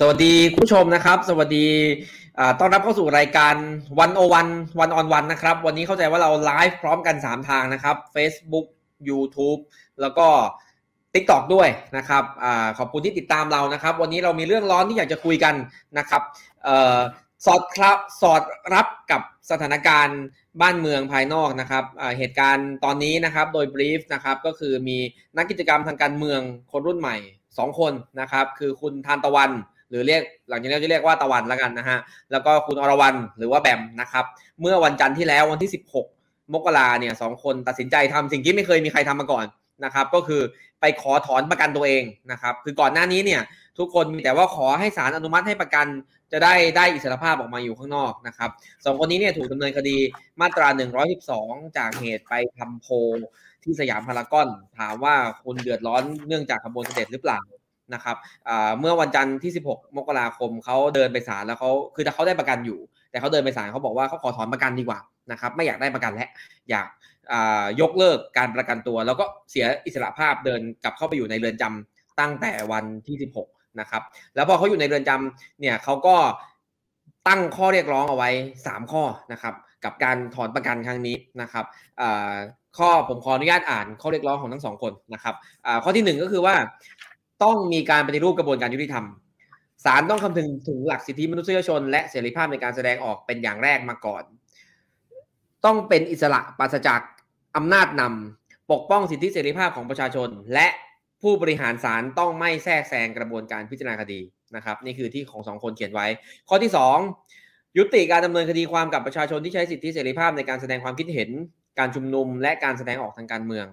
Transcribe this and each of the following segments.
สวัสดีคุณผู้ชมนะครับ สวัสดีต้อนรับเข้าสู่รายการวันโอวันวันออนวันนะครับ วันนี้เข้าใจว่าเราไลฟ์พร้อมกัน 3 ทางนะครับ Facebook YouTube แล้วก็ TikTok ด้วยนะครับอขอบคุณที่ติดตามเรานะครับ วันนี้เรามีเรื่องร้อนที่อยากจะคุยกันนะครับสอดครับสอดรับกับสถานการณ์บ้านเมืองภายนอกนะครับเหตุการณ์ตอนนี้นะครับโดยบรีฟนะครับก็คือมีนักกิจกรรมทางการเมืองคนรุ่นใหม่ 2 คนนะครับคือคุณทานตะวัน รือเรียกหลังจากนี้จะเรียกว่าตะวันแล้วกันนะฮะแล้วก็คุณอรวรันหรือว่าแบมนะครับเมื่อวันจันทร์ที่แล้ววันที่ 16 มกราเนี่ยสองคนตัดสินใจทำสิ่งที่ไม่เคยมีใครทำมาก่อนนะครับก็คือไปขอถอนประกันตัวเองนะครับคือก่อนหน้านี้เนี่ยทุกคนมีแต่ว่าขอให้ศาลอนุมัติให้ประกันจะได้ได้อิสรภาพออกมาอยู่ข้างนอกนะครับสองคนนี้เนี่ยถูกดำเนินคดีมาตรา 112 จากเหตุไปทำโพที่สยามพารากอน ถามว่าคุณเดือดร้อนเนื่องจากขบวนเสด็จหรือเปล่า นะครับเมื่อวันจันทร์ที่ 16 มกราคมเขาเดินไปศาลแล้วเขาคือเขาได้ประกันอยู่ แต่เขาเดินไปศาลเขาบอกว่าเขาขอถอนประกันดีกว่านะครับไม่อยากได้ประกันแล้วอยากยกเลิกการประกันตัว แล้วก็เสียอิสระภาพเดินกลับเข้าไปอยู่ในเรือนจำตั้งแต่วันที่ 16 นะครับ แล้วพอเขาอยู่ในเรือนจำเนี่ยเขาก็ตั้งข้อเรียกร้องเอาไว้ 3 ข้อนะครับกับการถอนประกันครั้งนี้นะครับข้อผมขออนุญาตอ่านข้อเรียกร้องของทั้งสองคนนะครับข้อที่ 1 ก็คือว่า ต้องมีการปฏิรูปกระบวนการยุติธรรมศาลต้องคำนึงถึงหลักสิทธิมนุษยชน และเสรีภาพในการแสดงออกเป็นอย่างแรกมาก่อน ต้องเป็นอิสระปราศจากอำนาจนำปกป้องสิทธิเสรีภาพของประชาชน และผู้บริหารศาลต้องไม่แทรกแซงกระบวนการพิจารณาคดีนะครับนี่คือที่ของสองคนเขียนไว้ ข้อที่ 2 ยุติการดำเนินคดีความกับประชาชนที่ใช้สิทธิเสรีภาพในการแสดงความคิดเห็น การชุมนุม และการแสดงออกทางการเมือง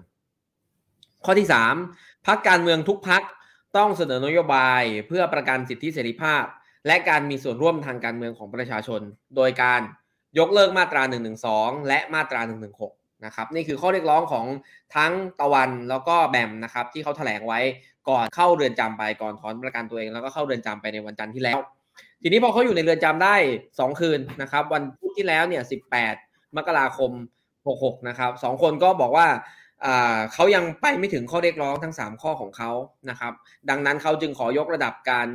ข้อที่ 3พักการเมืองทุกพัก ต้องเสนอนโยบายเพื่อประกันสิทธิเสรีภาพ และการมีส่วนร่วมทางการเมืองของประชาชน โดยการยกเลิกมาตรา 112 และมาตรา 116 นะครับนี่คือข้อเรียกร้องของทั้งตะวันแล้วก็แบมนะครับที่เขาแถลงไว้ก่อนเข้าเรือนจำไปก่อนถอนประกันตัวเอง แล้วก็เข้าเรือนจำไปในวันจันทร์ที่แล้ว ทีนี้พอเขาอยู่ในเรือนจำได้ 2 คืนนะครับวันพุธที่แล้วเนี่ย 18 มกราคม 66 นะครับสองคนก็บอกว่า เขายังไปไม่ถึงข้อเรียกร้องทั้ง 3 ข้อของเขานะครับ ดังนั้นเขาจึงขอยกระดับการ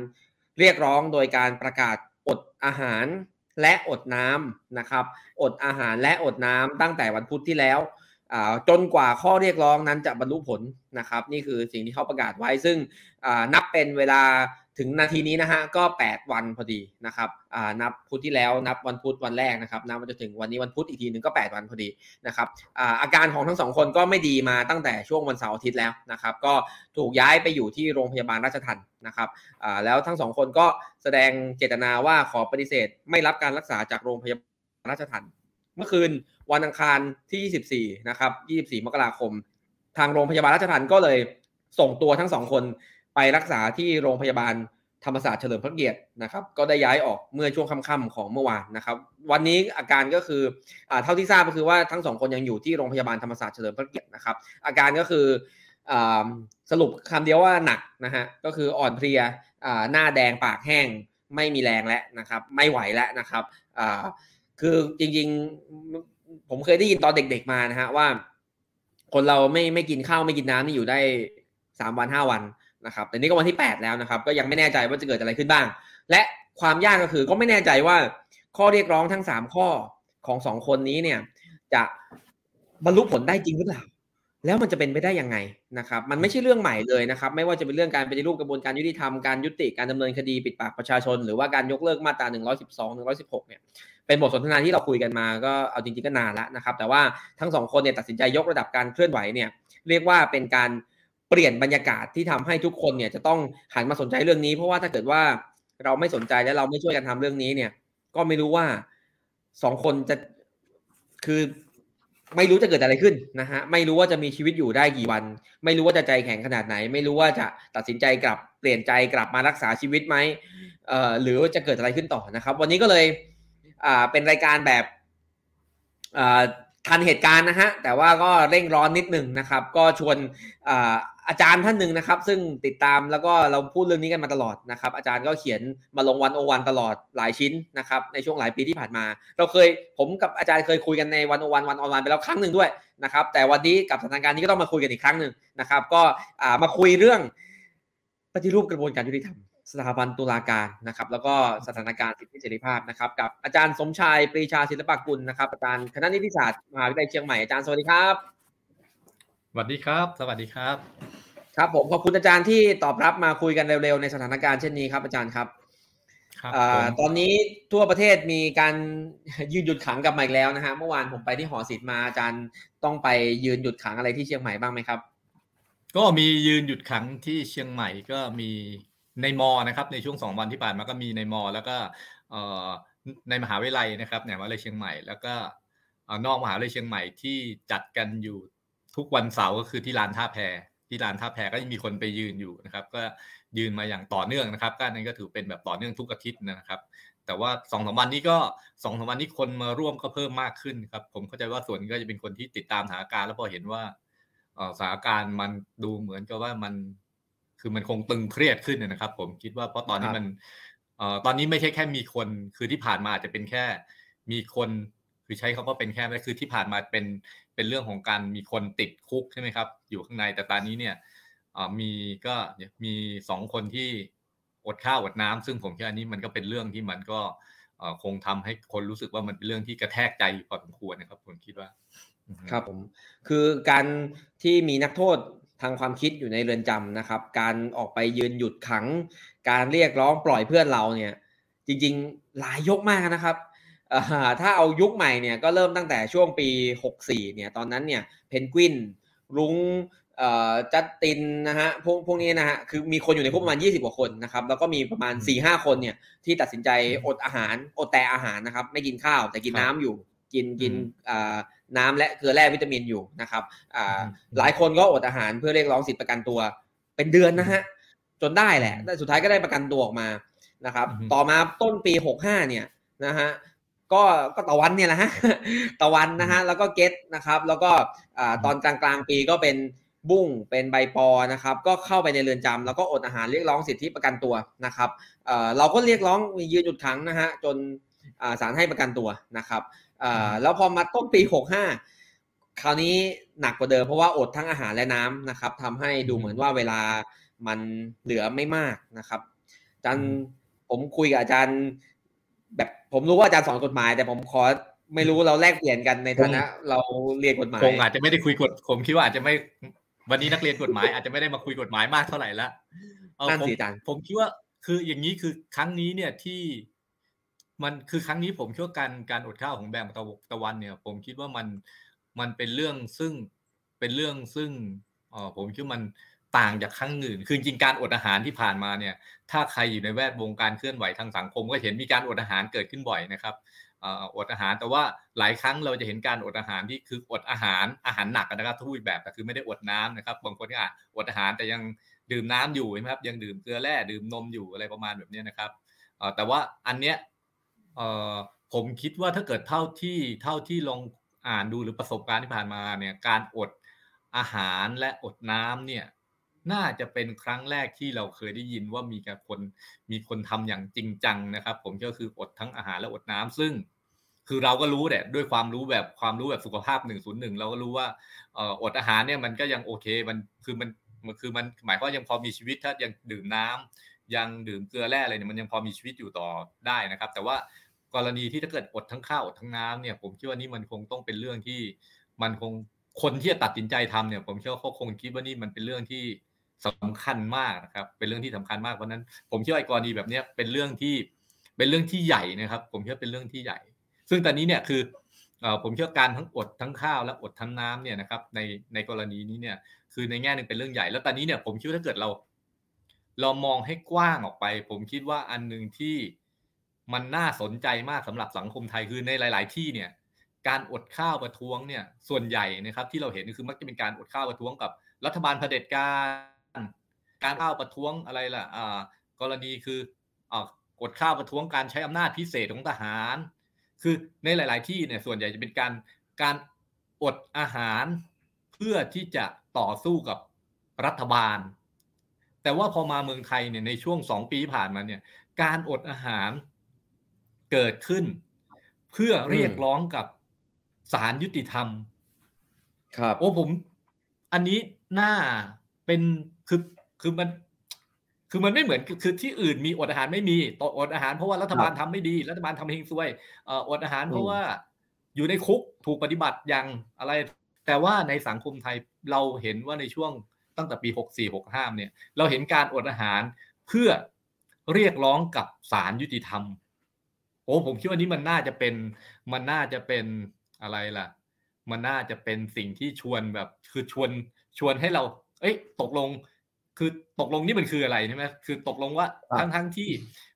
เรียกร้องโดยการประกาศอดอาหารและอดน้ำนะครับ อดอาหารและอดน้ำตั้งแต่วันพุธที่แล้วจนกว่าข้อเรียกร้องนั้นจะบรรลุผลนะครับ นี่คือสิ่งที่เขาประกาศไว้ซึ่งนับเป็นเวลา ถึงนาทีนี้นะฮะก็ 8 วันพอดีนะครับนับพุธที่แล้วนับวันพุธวันแรกนะครับนับมาจนถึงวันนี้วันพุธอีกทีหนึ่งก็ 8 วันพอดีนะครับอาการของทั้งสองคนก็ไม่ดีมาตั้งแต่ช่วงวันเสาร์อาทิตย์แล้วนะครับก็ถูกย้ายไปอยู่ที่โรงพยาบาลราชทันนะครับแล้วทั้งสองคนก็แสดงเจตนาว่าขอปฏิเสธ ไม่รับการรักษาจากโรงพยาบาลราชทันเมื่อคืนวันอังคารที่ 24นะครับ24 มกราคม ทางโรงพยาบาลราชทันก็เลยส่งตัวทั้งสองคน ไปรักษาที่โรงพยาบาลธรรมศาสตร์เฉลิมพระเกียรตินะครับ ก็ได้ย้ายออกเมื่อช่วงค่ำๆของเมื่อวานนะครับ วันนี้อาการก็คืออเท่าที่ทราบก็คือว่าทั้งสองคนยังอยู่ที่โรงพยาบาลธรรมศาสตร์เฉลิมพระเกียรตินะครับ อาการก็คืออสรุปคำเดียวว่าหนักนะฮะก็คืออ่อนเพลียหน้าแดงปากแห้งไม่มีแรงแล้วนะครับ ไม่ไหวแล้วนะครับคือจริงๆผมเคยได้ยินตอนเด็ก ๆมานะฮะว่า คนเราไม่ไม่กินข้าวไม่กินน้ำนี่อยู่ได้สามวันห้าวัน นะครับแต่นี่ก็วันที่ 8 แล้วนะครับ ก็ยังไม่แน่ใจว่าจะเกิดอะไรขึ้นบ้าง และความยากก็คือก็ไม่แน่ใจว่าข้อเรียกร้องทั้ง 3 ข้อของ2คนนี้เนี่ย จะบรรลุผลได้จริงหรือเปล่า แล้วมันจะเป็นไปได้ยังไงนะครับ มันไม่ใช่เรื่องใหม่เลยนะครับ ไม่ว่าจะเป็นเรื่องการปฏิรูปกระบวนการยุติธรรมการยุติการดำเนินคดีปิดปากประชาชน หรือว่าการยกเลิกมาตรา 112 116 เนี่ยเป็นบทสนทนาที่เราคุยกันมาก็เอาจริงๆก็นานแล้วนะครับ แต่ว่าทั้งสองคนเนี่ยตัดสินใจยกระดับการเคลื่อนไหวเนี่ย เรียกว่าเป็นการ เปลี่ยนบรรยากาศที่ทำให้ทุกคนเนี่ยจะต้องหันมาสนใจเรื่องนี้ เพราะว่าถ้าเกิดว่าเราไม่สนใจและเราไม่ช่วยกันทำเรื่องนี้เนี่ย ก็ไม่รู้ว่าสองคนจะคือไม่รู้จะเกิดอะไรขึ้นนะฮะไม่รู้ว่าจะมีชีวิตอยู่ได้กี่วัน ไม่รู้ว่าจะใจแข็งขนาดไหน ไม่รู้ว่าจะตัดสินใจกลับเปลี่ยนใจกลับมารักษาชีวิตไหมเอ่อหรือว่าจะเกิดอะไรขึ้นต่อนะครับ วันนี้ก็เลยอ่าเป็นรายการแบบอ่าทันเหตุการณ์นะฮะแต่ว่าก็เร่งร้อนนิดหนึ่งนะครับ ก็ชวนอาาจารย์ท่านหนึ่งนะครับ ซึ่งติดตามแล้วก็เราพูดเรื่องนี้กันมาตลอดนะครับ อาจารย์ก็เขียนมาลงวันโอวันตลอดหลายชิ้นนะครับ ในช่วงหลายปีที่ผ่านมา เราเคยผมกับอาจารย์เคยคุยกันในวันโอวันวันออนไลน์ไปแล้วครั้งหนึ่งด้วยนะครับ แต่วันนี้กับสถานการณ์นี้ก็ต้องมาคุยกันอีกครั้งหนึ่งนะครับ ก็มาคุยเรื่องปฏิรูปกระบวนการยุติธรรมสถาบันตุลาการนะครับ แล้วก็สถานการณ์สิทธิเสรีภาพนะครับ กับอาจารย์สมชายปรีชาศิลปกุลนะครับอาจารย์คณะนิติศาสตร์มหาวิทยาลัยเชียงใหม่อาจารย์สวัสดีครับ วัสดีครับ สวัสดีครับ ครับผมขอบคุณอาจารย์ที่ตอบรับมาคุยกันเร็วๆในสถานการณ์เช่นนี้ครับอาจารย์ครับตอนนี้ทั่วประเทศมีการยืนหยุดขังกลับมาอีกแล้วนะฮะเมื่อวานผมไปที่หอศิลป์มาอาจารย์ต้องไปยืนหยุดขังอะไรที่เชียงใหม่บ้างไหมครับ ก็มียืนหยุดขังที่เชียงใหม่ก็มีในมอนะครับ ในช่วงสองวันที่ผ่านมาก็มีในมอ แล้วก็ในมหาวิทยาลัยนะครับในมหาวิทยาลัยเชียงใหม่ แล้วก็นอกมหาวิทยาลัยเชียงใหม่ที่จัดกันอยู่ ทุกวันเสาร์ก็คือที่ลานท่าแพที่ลานท่าแพก็ยังมีคนไปยืนอยู่นะครับ ก็ยืนมาอย่างต่อเนื่องนะครับก็นั้นก็ถือเป็นแบบต่อเนื่องทุกอาทิตย์นะครับ แต่ว่าสองสามวันนี้ก็สองสามวันนี้คนมาร่วมก็เพิ่มมากขึ้นครับ ผมเข้าใจว่าส่วนก็จะเป็นคนที่ติดตามสถานการณ์แล้วพอเห็นว่าสถานการณ์มันดูเหมือนกับว่ามัน คือมันคงตึงเครียดขึ้นนะครับ ผมคิดว่าเพราะตอนนี้มันตอนนี้ไม่ใช่แค่มีคน คือที่ผ่านมาจะเป็นแค่มีคน คือใช้คาว่าเป็นแค่ไม่คือที่ผ่านมาเป็นเป็นเรื่องของการมีคนติดคุกใช่ไหมครับ อยู่ข้างในแต่ตอนนี้เนี่ยมีก็มีสองคนที่อดข้าวอดน้ำซึ่งผมคิดอันนี้มันก็เป็นเรื่องที่มันก็คงทำให้คนรู้สึกว่ามันเป็นเรื่องที่กระแทกใจพอสมควรนะครับผมคิดว่าครับผมคือการที่มีนักโทษทางความคิดอยู่ในเรือนจำนะครับ การออกไปยืนหยุดขัง การเรียกร้องปล่อยเพื่อนเราเนี่ย จริง ๆ หลายยกมากนะครับ ถ้าเอายุคใหม่เนี่ยก็เริ่มตั้งแต่ช่วงปี 64เนี่ยตอนนั้นเนี่ยเพนกวินรุ้งจัดตินนะฮะพวกพวกนี้นะฮะคือมีคนอยู่ในคุกประมาณ 20 กว่าคนนะครับแล้วก็มีประมาณ 4-5 คนเนี่ยที่ตัดสินใจอดอาหารอดแต่อาหารนะครับไม่กินข้าวแต่กินน้ำอยู่กินกินน้ำและเกลือแร่วิตามินอยู่นะครับหลายคนก็อดอาหารเพื่อเรียกร้องสิทธิประกันตัว เป็นเดือนนะฮะจนได้แหละแต่สุดท้ายก็ได้ประกันตัวออกมานะครับ ต่อมาต้นปี 65เนี่ยนะฮะ ก็ก็ตะวันเนี่ยแหละฮะตะวันนะฮะแล้วก็เกตนะครับ แล้วก็ตอนกลางกลางปีก็เป็นบุ้งเป็นใบปอนะครับ ก็เข้าไปในเรือนจำแล้วก็อดอาหารเรียกร้องสิทธิประกันตัวนะครับเราก็เรียกร้องยืนหยุดขังนะฮะจนศาลให้ประกันตัวนะครับแล้วพอมาต้นปี 65 คราวนี้หนักกว่าเดิมเพราะว่าอดทั้งอาหารและน้ำนะครับทำให้ดูเหมือนว่าเวลามันเหลือไม่มากนะครับอาจารย์ผมคุยกับอาจารย์แบบ ผมรู้ว่าอาจารย์สอนกฎหมาย แต่ผมขอไม่รู้เราแลกเปลี่ยนกันในฐานะ เราเรียนกฎหมายคงอาจจะไม่ได้คุยกฎผมคิดว่าอาจจะไม่วันนี้นักเรียนกฎหมายอาจจะไม่ได้มาคุยกฎหมายมากเท่าไหร่ละนั่นสิอาจารย์ผมคิดว่าคืออย่างนี้คือครั้งนี้เนี่ยที่มันคือครั้งนี้ผมคิดว่าการการอดข้าวของแบงก์ตะวันเนี่ย ผมคิดว่ามันมันเป็นเรื่องซึ่งเป็นเรื่องซึ่งเออผมคิดว่ามัน ต่างจากครั้งอื่น คือจริงการอดอาหารที่ผ่านมาเนี่ย ถ้าใครอยู่ในแวดวงการเคลื่อนไหวทางสังคม ก็เห็นมีการอดอาหารเกิดขึ้นบ่อยนะครับอดอาหารแต่ว่าหลายครั้งเราจะเห็นการอดอาหารที่คืออดอาหารอาหารหนักนะครับทุกแบบแต่คือไม่ได้อดน้ำนะครับบางคนก็อดอาหารแต่ยังดื่มน้ำอยู่นะครับยังดื่มเกลือแร่ดื่มนมอยู่อะไรประมาณแบบนี้นะครับแต่ว่าอันเนี้ยผมคิดว่าถ้าเกิดเท่าที่เท่าที่ลองอ่านดูหรือประสบการณ์ที่ผ่านมาเนี่ยการอดอาหารและอดน้ำเนี่ย น่าจะเป็นครั้งแรกที่เราเคยได้ยินว่ามีการคนมีคนทำอย่างจริงจังนะครับ ผมก็คืออดทั้งอาหารและอดน้ำซึ่ง คือเราก็รู้แหละด้วยความรู้แบบความรู้แบบสุขภาพหนึ่งศูนย์หนึ่งเราก็รู้ว่าอดอาหารเนี่ยมันก็ยังโอเคมันคือมันมันคือมันหมายความยังพอมีชีวิตถ้ายังดื่มน้ำยังดื่มเกลือแร่อะไรเนี่ยมันยังพอมีชีวิตอยู่ต่อได้นะครับ แต่ว่ากรณีที่ถ้าเกิดอดทั้งข้าวอดทั้งน้ำเนี่ยผมคิดว่านี่มันคงต้องเป็นเรื่องที่มันคงคนที่จะตัดสินใจทำเนี่ย ผมเชื่อว่าเขาคงคิดว่านี่มันเป็นเรื่องที่ สำคัญมากนะครับ เป็นเรื่องที่สำคัญมากเพราะนั้น ผมเชื่อไอ้กรณีแบบนี้เป็นเรื่องที่เป็นเรื่องที่ใหญ่นะครับ ผมเชื่อเป็นเรื่องที่ใหญ่ ซึ่งตอนนี้เนี่ยคือผมเชื่อการทั้งอดทั้งข้าวและอดทั้งน้ำเนี่ยนะครับ ในในกรณีนี้เนี่ย คือในแง่หนึ่งเป็นเรื่องใหญ่ แล้วตอนนี้เนี่ยผมคิดว่าถ้าเกิดเรา เรามองให้กว้างออกไป ผมคิดว่าอันหนึ่งที่มันน่าสนใจมากสำหรับสังคมไทยคือในหลาย ๆ ที่เนี่ย การอดข้าวประท้วงเนี่ยส่วนใหญ่นะครับ ที่เราเห็นคือมักจะเป็นการอดข้าวประท้วงกับรัฐบาลเผด็จการ การข้าวประท้วงอะไรล่ะกรณีคืออกดข้าวประท้วงการใช้อำนาจพิเศษของทหาร คือในหลาย ๆ ที่เนี่ยส่วนใหญ่จะเป็นการการอดอาหารเพื่อที่จะต่อสู้กับรัฐบาล แต่ว่าพอมาเมืองไทยเนี่ยในช่วงสองปีผ่านมาเนี่ยการอดอาหารเกิดขึ้น เพื่อเรียกร้องกับศาลยุติธรรม ครับ โอ้ผม อันนี้น่าเป็นคือ คือมัน คือมันไม่เหมือนคือที่อื่นมีอดอาหารไม่มีตอดอาหารเพราะว่ารัฐบาลทำไม่ดี รัฐบาลทำเฮงซวยอดอาหารเพราะว่าอยู่ในคุกถูกปฏิบัติอย่างอะไร แต่ว่าในสังคมไทยเราเห็นว่าในช่วงตั้งแต่ปี64 65เนี่ย เราเห็นการอดอาหารเพื่อเรียกร้องกับศาลยุติธรรม โอ้ผมคิดว่านี้มันน่าจะเป็นมันน่าจะเป็นอะไรล่ะ มันน่าจะเป็นสิ่งที่ชวนแบบคือชวนชวนให้เรา เอ้ยตกลง คือตกลงนี่มันคืออะไรใช่ไหมคือตกลงว่าทั้งทั้งที่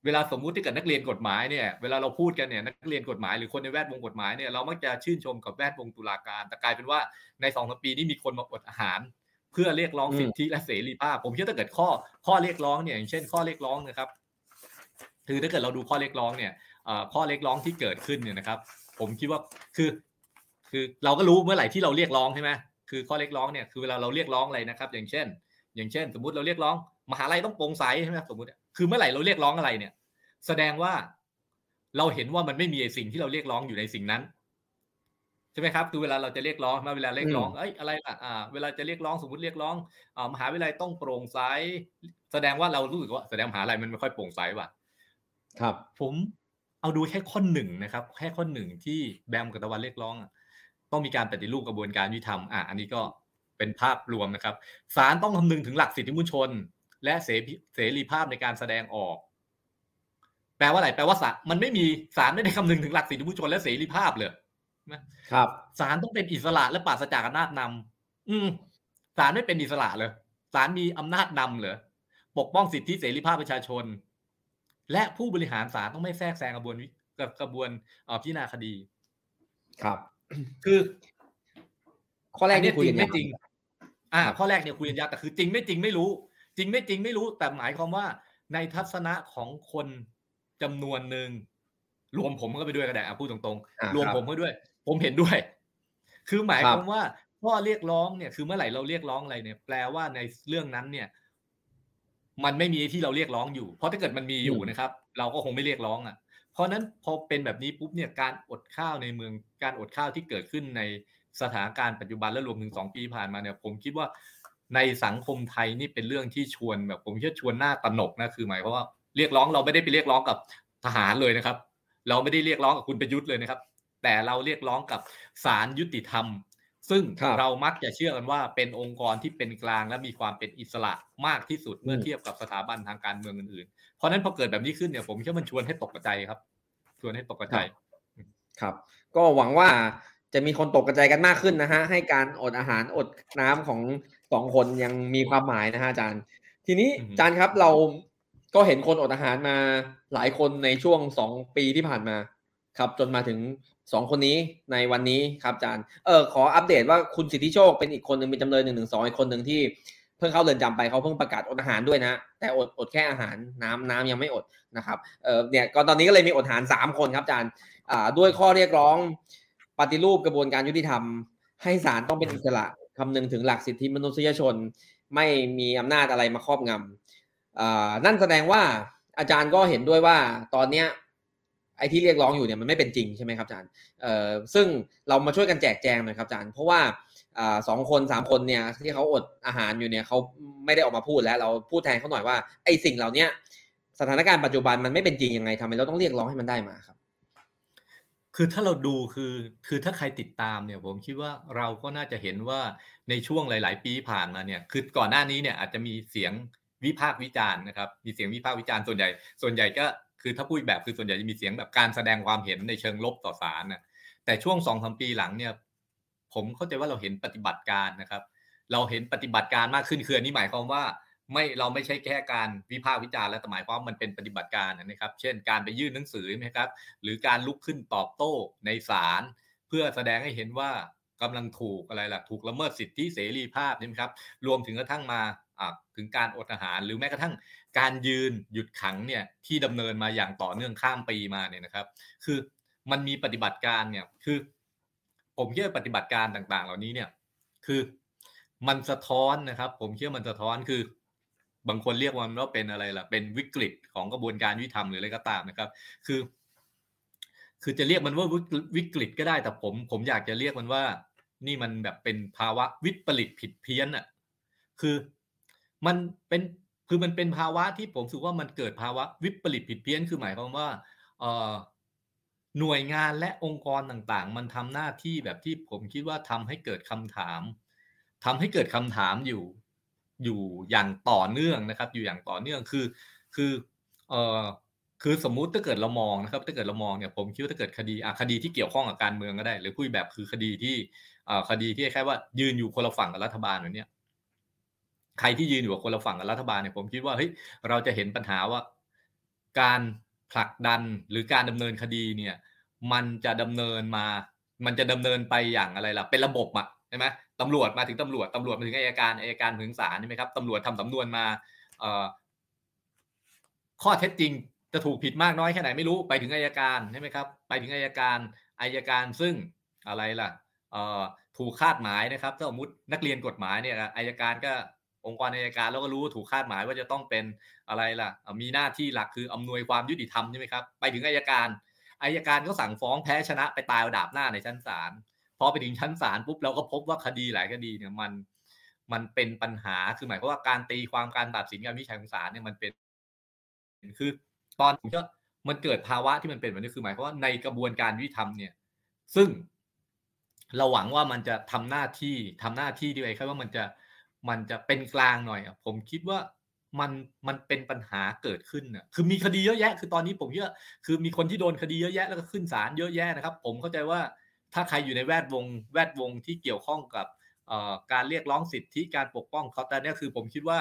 เวลาสมมุติที่เกิดนักเรียนกฎหมายเนี่ยเวลาเราพูดกันเนี่ยนักเรียนกฎหมายหรือคนในแวดวงกฎหมายเนี่ยเรามักจะชื่นชมกับแวดวงตุลาการ แต่กลายเป็นว่าในสองสปีนี้มีคนมาอดอาหาร เพื่อเรียกร้องสิทธิและเสรีภาพ ผมคิดถ้าเกิดข้อข้อเรียกร้องเนี่ยอย่างเช่นข้อเรียกร้องนะครับคือถ้าเกิดเราดูข้อเรียกร้องเนี่ยข้อเรียกร้องที่เกิดขึ้นเนี่ยนะครับ ผมคิดว่าคือ คือเราก็รู้เมื่อไหร่ที่เราเรียกร้องใช่ไหมคือข้อเรียกร้องเนี่ยคือเวลาเราเรียกร้องอะไรนะครับ อย่างเช่น อย่างเช่น สมมุติเราเรียกร้อง มหาลัยต้องโปร่งใสใช่ไหมสมมติคือเมื่อไหร่เราเรียกร้องอะไรเนี่ย แสดงว่าเราเห็นว่ามันไม่มีสิ่งที่เราเรียกร้องอยู่ในสิ่งนั้นใช่ไหมครับคือเวลาเราจะเรียกร้องมาเวลาเรียกร้องเอ้ยอะไรล่ะอ่าเวลาจะเรียกร้องสมมติเรียกร้องอ่ามหาวิทยาลัยต้องโปร่งใสแสดงว่าเรารู้สึกว่าแสดงมหาลัยมันไม่ค่อยโปร่งใสว่ะครับ ผมเอาดูแค่ข้อหนึ่งนะครับ แค่ข้อหนึ่งที่แบมกับตะวันเรียกร้อง ต้องมีการปฏิรูปกระบวนการยุติธรรมอะอันนี้ก็ เป็นภาพรวมนะครับศาลต้องคำนึงถึงหลักสิทธิมนุษยชน และเสรีภาพในการแสดงออก แปลว่าอะไรแปลว่าศาลมันไม่มีศาลไม่ได้คำนึงถึงหลักสิทธิมนุษยชนและเสรีภาพเลยครับศาลต้องเป็นอิสระและปราศจากอำนาจนำอืมศาลไม่เป็นอิสระเลยศาลมีอำนาจนำเหรอปกป้องสิทธิเสรีภาพประชาชน และผู้บริหารศาลต้องไม่แทรกแซงกระบวนกระบวนพิจารณาคดี ครับ คือ ข้อแรกนี่คุยไม่จริง อ่า ข้อแรกเนี่ยคุยกันยากแต่คือจริงไม่จริงไม่รู้ จริงไม่จริงไม่รู้ แต่หมายความว่า ในทัศนะของคนจำนวนหนึ่งรวมผมก็ไปด้วยก็ได้พูดตรงๆ รวมผมก็ด้วย ผมเห็นด้วย คือหมายความว่าข้อเรียกร้องเนี่ยคือเมื่อไหร่เราเรียกร้องอะไรเนี่ย แปลว่าในเรื่องนั้นเนี่ย มันไม่มีที่เราเรียกร้องอยู่ เพราะถ้าเกิดมันมีอยู่นะครับ เราก็คงไม่เรียกร้องอะเพราะนั้นพอเป็นแบบนี้ปุ๊บเนี่ยการอดข้าวในเมืองการอดข้าวที่เกิดขึ้นใน สถานการณ์ปัจจุบันและรวมถึงสองปีผ่านมาเนี่ยผมคิดว่าในสังคมไทยนี่เป็นเรื่องที่ชวนแบบผมคิดชวนหน้าตนกนะคือหมายความว่าเรียกร้องเราไม่ได้ไปเรียกร้องกับทหารเลยนะครับ เราไม่ได้เรียกร้องกับคุณประยุทธ์เลยนะครับ แต่เราเรียกร้องกับศาลยุติธรรม ซึ่งเรามักจะเชื่อกันว่าเป็นองค์กรที่เป็นกลางและมีความเป็นอิสระมากที่สุดเมื่อเทียบกับสถาบันทางการเมืองอื่นๆ เพราะนั้นพอเกิดแบบนี้ขึ้นเนี่ยผมคิดว่ามันชวนให้ตกใจครับ ชวนให้ตกใจครับ ก็หวังว่า จะมีคนตกกระจายกันมากขึ้นนะฮะ ให้การอดอาหารอดน้ำของสองคนยังมีความหมายนะฮะอาจารย์ ทีนี้อาจารย์ครับเราก็เห็นคนอดอาหารมาหลายคนในช่วงสองปีที่ผ่านมา ครับ จนมาถึงสองคนนี้ในวันนี้ครับอาจารย์เออขออัปเดตว่าคุณสิทธิโชคเป็นอีกคนหนึ่งเป็นจำเลยหนึ่งหนึ่งสองอีกคนหนึ่งที่เพิ่งเข้าเรือนจำไปเขาเพิ่งประกาศอดอาหารด้วยนะ แต่อดอดแค่อาหารน้ำน้ำยังไม่อดนะครับเออเนี่ยก็ตอนนี้ก็เลยมีอดอาหารสามคนครับอาจารย์อ่าด้วยข้อเรียกร้อง ปฏิรูปกระบวนการยุติธรรม ให้ศาลต้องเป็นอิสระคำนึงถึงหลักสิทธิมนุษยชน ไม่มีอำนาจอะไรมาครอบงำนั่นแสดงว่าอาจารย์ก็เห็นด้วยว่าตอนเนี้ยไอ้ที่เรียกร้องอยู่เนี่ยมันไม่เป็นจริงใช่ไหมครับอาจารย์ซึ่งเรามาช่วยกันแจกแจงหน่อยครับอาจารย์ เพราะว่าสองคนสามคนเนี่ยที่เขาอดอาหารอยู่เนี่ยเขาไม่ได้ออกมาพูดแล้ว เราพูดแทนเขาหน่อยว่าไอ้สิ่งเหล่านี้สถานการณ์ปัจจุบันมันไม่เป็นจริงยังไงทำไมเราต้องเรียกร้องให้มันได้มาครับ คือถ้าเราดูคือคือถ้าใครติดตามเนี่ยผมคิดว่าเราก็น่าจะเห็นว่าในช่วงหลาย ๆ ปีผ่านมาเนี่ยคือก่อนหน้านี้เนี่ยอาจจะมีเสียงวิพากษ์วิจารณ์นะครับมีเสียงวิพากษ์วิจารณ์ส่วนใหญ่ ส่วนใหญ่ก็คือถ้าพูดแบบคือส่วนใหญ่จะมีเสียงแบบการแสดงความเห็นในเชิงลบต่อศาลนะแต่ช่วงสองสามปีหลังเนี่ยผมเข้าใจว่าเราเห็นปฏิบัติการนะครับ เราเห็นปฏิบัติการมากขึ้นคืออันนี้หมายความว่า ไม่เราไม่ใช่แค่การวิพากษ์วิจารณ์แล้วแต่หมายความมันเป็นปฏิบัติการนะครับ เช่น การไปยื่นหนังสือนะครับ หรือการลุกขึ้นตอบโต้ในศาลเพื่อแสดงให้เห็นว่ากำลังถูกอะไรล่ะถูกละเมิดสิทธิเสรีภาพนะครับ รวมถึงกระทั่งมาถึงการอดอาหาร หรือแม้กระทั่งการยืนหยุดขังเนี่ยที่ดำเนินมาอย่างต่อเนื่องข้ามปีมาเนี่ยนะครับ คือมันมีปฏิบัติการเนี่ยคือ ผมเชื่อปฏิบัติการต่างๆ เหล่านี้เนี่ยคือมันสะท้อนนะครับ ผมเชื่อมันสะท้อนคือ บางคนเรียกมันว่าเป็นอะไรล่ะ เป็นวิกฤตของกระบวนการยุติธรรมหรืออะไรก็ตามนะครับ คือ คือจะเรียกมันว่าวิกฤตก็ได้แต่ผม ผมอยากจะเรียกมันว่า นี่มันแบบเป็นภาวะวิปริตผิดเพี้ยนอะ คือมันเป็นคือมันเป็นภาวะที่ผมสึกว่ามันเกิดภาวะวิปริตผิดเพี้ยนคือหมายความว่าเอ่อหน่วยงานและองค์กรต่างๆ มันทำหน้าที่แบบที่ผมคิดว่าทำให้เกิดคำถามทำให้เกิดคำถามอยู่ อยู่อย่างต่อเนื่องนะครับ อยู่อย่างต่อเนื่องคือ คือเอ่อคือสมมุติถ้าเกิดเรามองนะครับถ้าเกิดเรามองเนี่ยผมคิดว่าถ้าเกิดคดีอะคดีที่เกี่ยวข้องกับการเมืองก็ได้ หรือพูดแบบคือคดีที่อ่าคดีที่แค่ว่ายืนอยู่คนละฝั่งกับรัฐบาลแบบเนี้ยใครที่ยืนอยู่กับคนละฝั่งกับรัฐบาลเนี่ยผมคิดว่าเฮ้ยเราจะเห็นปัญหาว่า การผลักดันหรือการดำเนินคดีเนี่ย มันจะดำเนินมา มันจะดำเนินไปอย่างอะไรล่ะเป็นระบบอะใช่ไหม ตำรวจมาถึงตำรวจตำรวจมาถึงอายการอายการถึงศาลใช่ไหมครับตำรวจทำสำนวนมาข้อเท็จจริงจะถูกผิดมากน้อยแค่ไหนไม่รู้ไปถึงอายการใช่ไหมครับ ไปถึงอายการอายการซึ่งอะไรล่ะถูกคาดหมายนะครับถ้าสมมตินักเรียนกฎหมายเนี่ยอายการก็องค์กรอายการแล้วก็รู้ถูกคาดหมายว่าจะต้องเป็นอะไรล่ะ มีหน้าที่หลักคืออำนวยความยุติธรรมใช่ไหมครับ ไปถึงอายการอายการก็สั่งฟ้องแพ้ชนะไปตายดาบหน้าในชั้นศาล อไปถึงชั้นศาลปุ๊บเราก็พบว่าคดีหลายคดีเนี่ยมันมันเป็นปัญหาคือหมายความว่าการตีความการตัดสินการวิจัยของศาลเนี่ยมันเป็นคือตอนผมก็มันเกิดภาวะที่มันเป็นแบบนี้คือหมายความว่าในกระบวนการยุติธรรมเนี่ย ซึ่งเราหวังว่ามันจะทำหน้าที่ทำหน้าที่ดีไว้แค่ว่ามันจะมันจะเป็นกลางหน่อยอะผมคิดว่ามันมันเป็นปัญหาเกิดขึ้นอะคือมีคดีเยอะแยะ คือตอนนี้ผมคิดว่าคือมีคนที่โดนคดีเยอะแยะแล้วก็ขึ้นศาลเยอะแยะนะครับ ผมเข้าใจว่า ถ้าใครอยู่ในแวดวงแวดวงที่เกี่ยวข้องกับการเรียกร้องสิทธิการปกป้องเขาแต่เนี่คือผมคิดว่า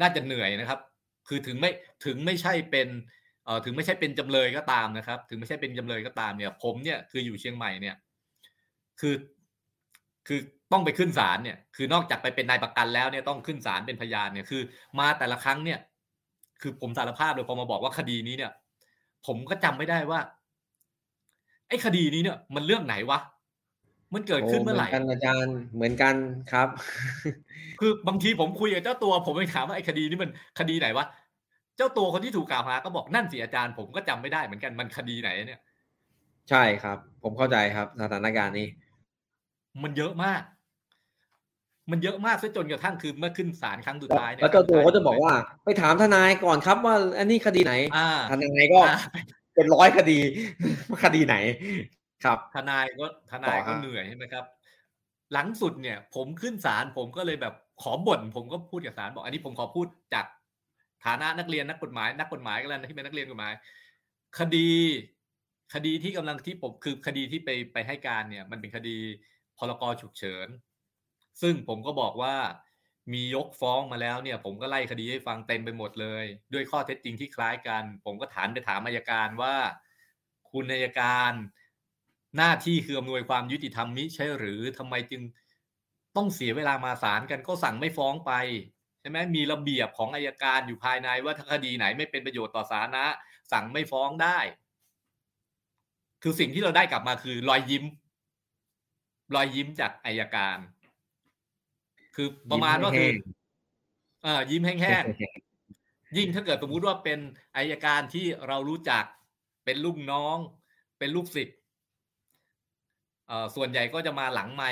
น่าจะเหนื่อยนะครับ คือถึงไม่ถึงไม่ใช่เป็นถึงไม่ใช่เป็นจำเลยก็ตามนะครับ ถึงไม่ใช่เป็นจำเลยก็ตามเนี่ย ผมเนี่ยคืออยู่เชียงใหม่เนี่ย คือคือต้องไปขึ้นศาลเนี่ย คือนอกจากไปเป็นนายประกันแล้วเนี่ยต้องขึ้นศาลเป็นพยานเนี่ยคือ มาแต่ละครั้งเนี่ย คือผมสารภาพเลยพอมาบอกว่าคดีนี้เนี่ย ผมก็จำไม่ได้ว่า ไอ้คดีนี้เนี่ยมันเรื่องไหนวะ มันเกิดขึ้นเมื่อไหร่กันอาจารย์เหมือนกันครับ คือบางทีผมคุยกับเจ้าตัวผมไปถามว่าไอ้คดีนี้มันคดีไหนวะ เจ้าตัวคนที่ถูกกล่าวหาก็บอกนั่นสิอาจารย์ผมก็จำไม่ได้เหมือนกันมันคดีไหนเนี่ย ใช่ครับ ผมเข้าใจครับสถานการณ์นี้ มันเยอะมาก มันเยอะมากซะจนกระทั่งคือเมื่อขึ้นศาลครั้งสุดท้ายเนี่ยแล้วเจ้าตัวเขาจะบอกว่า ไปถามทนายก่อนครับว่า อันนี้คดีไหนทนายก็ เป็นร้อยคดีคดีไหน ครับ ทนายก็ทนายก็เหนื่อยใช่ไหมครับ หลังสุดเนี่ย ผมขึ้นศาลผมก็เลยแบบขอบ่นผมก็พูดกับศาลบอก อันนี้ผมขอพูดจากฐานะนักเรียนนักกฎหมาย นักกฎหมายก็แล้วที่เป็นนักเรียนกฎหมาย คดี คดีที่กำลังที่ผมคือคดีที่ไปไปให้การเนี่ย มันเป็นคดีพรกฉุกเฉิน ซึ่งผมก็บอกว่า มียกฟ้องมาแล้วเนี่ย ผมก็ไล่คดีให้ฟังเต็มไปหมดเลย ด้วยข้อเท็จจริงที่คล้ายกัน ผมก็ถามไปถามอายการว่า คุณอายการหน้าที่คืออำนวยความยุติธรรมมิใช่หรือทำไมจึงต้องเสียเวลามาศาลกันก็สั่งไม่ฟ้องไปใช่ไหมมีระเบียบของอายการอยู่ภายในว่าถ้าคดีไหนไม่เป็นประโยชน์ต่อสาธารณะสั่งไม่ฟ้องได้ คือสิ่งที่เราได้กลับมาคือรอยยิ้ม รอยยิ้มจากอายการ คือประมาณว่าคือเออยิ้มแห้งๆยิ่งถ้าเกิดสมมุติว่าเป็นอายการที่เรารู้จักเป็นลูกน้อง เป็นลูกศิษย์เอ่อส่วนใหญ่ก็จะมาหลังไม่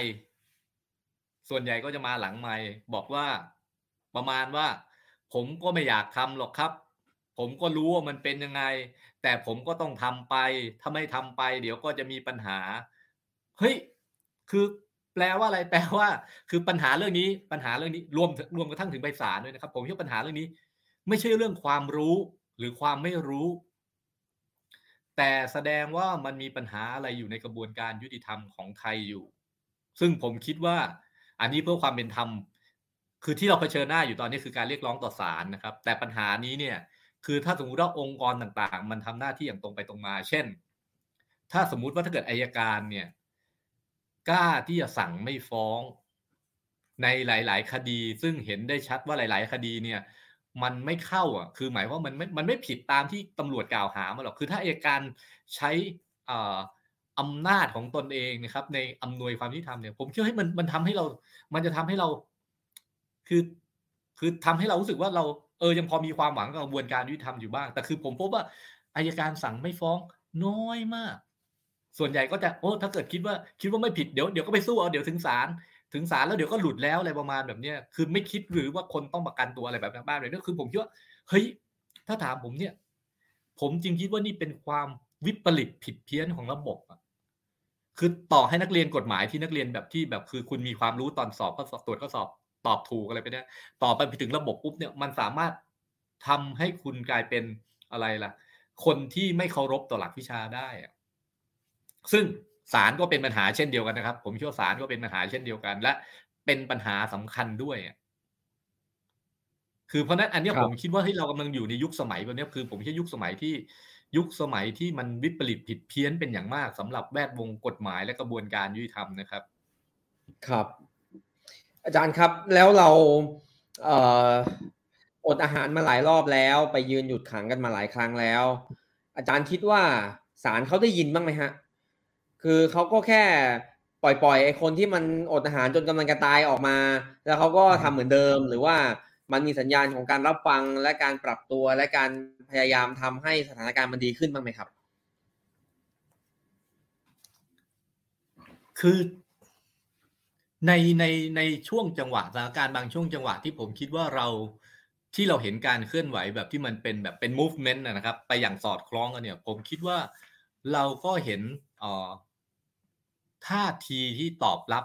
ส่วนใหญ่ก็จะมาหลังไม่บอกว่าประมาณว่า ผมก็ไม่อยากทำหรอกครับ ผมก็รู้ว่ามันเป็นยังไง แต่ผมก็ต้องทำไป ถ้าไม่ทำไป เดี๋ยวก็จะมีปัญหา เฮ้ย คือ แปลว่าอะไรแปลว่า คือปัญหาเรื่องนี้ปัญหาเรื่องนี้รวมรวมกระทั่งถึงใบสารด้วยนะครับ ผมคิดปัญหาเรื่องนี้ ไม่ใช่เรื่องความรู้หรือความไม่รู้ แต่แสดงว่ามันมีปัญหาอะไรอยู่ในกระบวนการยุติธรรมของไทยอยู่ ซึ่งผมคิดว่า อันนี้เพื่อความเป็นธรรม คือที่เราเผชิญหน้าอยู่ตอนนี้คือการเรียกร้องต่อศาลนะครับ แต่ปัญหานี้เนี่ย คือถ้าสมมติว่าองค์กรต่างๆ มันทำหน้าที่อย่างตรงไปตรงมา เช่น ถ้าสมมุติว่าถ้าเกิดอายการเนี่ย กล้าที่จะสั่งไม่ฟ้อง ในหลาย ๆ คดี ซึ่งเห็นได้ชัดว่าหลาย ๆ คดีเนี่ย มันไม่เข้าอะ คือหมายว่ามันไม่มันไม่ผิดตามที่ตำรวจกล่าวหามาหรอกคือถ้าอายการใช้อ่าอำนาจของตนเองนะครับ ในอำนวยความยุติธรรมเนี่ย ผมเชื่อให้มันมันทำให้เรา มันจะทำให้เรา คือคือทำให้เรารู้สึกว่าเราเออยังพอมีความหวังกับกระบวนการยุติธรรมอยู่บ้าง แต่คือผมพบว่าอายการสั่งไม่ฟ้องน้อยมาก ส่วนใหญ่ก็จะโอ้ถ้าเกิดคิดว่าคิดว่าไม่ผิดเดี๋ยวเดี๋ยวก็ไปสู้เอาเดี๋ยวถึงศาลถึงศาลแล้วเดี๋ยวก็หลุดแล้วอะไรประมาณแบบเนี้ยคือไม่คิดหรือว่าคนต้องประกันตัวอะไรแบบนั้นบ้างเลยนี่คือผมคิดว่าเฮ้ยถ้าถามผมเนี่ย ผมจริงคิดว่านี่เป็นความวิปริตผิดเพี้ยนของระบบอะคือต่อให้นักเรียนกฎหมายที่นักเรียนแบบที่แบบคือคุณมีความรู้ตอนสอบก็สอบตรวจก็สอบตอบถูกอะไรไปเนี่ยต่อไปถึงระบบปุ๊บเนี่ยมันสามารถทำให้คุณกลายเป็นอะไรล่ะ คนที่ไม่เคารพต่อหลักวิชาได้อะ ซึ่งศาลก็เป็นปัญหาเช่นเดียวกันนะครับ ผมเชื่อศาลก็เป็นปัญหาเช่นเดียวกัน และเป็นปัญหาสำคัญด้วยคือเพราะนั้นอันนี้ผมคิดว่าให้เรากำลังอยู่ในยุคสมัยแบบนี้คือ ผมคิดยุคสมัยที่ยุคสมัยที่มันวิปริตผิดเพี้ยนเป็นอย่างมากสำหรับแวดวงกฎหมายและกระบวนการยุติธรรมนะครับ ครับ อาจารย์ครับแล้วเราเอ่ออดอาหารมาหลายรอบแล้ว ไปยืนหยุดขังกันมาหลายครั้งแล้ว อาจารย์คิดว่าศาลเขาได้ยินบ้างไหมฮะ คือเขาก็แค่ปล่อยปล่อยไอ้คนที่มันอดอาหารจนกำลังจะตายออกมา แล้วเขาก็ทำเหมือนเดิม หรือว่ามันมีสัญญาณของการรับฟังและการปรับตัวและการพยายามทำให้สถานการณ์มันดีขึ้นบ้างไหมครับ คือในในในช่วงจังหวะสถานการณ์บางช่วงจังหวะที่ผมคิดว่าเราที่เราเห็นการเคลื่อนไหวแบบที่มันเป็นแบบเป็น movement นะครับ ไปอย่างสอดคล้องกันเนี่ย ผมคิดว่าเราก็เห็นออ ท่าทีที่ตอบรับ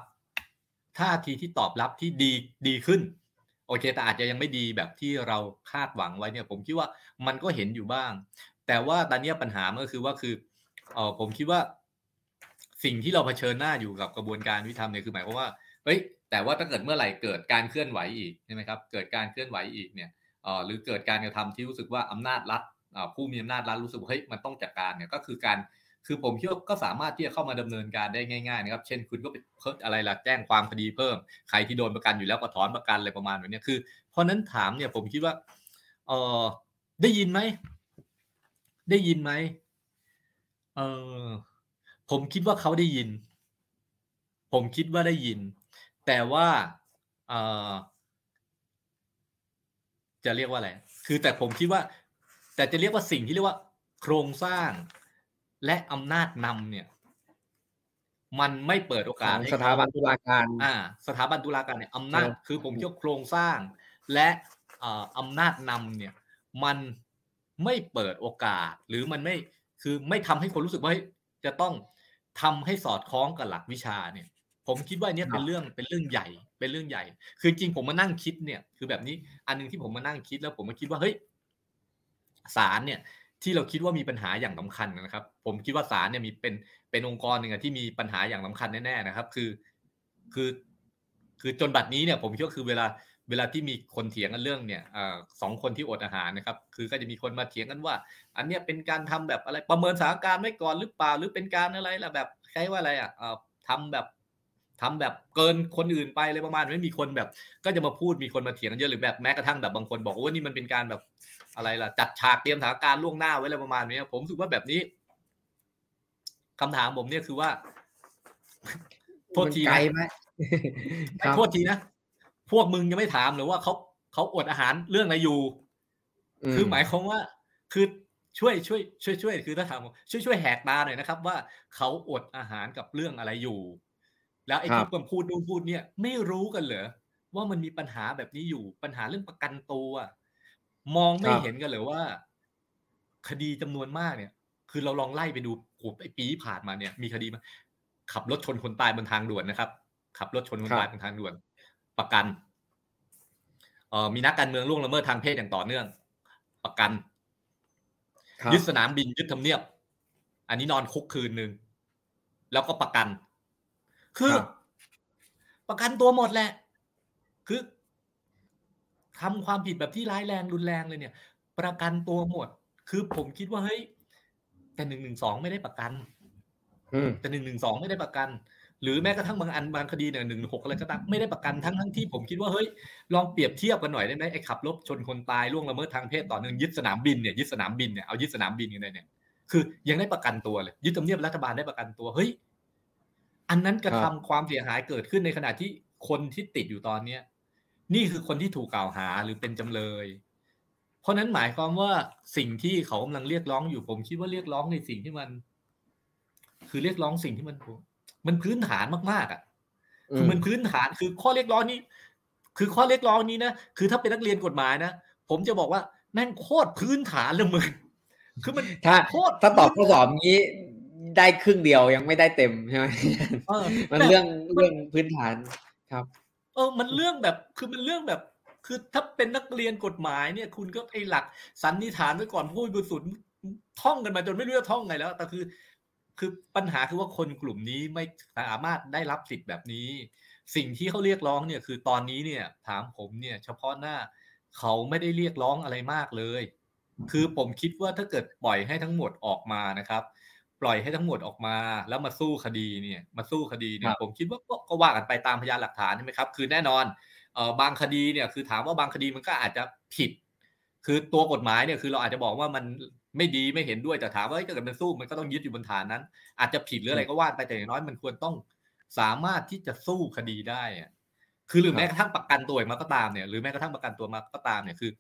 ท่าทีที่ตอบรับที่ดีดีขึ้น โอเค แต่อาจจะยังไม่ดีแบบที่เราคาดหวังไว้เนี่ย ผมคิดว่ามันก็เห็นอยู่บ้าง แต่ว่าตอนนี้ปัญหาก็คือว่าคือเออผมคิดว่า สิ่งที่เราเผชิญหน้าอยู่กับกระบวนการวิธรรมเนี่ยคือหมายความว่าเฮ้ยแต่ว่าถ้าเกิดเมื่อไหร่เกิดการเคลื่อนไหวอีกใช่ไหมครับ เกิดการเคลื่อนไหวอีกเนี่ยเออหรือเกิดการกระทำที่รู้สึกว่าอำนาจรัฐผู้มีอำนาจรัฐรู้สึกเฮ้ยมันต้องจัดการเนี่ยก็คือการ คือผมคิดว่าก็สามารถที่จะเข้ามาดำเนินการได้ง่ายๆนะครับ เช่นคุณก็ไปเพิ่มอะไรล่ะแจ้งความคดีเพิ่ม ใครที่โดนประกันอยู่แล้วก็ถอนประกันอะไรประมาณแบบนี้คือ เพราะนั้นถามเนี่ยผมคิดว่าเออได้ยินไหม ได้ยินไหมเออผมคิดว่าเขาได้ยิน ผมคิดว่าได้ยิน แต่ว่าเออจะเรียกว่าอะไร คือแต่ผมคิดว่า แต่จะเรียกว่าสิ่งที่เรียกว่า โครงสร้าง และอำนาจนำเนี่ย มันไม่เปิดโอกาสให้สถาบันตุลาการอ่า สถาบันตุลาการเนี่ยอำนาจคือผมยกโครงสร้าง และอำนาจนำเนี่ย มันไม่เปิดโอกาส หรือมันไม่คือไม่ทำให้คนรู้สึกว่าจะต้องทำให้สอดคล้องกับหลักวิชาเนี่ย ผมคิดว่าเนี่ยเป็นเรื่องเป็นเรื่องใหญ่ เป็นเรื่องใหญ่ คือจริงผมมานั่งคิดเนี่ย คือแบบนี้อันนึงที่ผมมานั่งคิดแล้วผมมาคิดว่าเฮ้ยศาลเนี่ย ที่เราคิดว่ามีปัญหาอย่างสาคัญนะครับ ผมคิดว่าศาลเนี่ยมีเป็นเป็นองค์กรหนึ่งที่มีปัญหาอย่างสาคัญแน่ๆนะครับ คือคือคือจนบัดนี้เนี่ยผมคิดว่าคือเวลาเวลาที่มีคนเถียงกันเรื่องเนี่ยสองคนที่อดอาหารนะครับ คือก็จะมีคนมาเถียงกันว่า อันเนี้ยเป็นการทำแบบอะไรประเมินสถานการณ์ไว้ก่อนหรือเปล่าหรือเป็นการอะไรล่ะแบบใช้ว่าอะไรอะทำแบบทำแบบเกินคนอื่นไปเลยประมาณไม่มีคนแบบ ก็จะมาพูดมีคนมาเถียงกันเยอะหรือแบบแม้กระทั่งแบบบางคนบอกว่านี่มันเป็นการแบบ อะไรล่ะ จัดฉากเตรียมสถานการณ์ล่วงหน้าไว้อะไรประมาณนี้ผมรู้สึกว่าแบบนี้คำถามผมเนี่ยคือว่า โทษทีนะโทษทีนะพวกมึงยังไม่ถามหรือว่าเขาเขาอดอาหารเรื่องอะไรอยู่ คือหมายความว่า คือช่วยช่วย ช่วยช่วย คือถ้าถามช่วยช่วยแหกตาหน่อยนะครับ ว่าเขาอดอาหารกับเรื่องอะไรอยู่ แล้วไอ้ที่ผมพูดนู่นพูดเนี่ย ไม่รู้กันเหรอว่ามันมีปัญหาแบบนี้อยู่ปัญหาเรื่องประกันตัว มองไม่เห็นกันเลยว่า คดีจำนวนมากเนี่ย คือเราลองไล่ไปดูโอ้ไปีผ่านมาเนี่ย มีคดีมาขับรถชนคนตายบนทางด่วนนะครับ ขับรถชนคนตายบนทางด่วน ประกันเอ่อมีนักการเมืองล่วงละเมิดทางเพศอย่างต่อเนื่อง ประกันยึดสนามบินยึดทำเนียบ อันนี้นอนคุกคืนหนึ่งแล้วก็ประกัน คือ ประกันตัวหมดแหละ คือ ทำความผิดแบบที่ร้ายแรงรุนแรงเลยเนี่ย ประกันตัวหมด คือผมคิดว่าเฮ้ยแต่หนึ่งหนึ่งสองไม่ได้ประกันแต่หนึ่งหนึ่งสองไม่ได้ประกัน หรือแม้กระทั่งบางอันบางคดีเนี่ยหนึ่งหกอะไรก็ตามไม่ได้ประกันทั้งทั้งที่ผมคิดว่าเฮ้ยลองเปรียบเทียบกันหน่อยได้ไหมไอ้ขับรถชนคนตายล่วงละเมิดทางเพศต่อเนื่องยึดสนามบินเนี่ยยึดสนามบินเนี่ยเอายึดสนามบินกันเลยเนี่ยคือยังได้ประกันตัวเลยยึดตำเนียบรัฐบาลได้ประกันตัวเฮ้ยอันนั้นกระทำความเสียหายเกิดขึ้นในขณะที่คนที่ติดอยู่ตอนเนี้ย นี่คือคนที่ถูกกล่าวหาหรือเป็นจำเลย เพราะนั้นหมายความว่าสิ่งที่เขากำลังเรียกร้องอยู่ผมคิดว่าเรียกร้องในสิ่งที่มัน คือเรียกร้องสิ่งที่มัน มันพื้นฐานมากๆอะคือมันพื้นฐานคือข้อเรียกร้องนี้ คือข้อเรียกร้องนี้นะคือถ้าเป็นนักเรียนกฎหมายนะผมจะบอกว่าแม่งโคตรพื้นฐานเลยมึงคือมันถ้าโคตรถ้าตอบข้อสอบนี้ได้ครึ่งเดียวยังไม่ได้เต็มใช่ไหมเออมันเรื่องเรื่องพื้นฐานครับ เออ มันเรื่องแบบ คือมันเรื่องแบบ คือถ้าเป็นนักเรียนกฎหมายเนี่ย คุณก็ไอ้หลักสันนิษฐานไว้ก่อนผู้บริสุทธิ์ท่องกันมาจนไม่รู้จะท่องไงแล้ว แต่คือ คือปัญหาคือว่าคนกลุ่มนี้ไม่สามารถได้รับสิทธิ์แบบนี้ สิ่งที่เขาเรียกร้องเนี่ย คือตอนนี้เนี่ย ถามผมเนี่ย เฉพาะหน้าเขาไม่ได้เรียกร้องอะไรมากเลย คือผมคิดว่าถ้าเกิดปล่อยให้ทั้งหมดออกมานะครับ ปล่อยให้ทั้งหมดออกมา แล้วมาสู้คดีเนี่ยมาสู้คดีเนี่คยรับผมคิดว่าก็ก็ว่ากันไปตามพยานหลักฐานใช่ไหมครับ คือแน่นอนเออบางคดีเนี่ยคือถามว่าบางคดีมันก็อาจจะผิด คือตัวกฎหมายเนี่ยคือเราอาจจะบอกว่ามันไม่ดีไม่เห็นด้วยแต่ถามว่าเฮ้ยถ้าเกิดมันสู้มันก็ต้องยึดอยู่บนฐานนั้น อาจจะผิดหรืออะไรก็ว่าไปแต่อย่างน้อยมันควรต้องสามารถที่จะสู้คดีได้อะคือหรือแม้กระทั่งประกันตัวออกมาก็ตามเนี่ยหรือแม้กระทั่งประกันตัวมาก็ตามเนี่ยคือ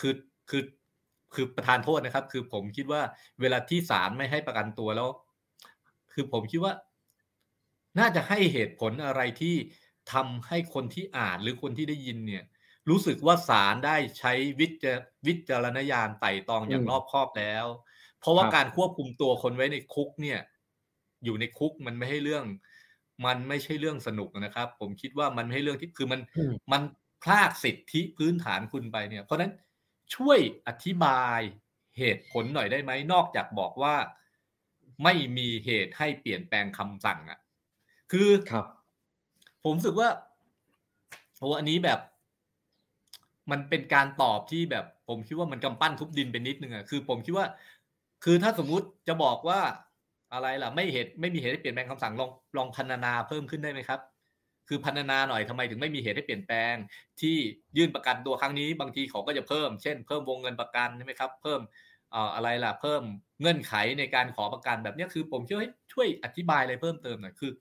คือคือ คือประธานโทษนะครับ คือผมคิดว่าเวลาที่ศาลไม่ให้ประกันตัวแล้ว คือผมคิดว่า น่าจะให้เหตุผลอะไรที่ทำให้คนที่อ่านหรือคนที่ได้ยินเนี่ย รู้สึกว่าศาลได้ใช้วิจารวิจารณญาณไต่ตรองอย่างอืมรอบคอบแล้ว เพราะว่าครับการควบคุมตัวคนไว้ในคุกเนี่ย อยู่ในคุกมันไม่ให้เรื่อง มันไม่ใช่เรื่องสนุกนะครับ ผมคิดว่ามันไม่ใช่เรื่องที่คือมันอืมมันพลากสิทธิพื้นฐานคุณไปเนี่ย เพราะฉะนั้น ช่วยอธิบายเหตุผลหน่อยได้ไหมนอกจากบอกว่าไม่มีเหตุให้เปลี่ยนแปลงคำสั่งอะ คือครับ ผมรู้สึกว่าโอ้อันนี้แบบ มันเป็นการตอบที่แบบ ผมคิดว่ามันกำปั้นทุบดินไปนิดนึงอะคือ ผมคิดว่า คือถ้าสมมุติจะบอกว่าอะไรล่ะ ไม่เหตุไม่มีเหตุให้เปลี่ยนแปลงคำสั่งลองลองพันนาเพิ่มขึ้นได้ไหมครับ คือพันนาหน่อยทำไมถึงไม่มีเหตุให้เปลี่ยนแปลง ที่ยื่นประกันตัวครั้งนี้บางทีเขาก็จะเพิ่ม เช่น เพิ่มวงเงินประกันใช่ไหมครับ เพิ่มอะไรล่ะ เพิ่มเงื่อนไขในการขอประกันแบบนี้คือผมคิดว่าเฮ้ยช่วยอธิบายอะไรเพิ่มเติมหน่อยคือ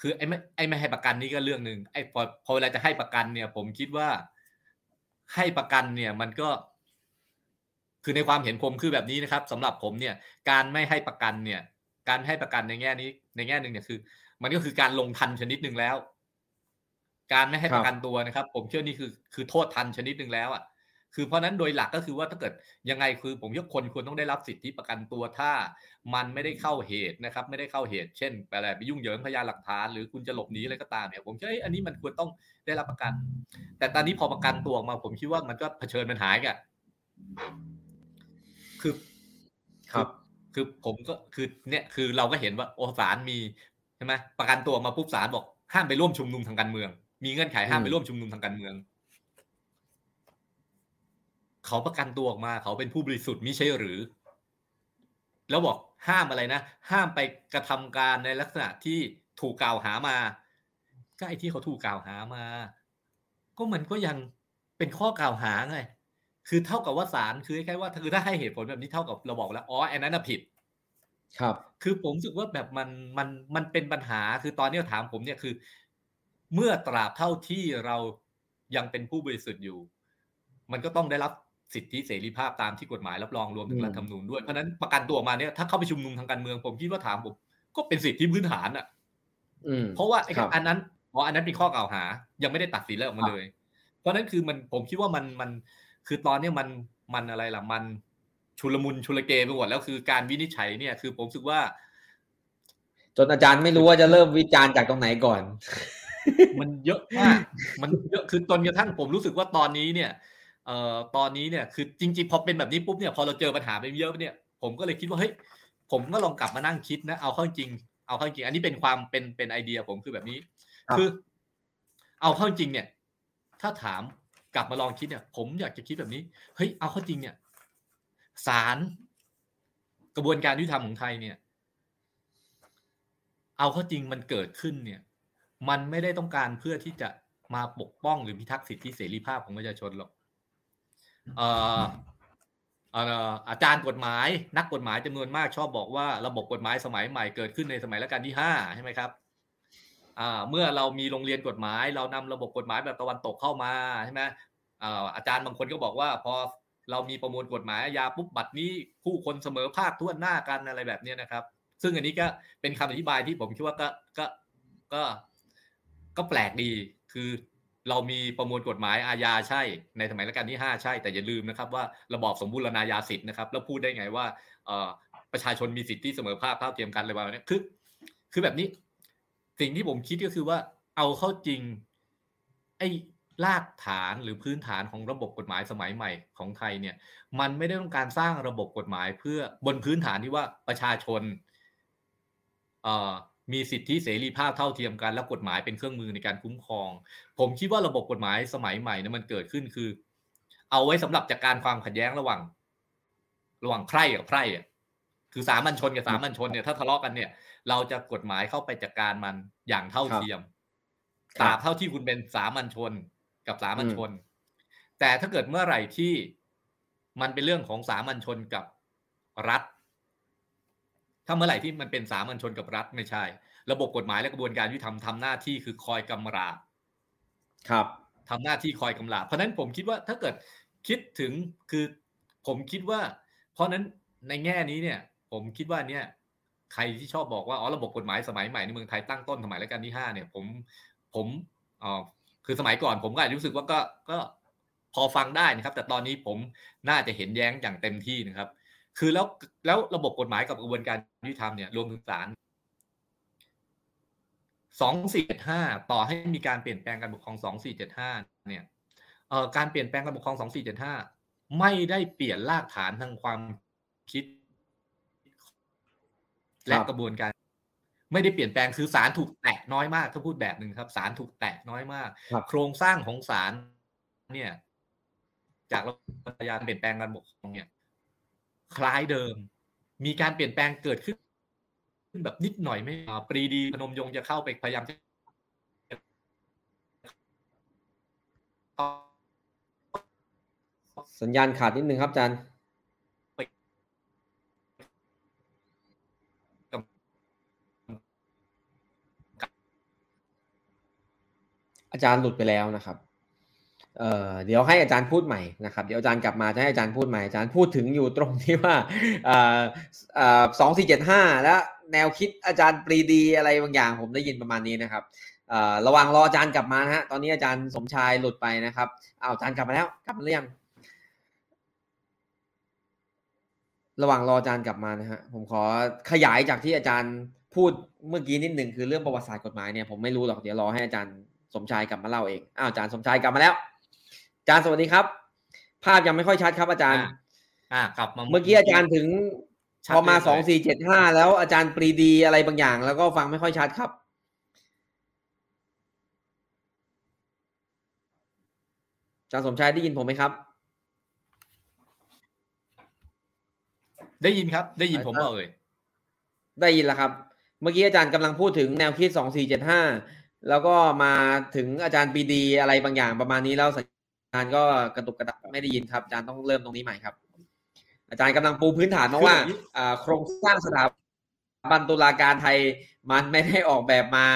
คือไอ้ไม่ไอ้ไม่ให้ประกันนี่ก็เรื่องหนึ่งไอ้พอพอเวลาจะให้ประกันเนี่ย ผมคิดว่าให้ประกันเนี่ยมันก็ คือในความเห็นผมคือแบบนี้นะครับสำหรับผมเนี่ย การไม่ให้ประกันเนี่ย การให้ประกันในแง่นี้ ในแง่หนึ่งเนี่ยคือ มันก็คือการลงทันชนิดหนึ่งแล้ว การไม่ให้ครับประกันตัวนะครับ ผมเชื่อนี่คือคือโทษทันชนิดหนึ่งแล้วอะคือเพราะฉะนั้นโดยหลักก็คือว่าถ้าเกิดยังไงคือ ผมว่าคนควรต้องได้รับสิทธิประกันตัวถ้ามันไม่ได้เข้าเหตุนะครับ ไม่ได้เข้าเหตุเช่นอะไรไปยุ่งเหยิงพยานหลักฐานหรือคุณจะหลบหนีอะไรก็ตามเนี่ยผมคิดว่าเอ้ยอันนี้มันควรต้องได้รับประกัน แต่ตอนนี้พอประกันตัวออกมา ผมคิดว่ามันก็เผชิญปัญหาอีกันคือครับ คือผมก็คือเนี่ยคือเราก็เห็นว่าโอศาลมีใช่ไหมประกันตัวมาปุ๊บศาลบอกห้ามไปร่วมชุมนุมทางการเมือง มีเงื่อนไขห้ามอืมไปร่วมชุมนุมทางการเมือง เขาประกันตัวออกมา เขาเป็นผู้บริสุทธิ์มิใช่หรือ แล้วบอกห้ามอะไรนะ ห้ามไปกระทำการในลักษณะที่ถูกกล่าวหามา ก็ไอ้ที่เขาถูกกล่าวหามา ก็มันก็ยังเป็นข้อกล่าวหาไง คือเท่ากับว่าศาลคือคล้ายๆว่าคือถ้าให้เหตุผลแบบนี้เท่ากับเราบอกแล้วอ๋ออันนั้นน่ะผิด ครับ คือผมรู้สึกว่าแบบมันมันมันเป็นปัญหาคือตอนนี้ถามผมเนี่ยคือ เมื่อตราบเท่าที่เรายังเป็นผู้บริสุทธิ์อยู่ มันก็ต้องได้รับสิทธิเสรีภาพตามที่กฎหมายรับรองรวมถึงอืมรัฐธรรมนูญด้วยเพราะฉะนั้นประกันตัวออกมาเนี่ยถ้าเข้าไปชุมนุมทางการเมืองผมคิดว่าถามผม ก็เป็นสิทธิพื้นฐานอะอืมเพราะว่าไอ้ครับอันนั้นอ๋ออันนั้นเป็นข้อกล่าวหา ยังไม่ได้ตัดสินอะไรออกมาครับเลย เพราะฉะนั้นคือมันผมคิดว่ามันมันคือตอนเนี้ยมันมันอะไรล่ะมัน ชุลมุนชุลเกไปหมดแล้วคือการวินิจฉัยเนี่ยคือผมรู้สึกว่า จนอาจารย์ไม่รู้ว่าจะเริ่มวิจารณ์จากตรงไหนก่อน มันเยอะมากมันเยอะคือจนกระทั่งผมรู้สึกว่าตอนนี้เนี่ยเอ่อตอนนี้เนี่ยคือจริงๆพอเป็นแบบนี้ปุ๊บเนี่ยพอเราเจอปัญหาไปเยอะเนี่ย ผมก็เลยคิดว่าเฮ้ยผมก็ลองกลับมานั่งคิดนะเอาเข้าจริง เอาเข้าจริง อันนี้เป็นความเป็นเป็นไอเดียผมคือแบบนี้ครับคือ เอาเข้าจริงเนี่ย ถ้าถามกลับมาลองคิดเนี่ย ผมอยากจะคิดแบบนี้เฮ้ยเอาเข้าจริงเนี่ย ศาลกระบวนการยุติธรรมของไทยเนี่ย เอาเข้าจริงมันเกิดขึ้นเนี่ย มันไม่ได้ต้องการเพื่อที่จะมาปกป้องหรือพิทักษ์สิทธิเสรีภาพของประชาชนหรอกเอ่ออาจารย์กฎหมายนักกฎหมายจำนวนมากชอบบอกว่าระบบกฎหมายสมัยใหม่เกิดขึ้นในสมัยรัชกาลที่ห้าใช่ไหมครับเมื่อเรามีโรงเรียนกฎหมาย เรานำระบบกฎหมายแบบตะวันตกเข้ามาใช่ไหมอาอาจารย์บางคนก็บอกว่าพอ เรามีประมวลกฎหมายอาญาปุ๊บบัตรนี้ผู้คนเสมอภาคทั่วหน้ากันอะไรแบบนี้นะครับ ซึ่งอันนี้ก็เป็นคำอธิบายที่ผมคิดว่าก็ก็ก็ก็แปลกดีคือเรามีประมวลกฎหมายอาญาใช่ ในสมัยรัชกาลที่ 5 ใช่ แต่อย่าลืมนะครับว่าระบอบสมบูรณาญาสิทธิ์นะครับ แล้วพูดได้ไงว่าประชาชนมีสิทธิเสมอภาคเท่าเทียมกันอะไรแบบนี้คือคือแบบนี้ สิ่งที่ผมคิดก็คือว่าเอาเข้าจริง ไอ้ รากฐานหรือพื้นฐานของระบบกฎหมายสมัยใหม่ของไทยเนี่ย มันไม่ได้ต้องการสร้างระบบกฎหมายเพื่อบนพื้นฐานที่ว่าประชาชนมีสิทธิเสรีภาพเท่าเทียมกันและกฎหมายเป็นเครื่องมือในการคุ้มครอง ผมคิดว่าระบบกฎหมายสมัยใหม่เนี่ยมันเกิดขึ้นคือ เอาไว้สำหรับจัดกการความขัดแย้งระหว่าง ระหว่างใครกับใครอะคือสามัญชนกับสามัญชนเนี่ยถ้าทะเลาะกันเนี่ย เราจะกฎหมายเข้าไปจัดกการมันอย่างเท่าเทียมตราบเท่าที่คุณเป็นสามัญชน กับสามัญชน แต่ถ้าเกิดเมื่อไหร่ที่มันเป็นเรื่องของสามัญชนกับรัฐ ถ้าเมื่อไหร่ที่มันเป็นสามัญชนกับรัฐไม่ใช่ ระบบกฎหมายและกระบวนการยุติธรรมทำหน้าที่คือคอยกำราบครับทำหน้าที่คอยกำราบเพราะนั้นผมคิดว่าถ้าเกิดคิดถึงคือผมคิดว่า เพราะนั้นในแง่นี้เนี่ย ผมคิดว่าเนี่ยใครที่ชอบบอกว่าอ๋อระบบกฎหมายสมัยใหม่ในเมืองไทยตั้งต้นสมัยรัชกาลที่ห้าเนี่ย ผมผมอ๋อ คือสมัยก่อนผมก็อาจจะรู้สึกว่าก็ก็พอฟังได้นะครับ แต่ตอนนี้ผมน่าจะเห็นแย้งอย่างเต็มที่นะครับ คือแล้วแล้วระบบกฎหมายกับกระบวนการยุติธรรมเนี่ยรวมถึงศาลสองสี่เจ็ดห้าต่อให้มีการเปลี่ยนแปลงการปกครองสองสี่เจ็ดห้าเนี่ยเอ่อการเปลี่ยนแปลงการปกครองสองสี่เจ็ดห้าไม่ได้เปลี่ยนรากฐานทางความคิด และกระบวนการ ไม่ได้เปลี่ยนแปลงคือศาลถูกแตะน้อยมากถ้าพูดแบบหนึ่งครับศาลถูกแตะน้อยมาก โครงสร้างของศาลเนี่ย จากระบบการเปลี่ยนแปลงการปกครองเนี่ย คล้ายเดิม มีการเปลี่ยนแปลงเกิดขึ้นแบบนิดหน่อยไม่ปรีดีพนมยงจะเข้าไปพยายามสัญญาณขาดนิดนึงครับอาจารย์ อาจารย์หลุดไปแล้วนะครับ เอ่อเดี๋ยวให้อาจารย์พูดใหม่นะครับ เดี๋ยวอาจารย์กลับมาจะให้อาจารย์พูดใหม่อาจารย์พูดถึงอยู่ตรงที่ว่าสองสี่เจ็ดห้าแล้วแนวคิดอาจารย์ปรีดีอะไรบางอย่าง ผมได้ยินประมาณนี้นะครับระหว่างรออาจารย์กลับมาฮะ ตอนนี้อาจารย์สมชายหลุดไปนะครับอ้าวอาจารย์กลับมาแล้ว กลับมาหรือยังระหว่างรออาจารย์กลับมานะฮะ ผมขอขยายจากที่อาจารย์พูดเมื่อกี้นิดหนึ่งคือเรื่องประวัติศาสตร์กฎหมายเนี่ยผมไม่รู้หรอกเดี๋ยวรอให้อาจารย์ สมชายกลับมาเล่าเองอ้าวอาจารย์สมชายกลับมาแล้วจารย์สวัสดีครับ ภาพยังไม่ค่อยชัดครับอาจารย์ อ่าครับเมื่อกี้อาจารย์ถึงพอมาสองสี่เจ็ดห้าแล้วอาจารย์ปรีดีอะไรบางอย่าง แล้วก็ฟังไม่ค่อยชัดครับ อาจารย์สมชายได้ยินผมไหมครับ ได้ยินครับ ได้ยินผมเปล่าเอ่ยได้ยินแล้วครับ เมื่อกี้อาจารย์กำลังพูดถึงแนวคิดสองสี่เจ็ดห้า แล้วก็มาถึงอาจารย์ปีดีอะไรบางอย่างประมาณนี้แล้วสัญอาจารย์ก็กระตุกกระตักไม่ได้ยินครับอาจารย์ต้องเริ่มตรงนี้ใหม่ครับ อาจารย์กำลังปูพื้นฐานมาว่าโครงสร้างสถาบันตุลาการไทยมันไม่ได้ออกแบบมา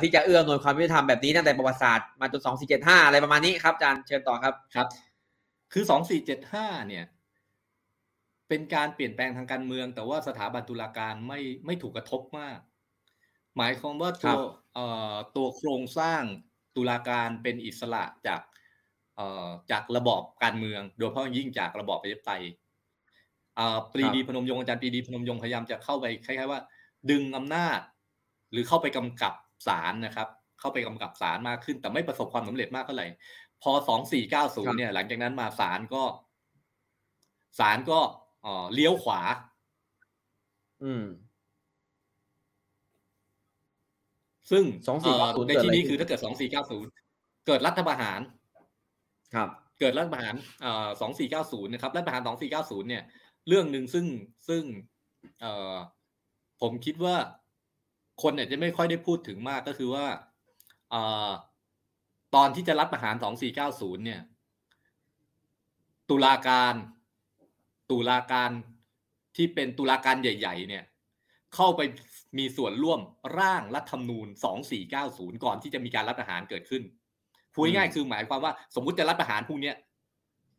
ที่จะเอื้อหน่วยความยุติธรรมแบบนี้ตั้งแต่ประวัติศาสตร์มาจนสองสี่เจ็ดห้าอะไรประมาณนี้ครับอาจารย์เชิญต่อครับครับ คือสองสี่เจ็ดห้าเนี่ย เป็นการเปลี่ยนแปลงทางการเมือง แต่ว่าสถาบันตุลาการไม่ไม่ถูกกระทบมาก หมายความว่าตัวตัวโครงสร้างตุลาการเป็นอิสระจากจากระบอบการเมือง โดยเฉพาะยิ่งจากระบอบประชาธิปไตยปรีดีพนมยงค์อาจารย์ปรีดีพนมยงค์พยายามจะเข้าไปคล้ายๆว่า ดึงอำนาจ หรือเข้าไปกำกับศาลนะครับ เข้าไปกำกับศาลมากขึ้น แต่ไม่ประสบความสำเร็จมากเท่าไหร่พอสองสี่เก้าศูนย์เนี่ย หลังจากนั้นมาศาลก็ศาลก็เลี้ยวขวา อืม ซึ่งสองสี่เก้าศูนย์ในที่นี้คือถ้าเกิดสองสี่เก้าศูนย์เกิดรัฐประหาร ครับ เกิดรัฐประหารสองสี่เก้าศูนย์นะครับรัฐประหารสองสี่เก้าศูนย์เนี่ย เรื่องหนึ่งซึ่งซึ่งผมคิดว่าคนเนี่ยจะไม่ค่อยได้พูดถึงมากก็คือว่าตอนที่จะรัฐประหารสองสี่เก้าศูนย์เนี่ย ตุลาการตุลาการที่เป็นตุลาการใหญ่ ๆ เนี่ย เข้าไป มีส่วนร่วมร่างรัฐธรรมนูญสองสี่เก้าศูนย์ก่อนที่จะมีการรัฐประหารเกิดขึ้นพูดง่ายๆคือหมายความว่าสมมุติจะรัฐประหารพวกนี้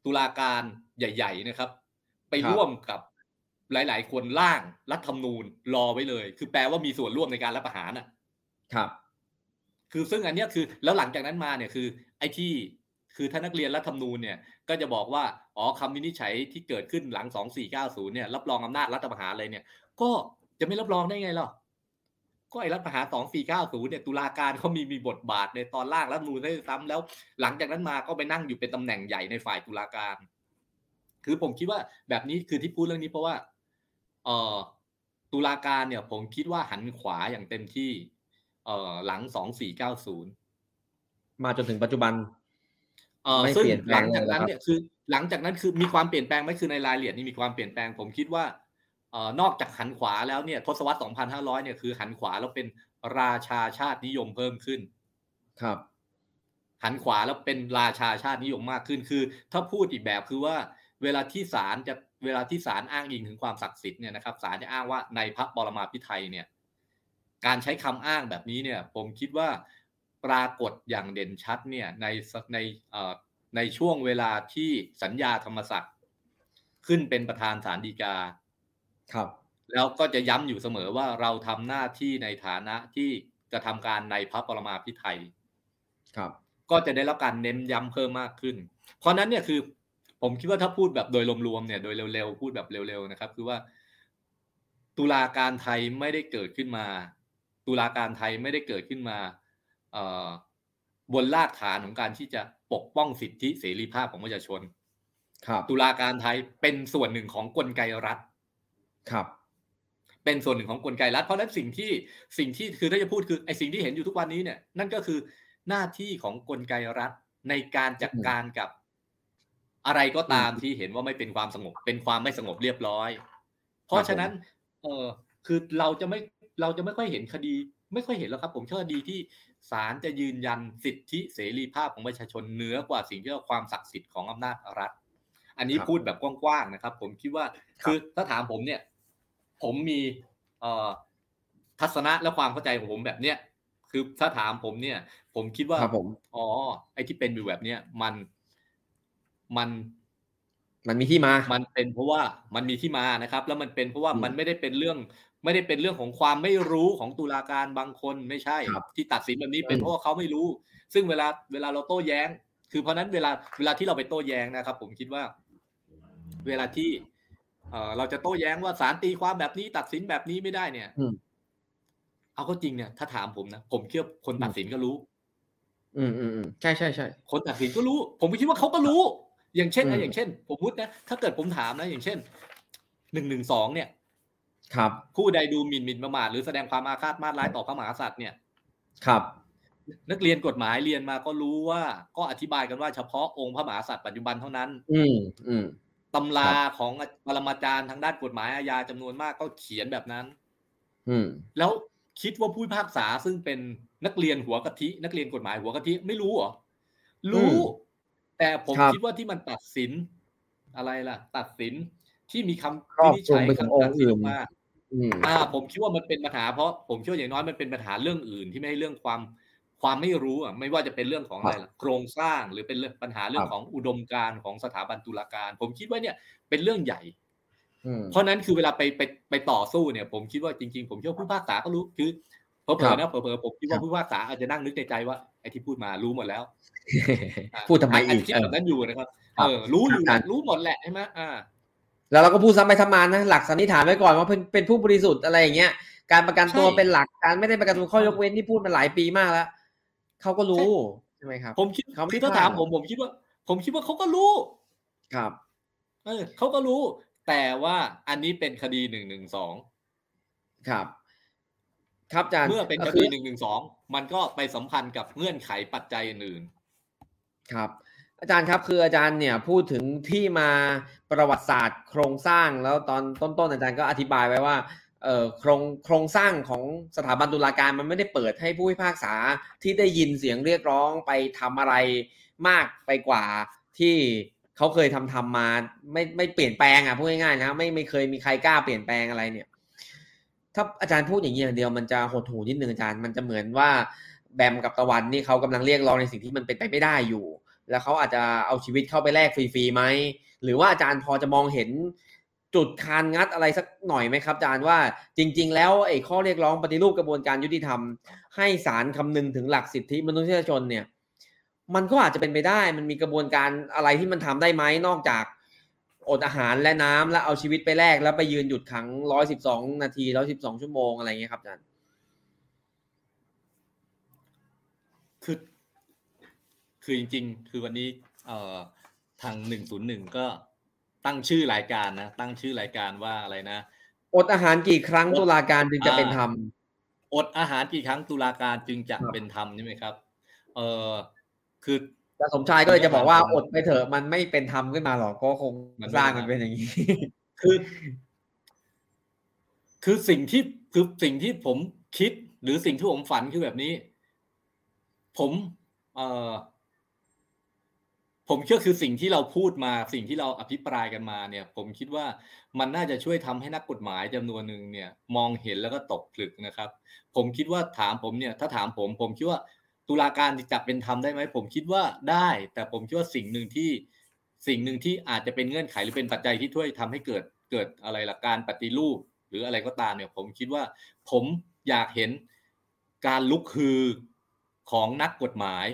ตุลาการใหญ่ ๆ นะครับ ไปร่วมกับหลาย ๆ คนร่างรัฐธรรมนูญรอไว้เลย คือแปลว่ามีส่วนร่วมในการรัฐประหารอะ ครับ คือซึ่งอันเนี้ยคือแล้วหลังจากนั้นมาเนี่ยคือ ไอ้ที่คือถ้านักเรียนรัฐธรรมนูญเนี่ยก็จะบอกว่าอ๋อคำวินิจฉัยที่เกิดขึ้นหลัง 2490 เนี่ยรับรองอำนาจรัฐประหารเลยเนี่ย ก็จะไม่รับรองได้ไงล่ะ ก็ไอ้รัฐประหาร 2490 เนี่ยตุลาการเขามีมีบทบาทในตอนล่างรัฐธรรมนูญได้ซ้ำแล้ว หลังจากนั้นมาก็ไปนั่งอยู่เป็นตำแหน่งใหญ่ในฝ่ายตุลาการ คือผมคิดว่าแบบนี้คือที่พูดเรื่องนี้เพราะว่าเอ่อตุลาการเนี่ย ผมคิดว่าหันขวาอย่างเต็มที่เอ่อหลัง 2490 มาจนถึงปัจจุบันเอ่อไม่ซึ่งเปลี่ยนแปลหลังงจากนั้นเลยเหรอครับเนี่ยคือ หลังจากนั้นคือมีความเปลี่ยนแปลงไหมคือในรายละเอียดนี่มีความเปลี่ยนแปลง ผมคิดว่าเอ่อ นอกจากหันขวาแล้วเนี่ยทศวรรษ 2500 เนี่ยคือหันขวาแล้วเป็นราชาชาตินิยมเพิ่มขึ้น ครับ หันขวาแล้วเป็นราชาชาตินิยมมากขึ้นคือ ถ้าพูดอีกแบบคือว่า เวลาที่ศาลจะเวลาที่ศาลอ้างอิงถึงความศักดิ์สิทธิ์เนี่ยนะครับศาลจะอ้างว่าในพระบรมาภิไธยเนี่ย การใช้คำอ้างแบบนี้เนี่ย ผมคิดว่าปรากฏอย่างเด่นชัดเนี่ยในในเอ่อในช่วงเวลาที่สัญญาธรรมศักดิ์ขึ้นเป็นประธานศาลฎีกา ครับ แล้วก็จะย้ำอยู่เสมอว่าเราทำหน้าที่ในฐานะที่กระทำการในพระปรมาภิไธยครับ ก็จะได้รับการเน้นย้ำเพิ่มมากขึ้น เพราะนั้นเนี่ยคือ ผมคิดว่าถ้าพูดแบบโดยรวมๆเนี่ยโดยเร็วๆพูดแบบเร็วๆนะครับ คือว่า ตุลาการไทยไม่ได้เกิดขึ้นมา ตุลาการไทยไม่ได้เกิดขึ้นมาเอ่อบนรากฐานของการที่จะปกป้องสิทธิเสรีภาพของประชาชนครับตุลาการไทยเป็นส่วนหนึ่งของกลไกรัฐ ครับ เป็นส่วนหนึ่งของกลไกรัฐเพราะฉะนั้นสิ่งที่สิ่งที่คือถ้าจะพูดคือไอ้สิ่งที่เห็นอยู่ทุกวันนี้เนี่ย นั่นก็คือหน้าที่ของกลไกรัฐในการจัดการกับอะไรก็ตามที่เห็นว่าไม่เป็นความสงบ เป็นความไม่สงบเรียบร้อย เพราะฉะนั้น เออคือเราจะไม่เราจะไม่ค่อยเห็นคดี ไม่ค่อยเห็นแล้วครับ ผมเชื่อคดีที่ศาลจะยืนยันสิทธิเสรีภาพของประชาชนเหนือกว่าสิ่งที่เรียกว่าความศักดิ์สิทธิ์ของอำนาจรัฐ อันนี้ครับพูดแบบกว้างๆนะครับ ผมคิดว่าคือถ้าถามผมเนี่ย ผมมีเอ่อทัศนะและความเข้าใจของผมแบบเนี้ยคือถ้าถามผมเนี่ย ผมคิดว่าครับผมอ๋อไอ้ที่เป็นอยู่แบบเนี้ยมันมันมันมีที่มา มันเป็นเพราะว่ามันมีที่มานะครับ แล้วมันเป็นเพราะว่าอืมมันไม่ได้เป็นเรื่อง ไม่ได้เป็นเรื่องของความไม่รู้ของตุลาการบางคนไม่ใช่ครับที่ตัดสินแบบนี้เป็นอืมเพราะว่าเขาไม่รู้ ซึ่งเวลาเวลาเราโต้แย้ง คือเพราะฉะนั้นเวลาเวลาที่เราไปโต้แย้งนะครับ ผมคิดว่า เวลาที่ เอ่อเราจะโต้แย้งว่าศาลตีความแบบนี้ตัดสินแบบนี้ไม่ได้เนี่ยอืมเอาก็จริงเนี่ยถ้าถามผมนะผมเชื่อคนตัดสินก็รู้ อืมอืมอืมใช่ใช่ใช่คนตัดสินก็รู้ ผมก็คิดว่าเขาก็รู้ อย่างเช่นอืนะมอย่างเช่น ผมพูดนะถ้าเกิดผมถามนะ อย่างเช่นหนึ่งหนึ่งสองเนี่ย ครับ ผู้ใดดูหมิ่นหมิ่นประมาทหรือแสดงความอาฆาตมาตร้ายต่อพระมหากษัตริย์เนี่ย ครับ นักเรียนกฎหมายเรียนมาก็รู้ว่า ก็อธิบายกันว่าเฉพาะองค์พระมหากษัตริย์ปัจจุบันเท่านั้น อืมอืม ตำราครับของปรมาจารย์ทางด้านกฎหมายอาญาจำนวนมากก็เขียนแบบนั้นอืมแล้วคิดว่าผู้พิพากษาซึ่งเป็นนักเรียนหัวกะทิ นักเรียนกฎหมายหัวกะทิไม่รู้เหรอ รู้ แต่ผมครับคิดว่าที่มันตัดสินอะไรล่ะ ตัดสินที่มีคำครอบวินิจฉัยคลุมไปถึงคำตัดสินองค์อื่อนอกมาอืมอ่า ผมคิดว่ามันเป็นปัญหาเพราะผมคิดว่าอย่างน้อยมันเป็นปัญหาเรื่องอื่นที่ไม่ใช่เรื่องความ ความไม่รู้อะไม่ว่าจะเป็นเรื่องของอะไรล่ะโครงสร้างหรือเป็นเรื่องปัญหาเรื่องครับของอุดมการณ์ของสถาบันตุลาการ ผมคิดว่าเนี่ยเป็นเรื่องใหญ่อืมเพราะนั้นคือเวลาไปไปไปต่อสู้เนี่ย ผมคิดว่าจริง ๆ ผมเชื่อว่าผู้พิพากษาก็รู้คือเผลครัอบๆนะเผลอๆผมคิดครัว่าบผู้พิพากษาอาจจะนั่งนึกในใจว่าไอ้ที่พูดมารู้หมดแล้วอ่าพูดทำไมอีกาจจะคิดเออแบบนั้นอยู่นะครับครับเออรู้อยู่แหละอาจารย์รู้หมดแหละใช่ไหมอ่า แล้วเราก็พูดซ้ำไปซ้ำมานะหลักสันนิษฐานไว้ก่อนว่าเป็นเป็นผู้บริสุทธิ์อะไรอย่างเงี้ยการประกันตัวใช่เป็นหลักการไม่ได้ประกันตัวข้อยกเว้นที่พูดมาหลายปีมากแล้ว เขาก็รู้ใช่ไหมครับ ผมคิดเขาไม่คือถ้าพลาดถามผมผมคิดว่า ผมคิดว่าเขาก็รู้ ครับเออเขาก็รู้ แต่ว่าอันนี้เป็นคดีหนึ่งหนึ่งสองครับ ครับอาจารย์เมื่อเป็นคก็ดีอหนึ่งหนึ่งสองมันก็ไปสัมพันธ์กับเงื่อนไขปัจจัยอื่นครับ อาจารย์ครับคืออาจารย์เนี่ยพูดถึงที่มาประวัติศาสตร์โครงสร้างแล้วตอนต้นๆอาจารย์ก็อธิบายไว้ว่าเอ่อ โครงโครงสร้างของสถาบันตุลาการมันไม่ได้เปิดให้ผู้พิพากษาที่ได้ยินเสียงเรียกร้องไปทำอะไรมากไปกว่าที่เขาเคยทำทำมาไม่ไม่เปลี่ยนแปลงอะพูดง่ายๆนะไม่ไม่เคยมีใครกล้าเปลี่ยนแปลงอะไรเนี่ย ถ้าอาจารย์พูดอย่างนี้อย่างเดียวมันจะหดหูนิดนึงอาจารย์มันจะเหมือนว่าแบมกับตะวันนี่เขากำลังเรียกร้องในสิ่งที่มันเป็นไปไม่ได้อยู่ แล้วเขาอาจจะเอาชีวิตเข้าไปแลกฟรีๆไหมหรือว่าอาจารย์พอจะมองเห็น จุดคานงัดอะไรสักหน่อยไหมครับอาจารย์ว่าจริง ๆ แล้วไอ้ข้อเรียกร้องปฏิรูปกระบวนการยุติธรรม ให้ศาลคำนึงถึงหลักสิทธิมนุษยชนเนี่ย มันก็อาจจะเป็นไปได้ มันมีกระบวนการอะไรที่มันทำได้ไหมนอกจากอดอาหารและน้ำแล้วเอาชีวิตไปแลกแล้วไปยืนหยุดขังร้อยสิบสองนาทีร้อยสิบสองชั่วโมงอะไรเงี้ยครับอาจารย์คือคือจริง ๆ คือวันนี้เอ่อทางหนึ่งศูนย์หนึ่งก็ ตั้งชื่อรายการนะตั้งชื่อรายการว่าอะไรนะอดอาหารกี่ครั้งตุลาการจึงจะเป็นธรรมอดอาหารกี่ครั้งตุลาการจึงจะครับเป็นธรรมใช่ไหมครับ เออคือแต่สมชายก็เลยจะบอกว่าอดไปเถอะมันไม่เป็นธรรมขึ้นมาหรอกก็คงมันไม่สร้างเป็นธรรมมันเป็นอย่างนี้คือ คือสิ่งที่คือสิ่งที่ผมคิด หรือสิ่งที่ผมฝันคือแบบนี้ ผม เอ่อ ผมเชื่อคือสิ่งที่เราพูดมาสิ่งที่เราอภิปรายกันมาเนี่ย ผมคิดว่ามันน่าจะช่วยทำให้นักกฎหมายจำนวนหนึ่งเนี่ยมองเห็นแล้วก็ตกผลึกนะครับ ผมคิดว่าถามผมเนี่ยถ้าถามผมผมคิดว่าตุลาการจะเป็นธรรมได้ไหมผมคิดว่าได้ แต่ผมคิดว่าสิ่งหนึ่งที่สิ่งหนึ่งที่อาจจะเป็นเงื่อนไขหรือเป็นปัจจัยที่ช่วยทำให้เกิดเกิดอะไรล่ะการปฏิรูป หรืออะไรก็ตามเนี่ย ผมคิดว่าผมอยากเห็นการลุกฮือของนักกฎหมาย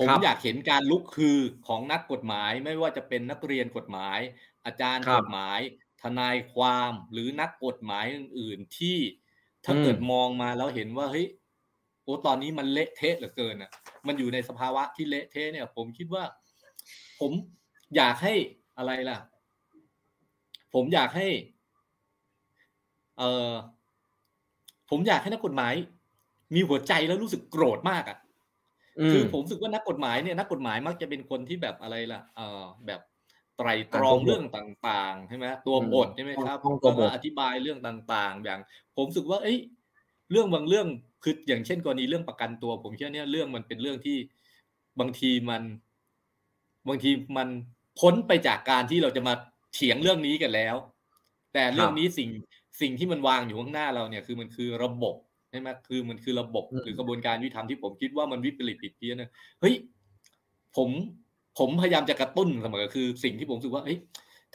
ผมครับอยากเห็นการลุกคือของนักกฎหมายไม่ว่าจะเป็นนักเรียนกฎหมาย อาจารย์ครักบฎหมาย ทนายความหรือนักกฎหมายอื่น ๆ ที่ถ้าอืมเกิดมองมาแล้วเห็นว่าเฮ้ยโอ้ตอนนี้มันเละเทะเหลือเกินอะ มันอยู่ในสภาวะที่เละเทะเนี่ย ผมคิดว่า ผมอยากให้อะไรล่ะ ผมอยากให้ เออผมอยากให้นักกฎหมาย มีหัวใจแล้วรู้สึกโกรธมากอะอื คือมผมรู้สึกว่านักกฎหมายเนี่ยนักกฎหมายมักจะเป็นคนที่แบบอะไรล่ะเออแบบไตรตรองอ่านตัวบทเรื่องต่างๆใช่ไหมตัวอืมบทใช่ไหมครับต้องตัวบทแล้วก็อธิบายเรื่องต่างๆ อย่าง ผมรู้สึกว่า เอ้ยเรื่องบางเรื่องคืออย่างเช่นกรณีเรื่องประกันตัว ผมเชื่อเนี่ยเรื่องมันเป็นเรื่องที่บางทีมัน บางทีมันพ้นไปจากการที่เราจะมาเถียงเรื่องนี้กันแล้ว แต่เรื่องนี้สิ่งสิ่งที่มันวางอยู่ข้างหน้าเราเนี่ยคือมันคือระบบ ใช่ไหมคือมันคือระบบอืมหรือกระบวนการยุติธรรมที่ผมคิดว่ามันวิปริตผิดเพี้ยนนะเฮ้ยผมผมพยายามจะกระตุ้นเสมอคือสิ่งที่ผมรู้สึกว่าเฮ้ย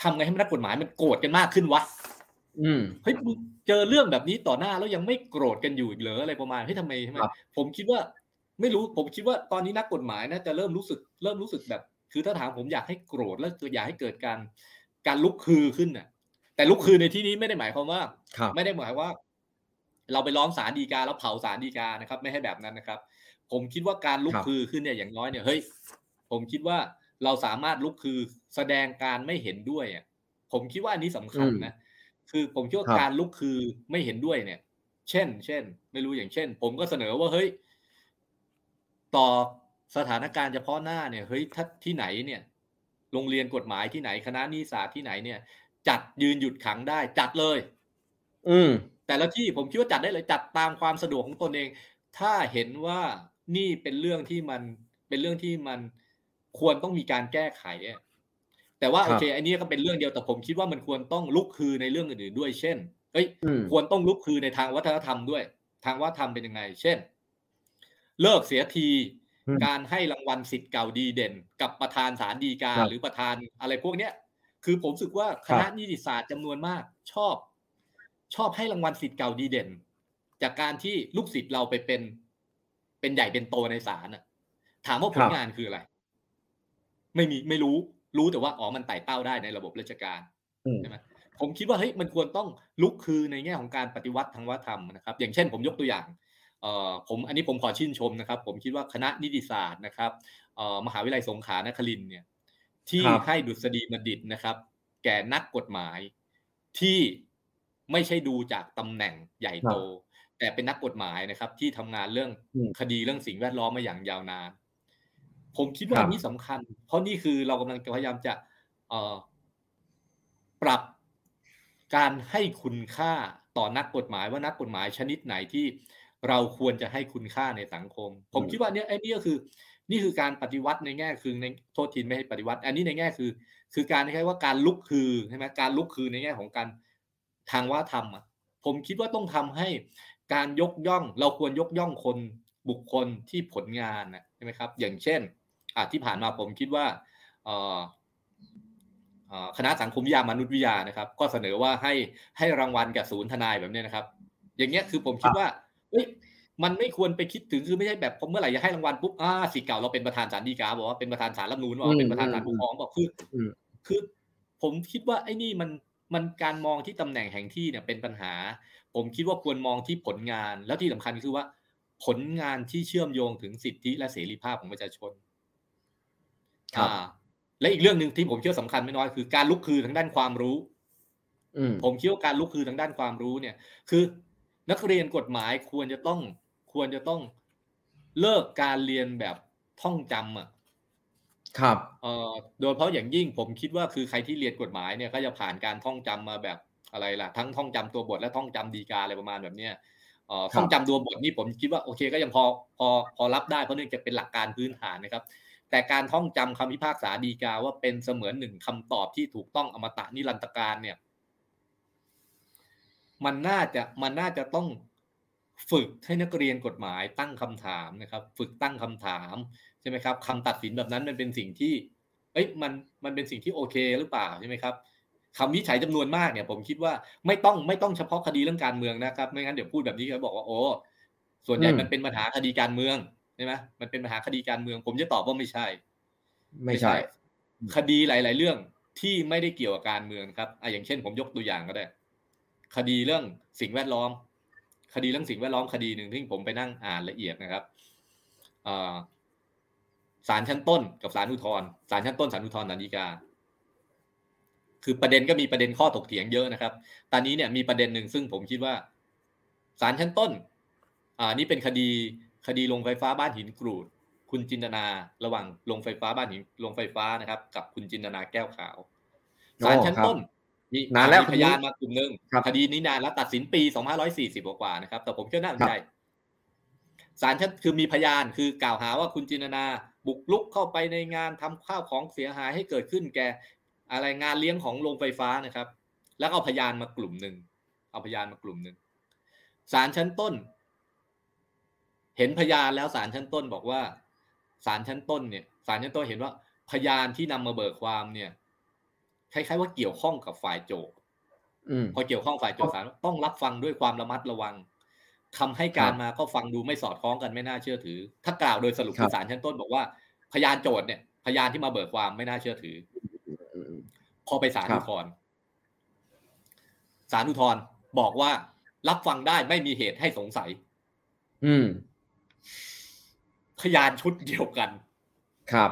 ทำไงให้นักกฎหมายมันโกรธกันมากขึ้นวะอืมเฮ้ยมึงเจอเรื่องแบบนี้ต่อหน้าแล้วยังไม่โกรธกันอยู่อีกเหรออะไรประมาณเฮ้ยทำไมทำไมครับผมคิดว่า ไม่รู้ผมคิดว่าตอนนี้นักกฎหมายน่าจะเริ่มรู้สึกเริ่มรู้สึกแบบ คือถ้าถามผมอยากให้โกรธแล้วอยากให้เกิดการการลุกฮือขึ้นน่ะ แต่ลุกฮือในที่นี้ไม่ได้หมายความว่าครับไม่ได้หมายว่า เราไปร้องศาลฎีกาแล้วเผาศาลฎีกานะครับ ไม่ให้แบบนั้นนะครับ ผมคิดว่าการลุกครับคือขึ้นเนี่ยอย่างน้อยเนี่ยเฮ้ยผมคิดว่าเราสามารถลุกคือแสดงการไม่เห็นด้วยอะผมคิดว่าอันนี้สำคัญนะคือผมคิดว่าครับการลุกคือไม่เห็นด้วยเนี่ย เช่น เช่น ไม่รู้อย่างเช่น ผมก็เสนอว่าเฮ้ยต่อสถานการณ์เฉพาะหน้าเนี่ยเฮ้ยถ้าที่ไหนเนี่ย โรงเรียนกฎหมายที่ไหนคณะนิสาสตร์ที่ไหนเนี่ย จัดยืนหยุดขังได้ จัดเลย อืม แต่ละที่ผมคิดว่าจัดได้เลยจัดตามความสะดวกของตนเอง ถ้าเห็นว่านี่เป็นเรื่องที่มันเป็นเรื่องที่มันควรต้องมีการแก้ไขอะแต่ว่าครับโอเคอันนี้ก็เป็นเรื่องเดียวแต่ผมคิดว่ามันควรต้องลุกคือในเรื่องอื่นๆด้วย เช่นเอ้ยอืมควรต้องลุกคือในทางวัฒนธรรมด้วย ทางวัฒนธรรมเป็นยังไง เช่น เลิกเสียทีอืมการให้รางวัลสิทธิ์เก่าดีเด่น กับประธานศาลฎีกาครับหรือประธานอะไรพวกเนี้ยคือผมรู้สึกว่าคณะครับนิติศาสตร์จำนวนมากชอบ ชอบให้รางวัลสิทธิ์เก่าดีเด่น จากการที่ลูกศิษย์เราไปเป็น เป็นใหญ่เป็นโตในศาลน่ะถามว่าผครัลบงานคืออะไร ไม่มีไม่รู้รู้แต่ว่าอ๋อมันไต่เต้าได้ในระบบราชการอืมใช่ไหมผมคิดว่าเฮ้ยมันควรต้องลุกคือในแง่ของการปฏิวัติทางวัฒนธรรมนะครับ อย่างเช่น ผมยกตัวอย่างเอ่อผมอันนี้ผมขอชื่นชมนะครับ ผมคิดว่าคณะนิติศาสตร์นะครับเอ่อมหาวิทยาลัยสงขลานครินทร์เนี่ยที่ครับให้ดุษฎีบัณฑิตนะครับ แก่นักกฎหมายที่ ไม่ใช่ดูจากตำแหน่งใหญ่โต แต่เป็นนักกฎหมายนะครับ ที่ทำงานเรื่องอืมคดีเรื่องสิ่งแวดล้อมมาอย่างยาวนาน ผมคิดว่าครับอันนี้สำคัญ เพราะนี่คือเรากำลังพยายามจะเอ่อปรับการให้คุณค่าต่อนักกฎหมายว่านักกฎหมายชนิดไหนที่เราควรจะให้คุณค่าในสังคม ผมอืมคิดว่าเนี่ยไอ้นี่ก็คือ นี่คือการปฏิวัติในแง่คือในโทษทีไม่ให้ปฏิวัติ อันนี้ในแง่คือ คือการใช้ว่าการลุกคือใช่ไหมการลุกคือในแง่ของการ ทางว่าธรรมอะผมคิดว่าต้องทำให้การยกย่องเราควรยกย่องคนบุคคลที่ผลงานนะใช่ไหมครับ อย่างเช่นอะที่ผ่านมาผมคิดว่าเอ่อคณะสังคมวิทยามนุษยวิทยานะครับ ก็เสนอว่าให้ให้รางวัลกับศูนย์ทนายแบบนี้นะครับ อย่างเงี้ยคือผมคิดว่าเฮ้ยมันไม่ควรไปคิดถึงคือไม่ใช่แบบผมเมื่อไหร่จะให้รางวัลปุ๊บอ่าสิเก่าเราเป็นประธานศาลฎีกาบอกว่าเป็นประธานศาลรัฐนูนบอกเป็นประธานศาลปกครองบอกคือ คือผมคิดว่าไอ้นี่มัน มันการมองที่ตำแหน่งแห่งที่เนี่ยเป็นปัญหา ผมคิดว่าควรมองที่ผลงาน แล้วที่สำคัญคือว่า ผลงานที่เชื่อมโยงถึงสิทธิและเสรีภาพของประชาชนอ่าและอีกเรื่องหนึ่งที่ผมเชื่อสำคัญไม่น้อยคือการลุกคือทางด้านความรู้ผมคิดว่าการลุกคือทางด้านความรู้เนี่ย คือ นักเรียนกฎหมายควรจะต้องควรจะต้องเลิกการเรียนแบบท่องจำอะ ครับเอ่อโดยเพราะอย่างยิ่งผมคิดว่าคือใครที่เรียนกฎหมายเนี่ยก็จะผ่านการท่องจำมาแบบอะไรล่ะ ทั้งท่องจำตัวบทและท่องจำดีกาอะไรประมาณแบบเนี้ยเอ่อท่องจำตัวบทนี่ผมคิดว่าโอเคก็ยังพอพอพอรับได้เพราะเนื่องจากเป็นหลักการพื้นฐานนะครับ แต่การท่องจำคำพิพากษาดีกาว่าเป็นเสมือนหนึ่งคำตอบที่ถูกต้องอมตะนิรันตการเนี่ย มันน่าจะมันน่าจะต้องฝึกให้นักเรียนกฎหมายตั้งคำถามนะครับ ฝึกตั้งคำถามใช่ไหมครับคำตัดสินแบบนั้นมันเป็นสิ่งที่ เอ้ยมันมันเป็นสิ่งที่โอเคหรือเปล่าใช่ไหมครับคำวิจัยจำนวนมากเนี่ยผมคิดว่าไม่ต้องไม่ต้องเฉพาะคดีเรื่องการเมืองนะครับ ไม่งั้นเดี๋ยวพูดแบบนี้เขาบอกว่าโอ้ส่วนใหญ่มันเป็นปัญหาคดีการเมืองใช่ไหมมันเป็นปัญหาคดีการเมือง ผมจะตอบว่าไม่ใช่ ไม่ใช่ คดีหลาย ๆ เรื่องที่ไม่ได้เกี่ยวกับการเมืองครับอะอย่างเช่น ผมยกตัวอย่างก็ได้ คดีเรื่องสิ่งแวดล้อม คดีเรื่องสิ่งแวดล้อมคดีหนึ่งที่ผมไปนั่งอ่านละเอียดนะครับ ศาลชั้นต้นกับศาลอุทธรศาลชั้นต้นศาลอุทธรศาลฎีกา คือประเด็นก็มีประเด็นข้อถกเถียงเยอะนะครับ ตอนนี้เนี่ยมีประเด็นหนึ่งซึ่งผมคิดว่าศาลชั้นต้น อ่านี่เป็นคดีคดีลงไฟฟ้าบ้านหินกรูด คุณจินตนาระหว่างลงไฟฟ้าบ้านหินลงไฟฟ้านะครับ กับคุณจินตนาแก้วขาวศาลชั้นต้นมีนานแล้วพยานมากลุ่มหนึ่งคดีนี้นานแล้วตัดสินปี2540กว่านะครับ แต่ผมเชื่อน่าสนใจศาลชั้นคือมีพยานคือกล่าวหาว่าคุณจินตนา บุกลุกเข้าไปในงานทำข้าวของเสียหายให้เกิดขึ้นแก่อะไรงานเลี้ยงของโรงไฟฟ้านะครับ แล้วเอาพยานมากลุ่มหนึ่งเอาพยานมากลุ่มหนึ่งศาลชั้นต้น เห็นพยานแล้วศาลชั้นต้นบอกว่าศาลชั้นต้นเนี่ยศาลชั้นต้นเห็นว่าพยานที่นำมาเบิกความเนี่ยคล้ายๆว่าเกี่ยวข้องกับฝ่ายโจทย์พอเกี่ยวข้องฝ่ายโจทย์ศาลต้องรับฟังด้วยความระมัดระวัง คำให้การมาก็ฟังดูไม่สอดคล้องกันไม่น่าเชื่อถือ ถ้ากล่าวโดยสรุปคือศาลชั้นต้นบอกว่า พยานโจทย์เนี่ย พยานที่มาเบิกความไม่น่าเชื่อถือ พอไปศาลอุทธรณ์ศาลอุทธรณ์บอกว่ารับฟังได้ไม่มีเหตุให้สงสัย อืม พยานชุดเดียวกัน ครับ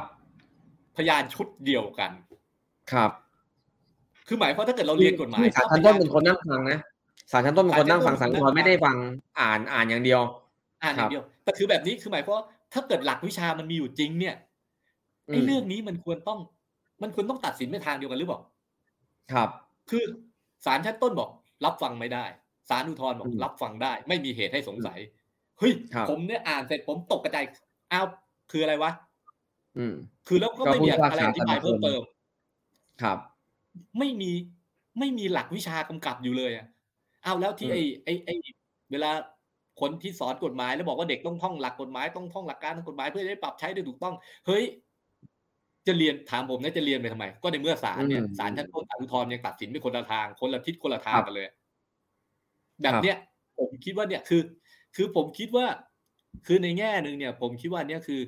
พยานชุดเดียวกัน ครับ คือหมายความถ้าเกิดเราเรียนกฎหมายศาลชั้นต้นเป็นคนนั่งฟังนะ ศาลชั้นต้นเป็นคนนั่งฟังสังคมไม่ได้ฟังอ่านอ่านอย่างเดียว อ่านอย่างเดียว แต่คือแบบนี้คือหมายความถ้าเกิดหลักวิชามันมีอยู่จริง เนี่ยไอ้เรื่องนี้มันควรต้อง มันควรต้องตัดสินในทางเดียวกันหรือเปล่าครับ คือศาลชั้นต้นบอก รับฟังไม่ได้ศาลอุทธรณ์บอกรับฟังได้ ไม่มีเหตุให้สงสัยเฮ้ยผมเนี่ยอ่านเสร็จผมตกกระจายอ้าวคืออะไรวะอืม คือแล้วก็ไม่มีอะไรอธิบายเพิ่มเติม ครับ ไม่มีไม่มีหลักวิชากำกับอยู่เลยอะ อ้าวแล้วที่ไอ้ไอ้ไอ้เวลาคนที่สอนกฎหมายแล้วบอกว่าเด็กต้องท่องหลักกฎหมายต้องท่องหลักการทางกฎหมายเพื่อได้ปรับใช้ได้ถูกต้อง เฮ้ย จะเรียนถามผมนะจะเรียนไปทำไม ก็ในเมื่อศาลเนี่ยศาลชั้นต้นศาลอุทธรณ์ยังตัดสินเป็นคนละทาง คนละทิศคนละทางกันเลย แบบเนี้ยผมคิดว่าเนี่ยคือ คือผมคิดว่า คือในแง่หนึ่งเนี่ย ผมคิดว่าเนี่ยคือ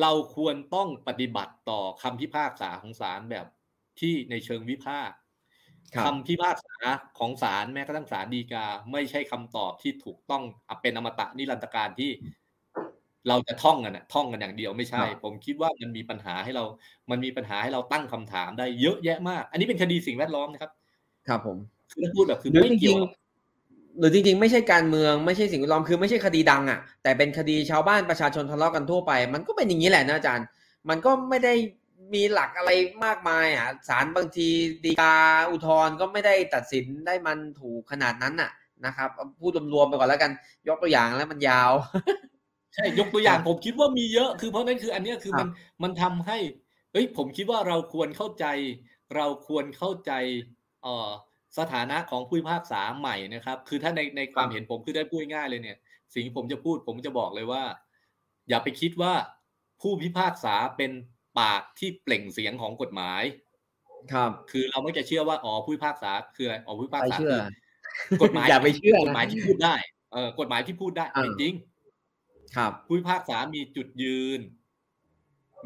เราควรต้องปฏิบัติต่อคำพิพากษาของศาลแบบที่ในเชิงวิพากษ์ คำพิพากษาของศาลแม้กระทั่งศาลฎีกา ไม่ใช่คำตอบที่ถูกต้องเป็นอมตะนิรันตการที่เราจะท่องกันนะท่องกันอย่างเดียวไม่ใช่ ผมคิดว่ามันมีปัญหาให้เรา มันมีปัญหาให้เราตั้งคำถามได้เยอะแยะมาก อันนี้เป็นคดีสิ่งแวดล้อมนะครับ ครับผมคือพูดแบบคือไม่เกี่ยวหรือจริงๆ ไม่ใช่การเมืองไม่ใช่สิ่งแวดล้อมคือไม่ใช่คดีดังอะ แต่เป็นคดีชาวบ้านประชาชนทะเลาะกันทั่วไป มันก็เป็นอย่างนี้แหละนะอาจารย์ มันก็ไม่ได้ มีหลักอะไรมากมายอะศาลบางทีดีกาอุทธรณ์ก็ไม่ได้ตัดสินได้มันถูกขนาดนั้นน่ะนะครับพูดรวมๆไปก่อนแล้วกัน ยกตัวอย่างแล้วมันยาว ใช่ยกตัวอย่างผมคิดว่ามีเยอะ คือเพราะนั้นคืออันนี้คือมันมันทำให้เอ้ยผมคิดว่าเราควรเข้าใจ เราควรเข้าใจเอ่อสถานะของผู้พิพากษาใหม่นะครับ คือถ้าในในความเห็นผมคือได้พูดง่ายเลยเนี่ย สิ่งที่ผมจะพูดผมจะบอกเลยว่า อย่าไปคิดว่าผู้พิพากษาเป็น ปากที่เปล่งเสียงของกฎหมาย ครับ คือเราไม่จะเชื่อว่าอ๋อผู้พิพากษาคืออะไรอ๋อผู้พิพากไปษาเชื่อคือกฎหมายอย่าไปเชื่อกฎหมายที่พูดได้เออกฎหมายที่พูดได้อ่าไม่จริง ครับผู้พิพากษามีจุดยืน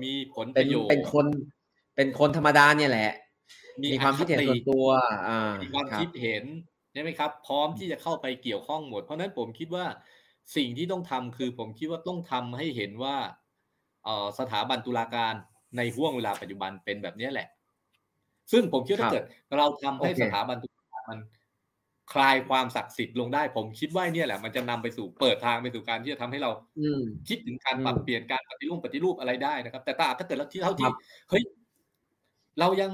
มีผลปเป็นระโยชน์เป็นคน เป็นคนธรรมดาเนี่ยแหละ มีความคิดเห็นอส่วนตัวอ่ามีความรับคิดเห็นใช่ไหมครับ พร้อมที่จะเข้าไปเกี่ยวข้องหมด เพราะฉะนั้นผมคิดว่าสิ่งที่ต้องทำคือผมคิดว่าต้องทำให้เห็นว่าเอ่อสถาบันตุลาการ ในห่วงเวลาปัจจุบันเป็นแบบนี้แหละ ซึ่งผมคิดว่าครับถ้าเกิด เราทำให้โอเคสถาบันตุลาการมันคลายความศักดิ์สิทธิ์ลงได้ ผมคิดว่าเนี่ยแหละ มันจะนำไปสู่เปิดทางไปสู่การที่จะทำให้เราอืมคิดถึงการอืมปรับเปลี่ยนการปฏิรูปปฏิรูปอะไรได้นะครับ แต่ถ้าถ้าเกิดเราที่เท่าคที่รับเฮ้ยเรายัง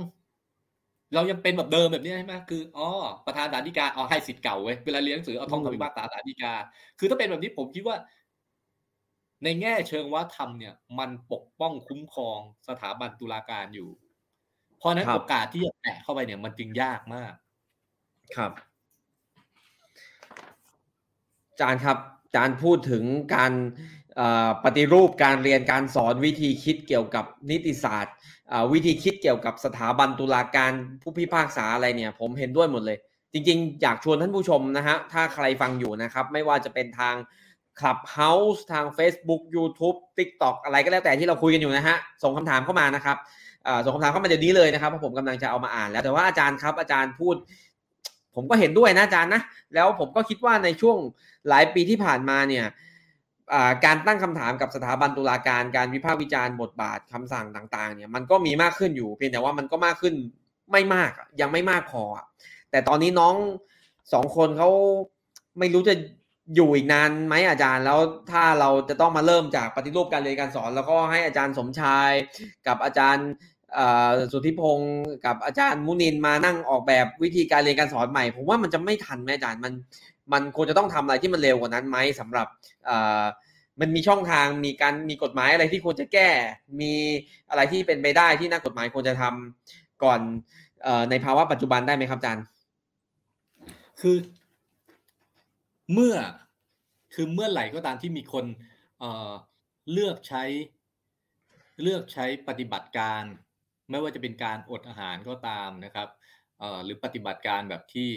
เรายังเป็นแบบเดิมแบบนี้ใช่ไหมคืออ๋อประธานศาลฎีกาเอาให้สิทธิ์เก่าเว้ยเวลาเรียนหนังสือเอาท่องคำพิพากษาศาลฎีกา คือถ้าเป็นแบบนี้ผมคิดว่า ในแง่เชิงวัฒนธรรมเนี่ยมันปกป้องคุ้มครองสถาบันตุลาการอยู่ เพราะฉะนั้นครับโอกาสที่จะแตะเข้าไปเนี่ยมันจึงยากมาก ครับอาจารย์ครับอาจารย์พูดถึงการเอ่อปฏิรูปการเรียนการสอนวิธีคิดเกี่ยวกับนิติศาสตร์เอ่อวิธีคิดเกี่ยวกับสถาบันตุลาการผู้พิพากษาอะไรเนี่ย ผมเห็นด้วยหมดเลย จริง ๆ อยากชวนท่านผู้ชมนะฮะถ้าใครฟังอยู่นะครับ ไม่ว่าจะเป็นทาง Clubhouse ทาง Facebook YouTube TikTok อะไรก็แล้วแต่ที่เราคุยกันอยู่นะฮะ ส่งคำถามเข้ามานะครับส่งคำถามเข้ามาเดี๋ยวนี้เลยนะครับเพราะผมกำลังจะเอามาอ่านแล้วแต่ว่าอาจารย์ครับอาจารย์พูด ผมก็เห็นด้วยนะอาจารย์นะ แล้วผมก็คิดว่าในช่วงหลายปีที่ผ่านมาเนี่ยการตั้งคำถามกับสถาบันตุลาการการวิพากษ์วิจารณ์บทบาทคำสั่งต่างๆเนี่ยมันก็มีมากขึ้นอยู่ เพียงแต่ว่ามันก็มากขึ้นไม่มากยังไม่มากพอ แต่ตอนนี้น้องสองคนเขาไม่รู้จะ อยู่อีกนานไหมอาจารย์แล้วถ้าเราจะต้องมาเริ่มจากปฏิรูปการเรียนการสอน แล้วก็ให้อาจารย์สมชาย กับอาจารย์สุทธิพงศ์กับอาจารย์มุนินมานั่งออกแบบวิธีการเรียนการสอนใหม่ ผมว่ามันจะไม่ทันไหมอาจารย์มันมันควรจะต้องทำอะไรที่มันเร็วกว่านั้นไหมสำหรับมันมีช่องทางมีการมีกฎหมายอะไรที่ควรจะแก้ มีอะไรที่เป็นไปได้ที่นักกฎหมายควรจะทำก่อนอในภาวะปัจจุบันได้ไหมครับอาจารย์ คือ เมื่อคือเมื่อไหร่ก็ตามที่มีคนเอ่อเลือกใช้เลือกใช้ปฏิบัติการ ไม่ว่าจะเป็นการอดอาหารก็ตามนะครับเอ่อหรือปฏิบัติการแบบที่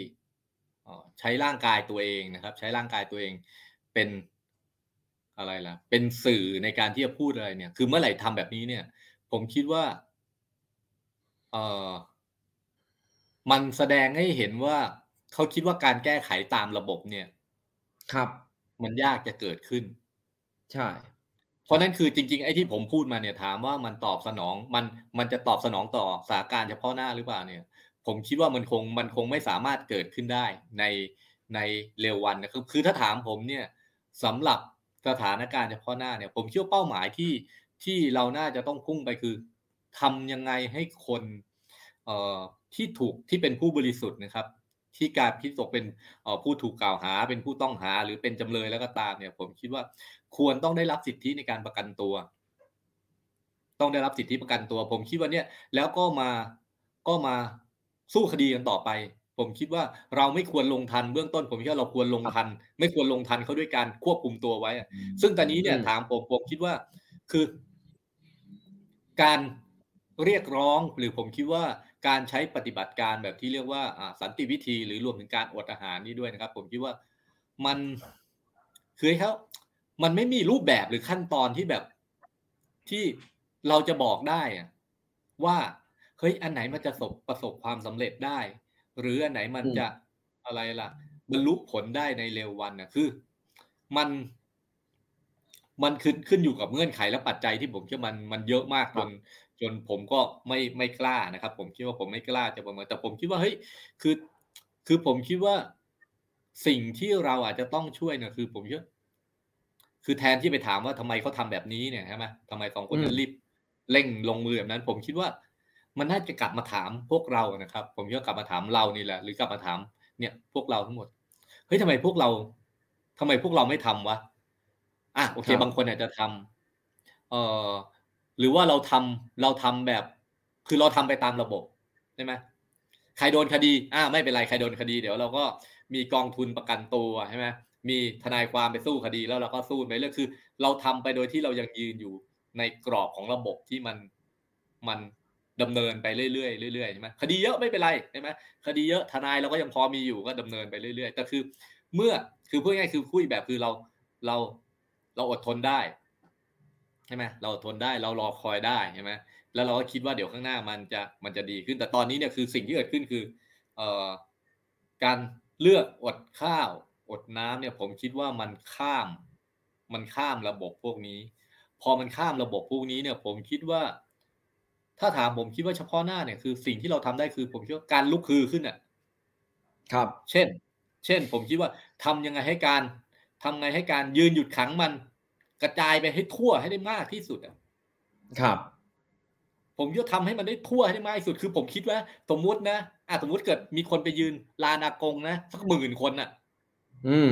เอ่อใช้ร่างกายตัวเองนะครับ ใช้ร่างกายตัวเองเป็นอะไรล่ะ เป็นสื่อในการที่จะพูดอะไรเนี่ย คือเมื่อไหร่ทำแบบนี้เนี่ย ผมคิดว่าเอ่อมันแสดงให้เห็นว่าเขาคิดว่าการแก้ไขตามระบบเนี่ย ครับ มันยากจะเกิดขึ้น ใช่ เพราะนั้นคือจริง ๆ ไอ้ที่ผมพูดมาเนี่ยถามว่ามันตอบสนองมันมันจะตอบสนองต่อสถานการณ์เฉพาะหน้าหรือเปล่าเนี่ย ผมคิดว่ามันคงมันคงไม่สามารถเกิดขึ้นได้ในในเร็ววันนะครับคือถ้าถามผมเนี่ยสำหรับสถานการณ์เฉพาะหน้าเนี่ย ผมเชื่อเป้าหมายที่ที่เราน่าจะต้องพุ่งไปคือทำยังไงให้คนเอ่อที่ถูกที่เป็นผู้บริสุทธิ์นะครับ ที่การพิตกเป็นเอ่อผู้ถูกกล่าวหา เป็นผู้ต้องหาหรือเป็นจำเลยแล้วก็ตามเนี่ย ผมคิดว่าควรต้องได้รับสิทธิในการประกันตัว ต้องได้รับสิทธิประกันตัว ผมคิดว่าเนี่ยแล้วก็มาก็มาสู้คดีกันต่อไป ผมคิดว่าเราไม่ควรลงทันเบื้องต้น ผมคิดว่าเราควรลงทัน ไม่ควรลงทันเขาด้วยการควบคุมตัวไว้อะซึ่งตอนนี้เนี่ยอืมถามผมผมคิดว่าคือ การเรียกร้องหรือผมคิดว่า การใช้ปฏิบัติการแบบที่เรียกว่าอ่าสันติวิธีหรือรวมถึงการอดอาหารนี่ด้วยนะครับ ผมคิดว่ามันคือให้เขามันไม่มีรูปแบบหรือขั้นตอนที่แบบที่เราจะบอกได้อะว่าเฮ้ยอันไหนมันจะประสบประสบความสำเร็จได้ หรืออันไหนมันอืมจะอะไรล่ะบรรลุผลได้ในเร็ววันนะคือ มัน มันขึ้นขึ้นอยู่กับเงื่อนไขและปัจจัยที่ผมเชื่อมันมันเยอะมากจน จนผมก็ไม่ไม่กล้านะครับ ผมคิดว่าผมไม่กล้าจะประเมินแต่ผมคิดว่าเฮ้ยคือ คือผมคิดว่าสิ่งที่เราอาจจะต้องช่วยเนี่ยคือ ผมเชื่อคือแทนที่ไปถามว่าทำไมเขาทำแบบนี้เนี่ยใช่ไหมทำไมสองคนนั้อืนมรีบเร่งลงมือแบบนั้น ผมคิดว่า มันน่าจะกลับมาถามพวกเรานะครับ ผมคิดว่ากลับมาถามเรานี่แหละ หรือกลับมาถามเนี่ย พวกเราทั้งหมดเฮ้ยทำไมพวกเราทำไมพวกเราไม่ทำวะอะโอเคครับบางคนอาจจะทำเอ่อ หรือว่าเราทำเราทำแบบ คือเราทำไปตามระบบใช่ไหมใครโดนคดีอ่าไม่เป็นไรใครโดนคดี เดี๋ยวเราก็มีกองทุนประกันตัวใช่ไหมมีทนายความไปสู้คดีแล้วเราก็สู้ไปเรื่อยคือ เราทำไปโดยที่เรายังยืนอยู่ในกรอบของระบบที่มันมันดำเนินไปเรื่อยๆเรื่อยๆใช่ไหมคดีเยอะไม่เป็นไรใช่ไหมคดีเยอะทนายเราก็ยังพอมีอยู่ก็ดำเนินไปเรื่อยๆแต่คือ เมื่อคือพูดง่ายคือคุยแบบคือเราเราเราอดทนได้ ใช่ไหมเราอดทนได้เรารอคอยได้ใช่ไหมแล้วเราก็คิดว่าเดี๋ยวข้างหน้ามันจะมันจะดีขึ้นแต่ตอนนี้เนี่ยคือสิ่งที่เกิดขึ้นคือเอ่อการเลือกอดข้าวอดน้ำเนี่ยผมคิดว่ามันข้าม มันข้ามระบบพวกนี้ พอมันข้ามระบบพวกนี้เนี่ย ผมคิดว่า ถ้าถามผมคิดว่าเฉพาะหน้าเนี่ยคือสิ่งที่เราทำได้คือ ผมคิดว่าการลุกคือขึ้นอะครับ เช่น เช่น ผมคิดว่าทำยังไงให้การทำไงให้การยืนหยุดขังมัน กระจายไปให้ทั่วให้ได้มากที่สุดอะ ครับ ผมจะทำให้มันได้ทั่วให้ได้มากที่สุด คือผมคิดว่า สมมุตินะอะสมมุติเกิดมีคนไปยืนลานอากงนะสักหมื่นคนน่ะ อืม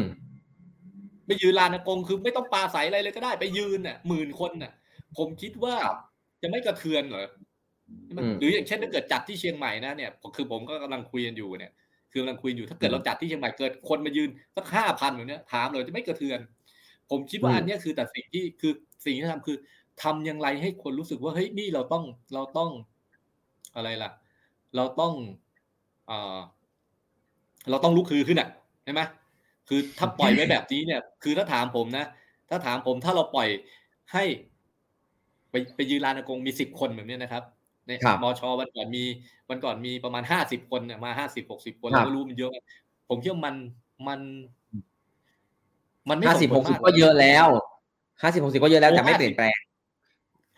ไปยืนลานอากงคือไม่ต้องปาใสอะไรเลยก็ได้ไปยืนน่ะหมื่นคนน่ะ ผมคิดว่าครับจะไม่กระเทือนเหรออืมหรืออย่างเช่นถ้าเกิดจัดที่เชียงใหม่นะเนี่ยคือผมก็กำลังคุยกันอยู่เนี่ย คือกำลังคุยอยู่ถ้าเกิดเราจัดที่เชียงใหม่เกิดคนมายืนสักห้าพันแบบเนี้ยถามเลยจะไม่กระเทือน ผมคิดว่าอันเนี้ยคือแต่สิ่งที่คือสิ่งที่ทำคือทำอย่างไรให้คนรู้สึกว่าเฮ้ยนี่เราต้องเราต้องอะไรล่ะ เราต้องเอ่อเราต้องลุกคือขึ้นอะใช่ไหมคือถ้าปล่อยไว้แบบนี้เนี่ย คือถ้าถามผมนะ ถ้าถามผมถ้าเราปล่อยให้ ไปไปยืนลานอากงมีสิบคนแบบเนี้ยนะครับในครับมชวันก่อนมีวันก่อนมีประมาณห้าสิบคนเนี่ยมาห้าสิบหกสิบคนครัเราบก็รู้มันเยอะ ผมคิดว่ามันมัน มันไม่ห้าสิบมหควกรสิบมากก็เยอะแล้วห้าสิบหกสิบก็เยอะแล้วโอ้แต่ไม่50เปลี่ยนแปลง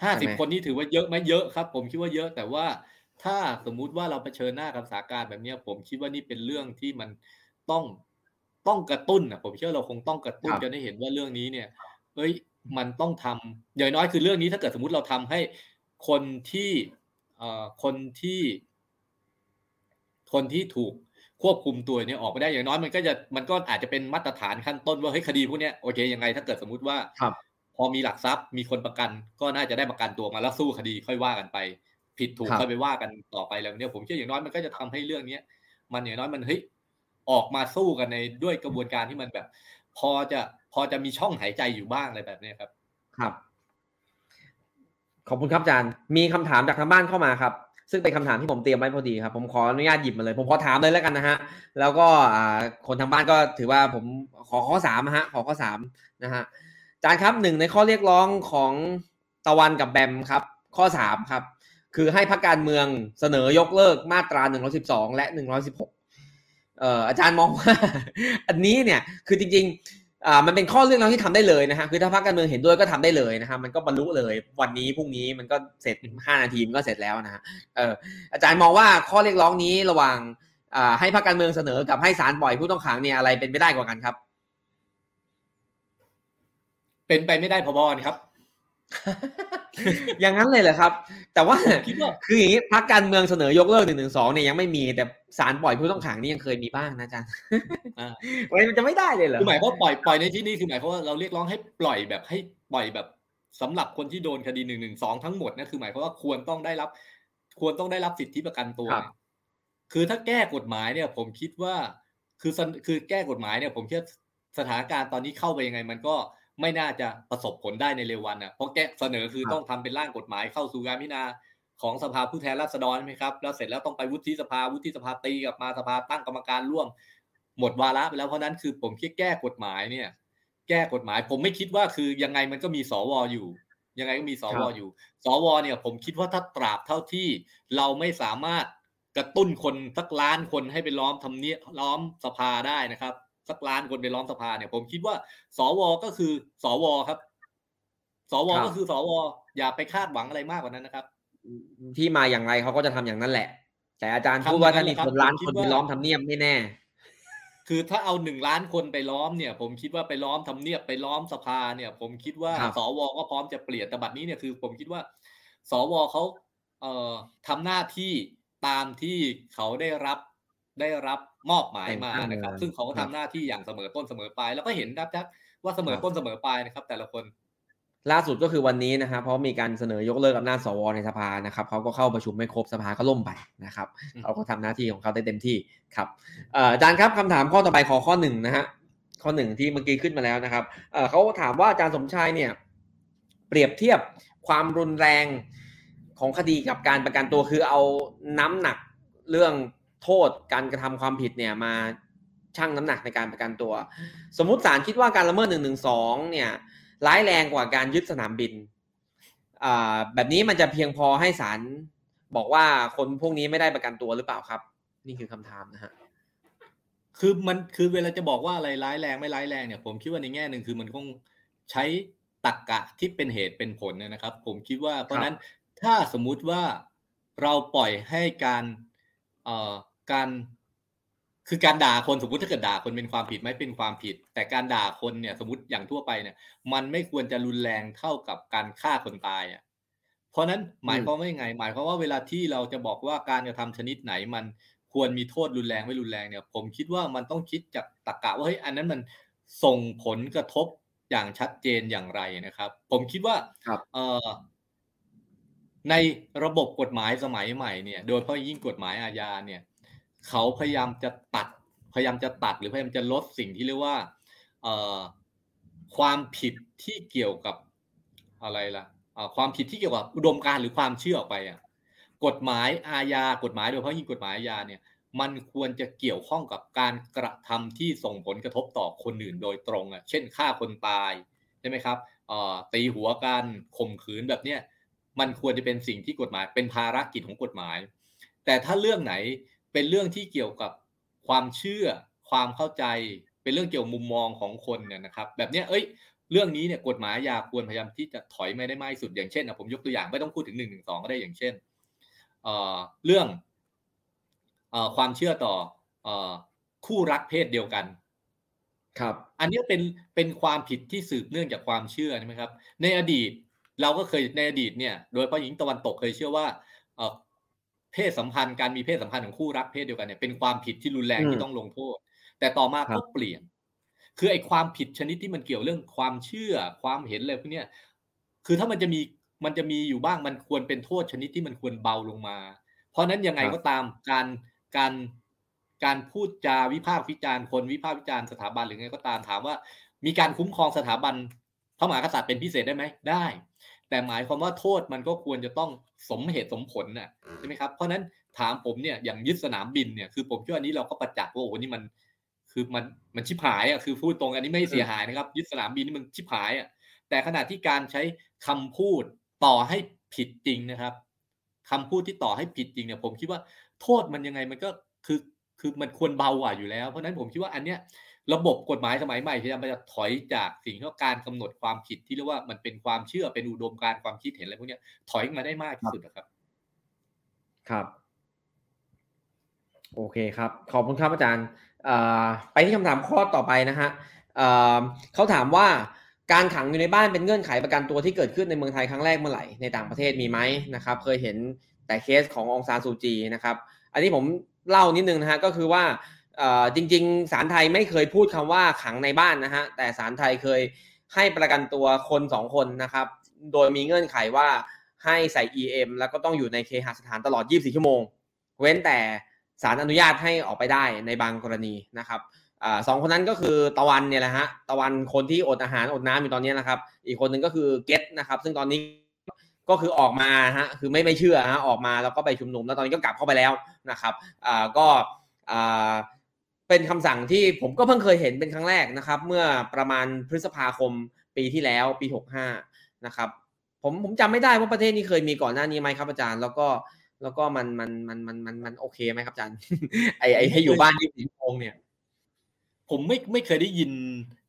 ห้าใช่สิบไหมคนนี่ถือว่าเยอะไหมเยอะครับ ผมคิดว่าเยอะแต่ว่าถ้าสมมุติว่าเราเผชิญหน้ากับสถานการณ์แบบเนี้ยผมคิดว่านี่เป็นเรื่องที่มันต้องต้องกระตุ้นอะผมเชื่อเราคงต้องกระตุ้นครับกันให้เห็นว่าเรื่องนี้เนี่ย เอ้ยมันต้องทำอย่างน้อยคือเรื่องนี้ถ้าเกิดสมมติเราทำให้คนที่เอ่อคนที่ คนที่ถูก ควบคุมตัวเนี่ยออกไปได้อย่างน้อยมันก็จะมันก็อาจจะเป็นมาตรฐานขั้นต้นว่าเฮ้ยคดีพวกเนี้ยโอเคยังไงถ้าเกิดสมมติว่าครับพอมีหลักทรัพย์มีคนประกันก็น่าจะได้ประกันตัวมาแล้วสู้คดีค่อยว่ากันไป ผิดถูกครับค่อยไปว่ากันต่อไปแล้วเนี่ยผมเชื่ออย่างน้อยมันก็จะทำให้เรื่องเนี้ยมันอย่างน้อยมันเฮ้ยออกมาสู้กันในด้วยกระบวนการที่มันแบบ พอจะพอจะมีช่องหายใจอยู่บ้างอะไรแบบเนี้ยครับ ครับ ขอบคุณครับอาจารย์ มีคำถามจากทางบ้านเข้ามาครับ ซึ่งเป็นคำถามที่ผมเตรียมไว้พอดีครับ ผมขออนุญาตหยิบมาเลย ผมขอถามเลยแล้วกันนะฮะ แล้วก็คนทางบ้านก็ถือว่าผมขอข้อสามนะฮะ ขอข้อสามนะฮะอาจารย์ครับหนึ่งในข้อเรียกร้องของตะวันกับแบมครับ ข้อสามครับ คือให้พรรคการเมืองเสนอยกเลิกมาตราหนึ่งร้อสิบสองและหนึ่งร้อยสิบหกเอ่ออาจารย์มองว่า อันนี้เนี่ยคือจริง ๆ อ่ามันเป็นข้อเรียกร้องที่ทำได้เลยนะฮะคือถ้าพรรคการเมืองเห็นด้วยก็ทำได้เลยนะฮะมันก็บรรลุเลย วันนี้พรุ่งนี้มันก็เสร็จห้านาทีมันก็เสร็จแล้วนะฮะเอออาจารย์มองว่าข้อเรียกร้องนี้ระหว่างอ่าให้พรรคการเมืองเสนอกับให้ศาลปล่อยผู้ต้องขังเนี่ยอะไรเป็นไปได้กว่ากันครับ เป็นไปไม่ได้พอบอนครับ อย่างนั้นเลยเหรอครับ แต่ว่าคิดว่าคืออย่างนี้พรรคการเมืองเสนอยกเลิกหนึ่งหนึ่งสองเนี่ยยังไม่มี แต่ศาลปล่อยผู้ต้องขังนี่ยังเคยมีบ้างนะอาจารย์อ่ามันจะไม่ได้เลยเหรอคือหมายความว่าปล่อยปล่อยในที่นี้คือหมายความว่าเราเรียกร้องให้ปล่อยแบบให้ปล่อยแบบสำหรับคนที่โดนคดีหนึ่งหนึ่งสองทั้งหมดนะคือหมายความว่าควรต้องได้รับ ควรต้องได้รับสิทธิประกันตัวครับเนี่ยคือถ้าแก้กฎหมายเนี่ย ผมคิดว่า คือสนคือแก้กฎหมายเนี่ย ผมคิดว่าสถานการณ์ตอนนี้เข้าไปยังไงมันก็ ไม่น่าจะประสบผลได้ในเร็ววันอะเพราะแก้เสนอคือครับต้องทำเป็นร่างกฎหมายเข้าสู่การพิจารณาของสภาผู้แทนราษฎรใช่ไหมครับ แล้วเสร็จแล้วต้องไปวุฒิสภาวุฒิสภาตีกลับมาสภาตั้งกรรมการร่วม หมดวาระไปแล้วเพราะฉะนั้นคือผมคิดแก้กฎหมายเนี่ย แก้กฎหมาย ผมไม่คิดว่าคือยังไงมันก็มีสวอยู่ ยังไงก็มีสครัวบอยู่ สวเนี่ย ผมคิดว่าถ้าตราบเท่าที่เราไม่สามารถกระตุ้นคนสักล้านคนให้ไปล้อมทำเนียบล้อมสภาได้นะครับ สักล้านคนไปล้อมสภาเนี่ย ผมคิดว่า สวก็คือ สวครับ สวครับก็คือสวอย่าไปคาดหวังอะไรมากกว่านั้นนะครับ ที่มาอย่างไรเขาก็จะทำอย่างนั้นแหละ แต่อาจารย์ทำพูดว่าอย่างนั้ถ้านมีแหละครับคนล้านผมคิคดนว่าไปล้อมทำเนียบไม่แน่ คือถ้าเอาหนึ่งล้านคนไปล้อมเนี่ย ผมคิดว่าไปล้อมทำเนียบไปล้อมสภาเนี่ย ผมคิดว่าครับสวก็พร้อมจะเปลี่ยนแต่บัดนี้เนี่ยคือ ผมคิดว่า สวเขาเอ่อทำหน้าที่ตามที่เขาได้รับ ได้รับมอบหมายมาแต่งตั้งนะครับมาซึ่งเขาก็ครัทำบหน้าที่อย่างเสมอต้นเสมอปลายแล้วก็เห็นนะครับว่าเสมอครับต้นเสมอปลายนะครับ แต่ละคน ล่าสุดก็คือวันนี้นะครับ เพราะมีการเสนอยกเลิกอำนาจสวในสภานะครับเขาก็เข้าประชุมไม่ครบสภาก็ล่มไปนะครับอืมเขาก็ทำหน้าที่ของเขาได้เต็มที่ครับเอ่ออาจารย์ครับคำถามข้อต่อไปขอข้อหนึ่งนะฮะข้อหนึ่งที่เมื่อกี้ขึ้นมาแล้วนะครับเอ่อเขาถามว่าอาจารย์สมชายเนี่ย เปรียบเทียบความรุนแรงของคดีกับการประกันตัวคือเอาน้ำหนักเรื่อง โทษการกระทำความผิดเนี่ยมาชั่งน้ำหนักในการประกันตัว สมมุติศาลคิดว่าการละเมิดหนึ่งหนึ่งสองเนี่ย ร้ายแรงกว่าการยึดสนามบินแบบนี้มันจะเพียงพอให้ศาลบอกว่าคนพวกนี้ไม่ได้ประกันตัวหรือเปล่าครับ นี่คือคำถามนะฮะคือมันคือเวลาจะบอกว่าอะไรร้ายแรงไม่ร้ายแรงเนี่ย ผมคิดว่าในแง่หนึ่งคือมันคงใช้ตรกกะที่เป็นเหตุเป็นผลนะครับ ผมคิดว่าเพราะนั้นถ้าสมมุติว่าเราปล่อยให้การอ่อ การคือการด่าคนสมมติถ้าเกิดด่าคนเป็นความผิดไม่เป็นความผิด แต่การด่าคนเนี่ยสมมติอย่างทั่วไปเนี่ยมันไม่ควรจะรุนแรงเท่ากับการฆ่าคนตายอะเพราะนั้นหมายความว่ายังไง หมายความว่าเวลาที่เราจะบอกว่าการกระทำชนิดไหนมันควรมีโทษรุนแรงไม่รุนแรงเนี่ย ผมคิดว่ามันต้องคิดจากตรกกะว่าเฮ้ยอันนั้นมันส่งผลกระทบอย่างชัดเจนอย่างไรนะครับ ผมคิดว่าเออในระบบกฎหมายสมัยใหม่เนี่ย โดยเฉพาะยิ่งกฎหมายอาญาเนี่ย เขาพยายามจะตัด พยายามจะตัดหรือพยายามจะลดสิ่งที่เรียกว่าความผิดที่เกี่ยวกับอะไรล่ะความผิดที่เกี่ยวกับอุดมการหรือความเชื่อออกไปอะกฎหมายอาญากฎหมายโดยเฉพาะยิ่งกฎหมายอาญาเนี่ย มันควรจะเกี่ยวข้องกับการกระทำที่ส่งผลกระทบต่อคนอื่นโดยตรงอะเช่นฆ่าคนตายใช่ไหมครับตีหัวกันข่มขืนแบบเนี้ยมันควรจะเป็นสิ่งที่กฎหมายเป็นภารกิจของกฎหมาย แต่ถ้าเรื่องไหน เป็นเรื่องที่เกี่ยวกับความเชื่อความเข้าใจ เป็นเรื่องเกี่ยวมุมมองของคนเนี่ยนะครับแบบนี้เอ้ยเรื่องนี้เนี่ยกฎหมายยาควรพยายามที่จะถอยไม่ได้มากที่สุดอย่างเช่นผมยกตัวอย่างไม่ต้องพูดถึงหนึ่งหนึ่งสองก็ได้อย่างเช่นเเรื่องอความเชื่อต่ออคู่รักเพศเดียวกันครับ อันนี้เป็นเป็นความผิดที่สืบเนื่องจากความเชื่อใช่ไหมครับ ในอดีตเราก็เคยในอดีตเนี่ย โดยเฉพาะหญิงตะวันตกเคยเชื่อว่า เพศสัมพันธ์การมีเพศสัมพันธ์ของคู่รักเพศเดียวกันเนี่ยเป็นความผิดที่รุนแรงที่ต้องลงโทษ แต่ต่อมาก็เปลี่ยน คือไอ้ความผิดชนิดที่มันเกี่ยวเรื่องความเชื่อความเห็นอะไรพวกนี้คือถ้ามันจะมีมันจะมีอยู่บ้างมันควรเป็นโทษชนิดที่มันควรเบาลงมา เพราะนั้นยังไงก็ตามการการการพูดจาวิพากษ์วิจารณ์คนวิพากษ์วิจารณ์สถาบันหรือไงก็ตามถามว่า มีการคุ้มครองสถาบันพระมหากษัตริย์เป็นพิเศษได้ไหมได้ แต่หมายความว่าโทษมันก็ควรจะต้องสมเหตุสมผลน่ะใช่ไหมครับเพราะนั้นถามผมเนี่ยอย่างยึดสนามบินเนี่ยคือผมคิดว่านี้เราก็ประจักษ์ว่าโอ้โหนี่มันคือมันมันชิบหายอะคือพูดตรงอันนี้ไม่เสียหายนะครับ ยึดสนามบินนี่มันชิบหายอะแต่ขณะที่การใช้คำพูดต่อให้ผิดจริงนะครับคำพูดที่ต่อให้ผิดจริงเนี่ยผมคิดว่าโทษมันยังไงมันก็คือคือมันควรเบากว่าอยู่แล้ว เพราะนั้นผมคิดว่าอันเนี้ย ระบบกฎหมายสมัยใหม่พยายามจะถอยจากสิ่งที่การกำหนดความผิดที่เรียกว่ามันเป็นความเชื่อเป็นอุดมการความคิดเห็นอะไรพวกนี้ถอยมาได้มากที่สุดนะครับ ครับ โอเคครับ ขอบคุณครับอาจารย์ไปที่คำถามข้อต่อไปนะฮะเขาถามว่าการขังอยู่ในบ้านเป็นเงื่อนไขประกันตัวที่เกิดขึ้นในเมืองไทยครั้งแรกเมื่อไหร่ในต่างประเทศมีไหมนะครับ เคยเห็นแต่เคสขององซานซูจีนะครับ อันนี้ผมเล่านิดนึงนะฮะก็คือว่า จริง ๆ ศาลไทยไม่เคยพูดคำว่าขังในบ้านนะฮะแต่ศาลไทยเคยให้ประกันตัวคนสองคนนะครับ โดยมีเงื่อนไขว่าให้ใส่ EM แล้วก็ต้องอยู่ในเคหสถานตลอด 24 ชั่วโมง เว้นแต่ศาลอนุญาตให้ออกไปได้ในบางกรณีนะครับอสองคนนั้นก็คือตะวันเนี่ยแหละฮะตะวันคนที่อดอาหารอดน้ำอยู่ตอนนี้นะครับ อีกคนหนึ่งก็คือเกตนะครับ ซึ่งตอนนี้ก็คือออกมาฮะคือไม่ไม่เชื่อฮะออกมาแล้วก็ไปชุมนุมแล้วตอนนี้ก็กลับเข้าไปแล้วนะครับอ่าก็อ่า เป็นคำสั่งที่ผมก็เพิ่งเคยเห็นเป็นครั้งแรกนะครับ เมื่อประมาณพฤษภาคมปีที่แล้วปีหกห้านะครับ ผมผมจำไม่ได้ว่าประเทศนี้เคยมีก่อนหน้านี้ไหมครับอาจารย์ แล้วก็แล้วก็มันมันมันมันมันมันโอเคไหมครับอาจารย์ไอไอให้อยู่บ้านยี่สิบชั่วโมงเนี่ย ผมไม่ไม่เคยได้ยิน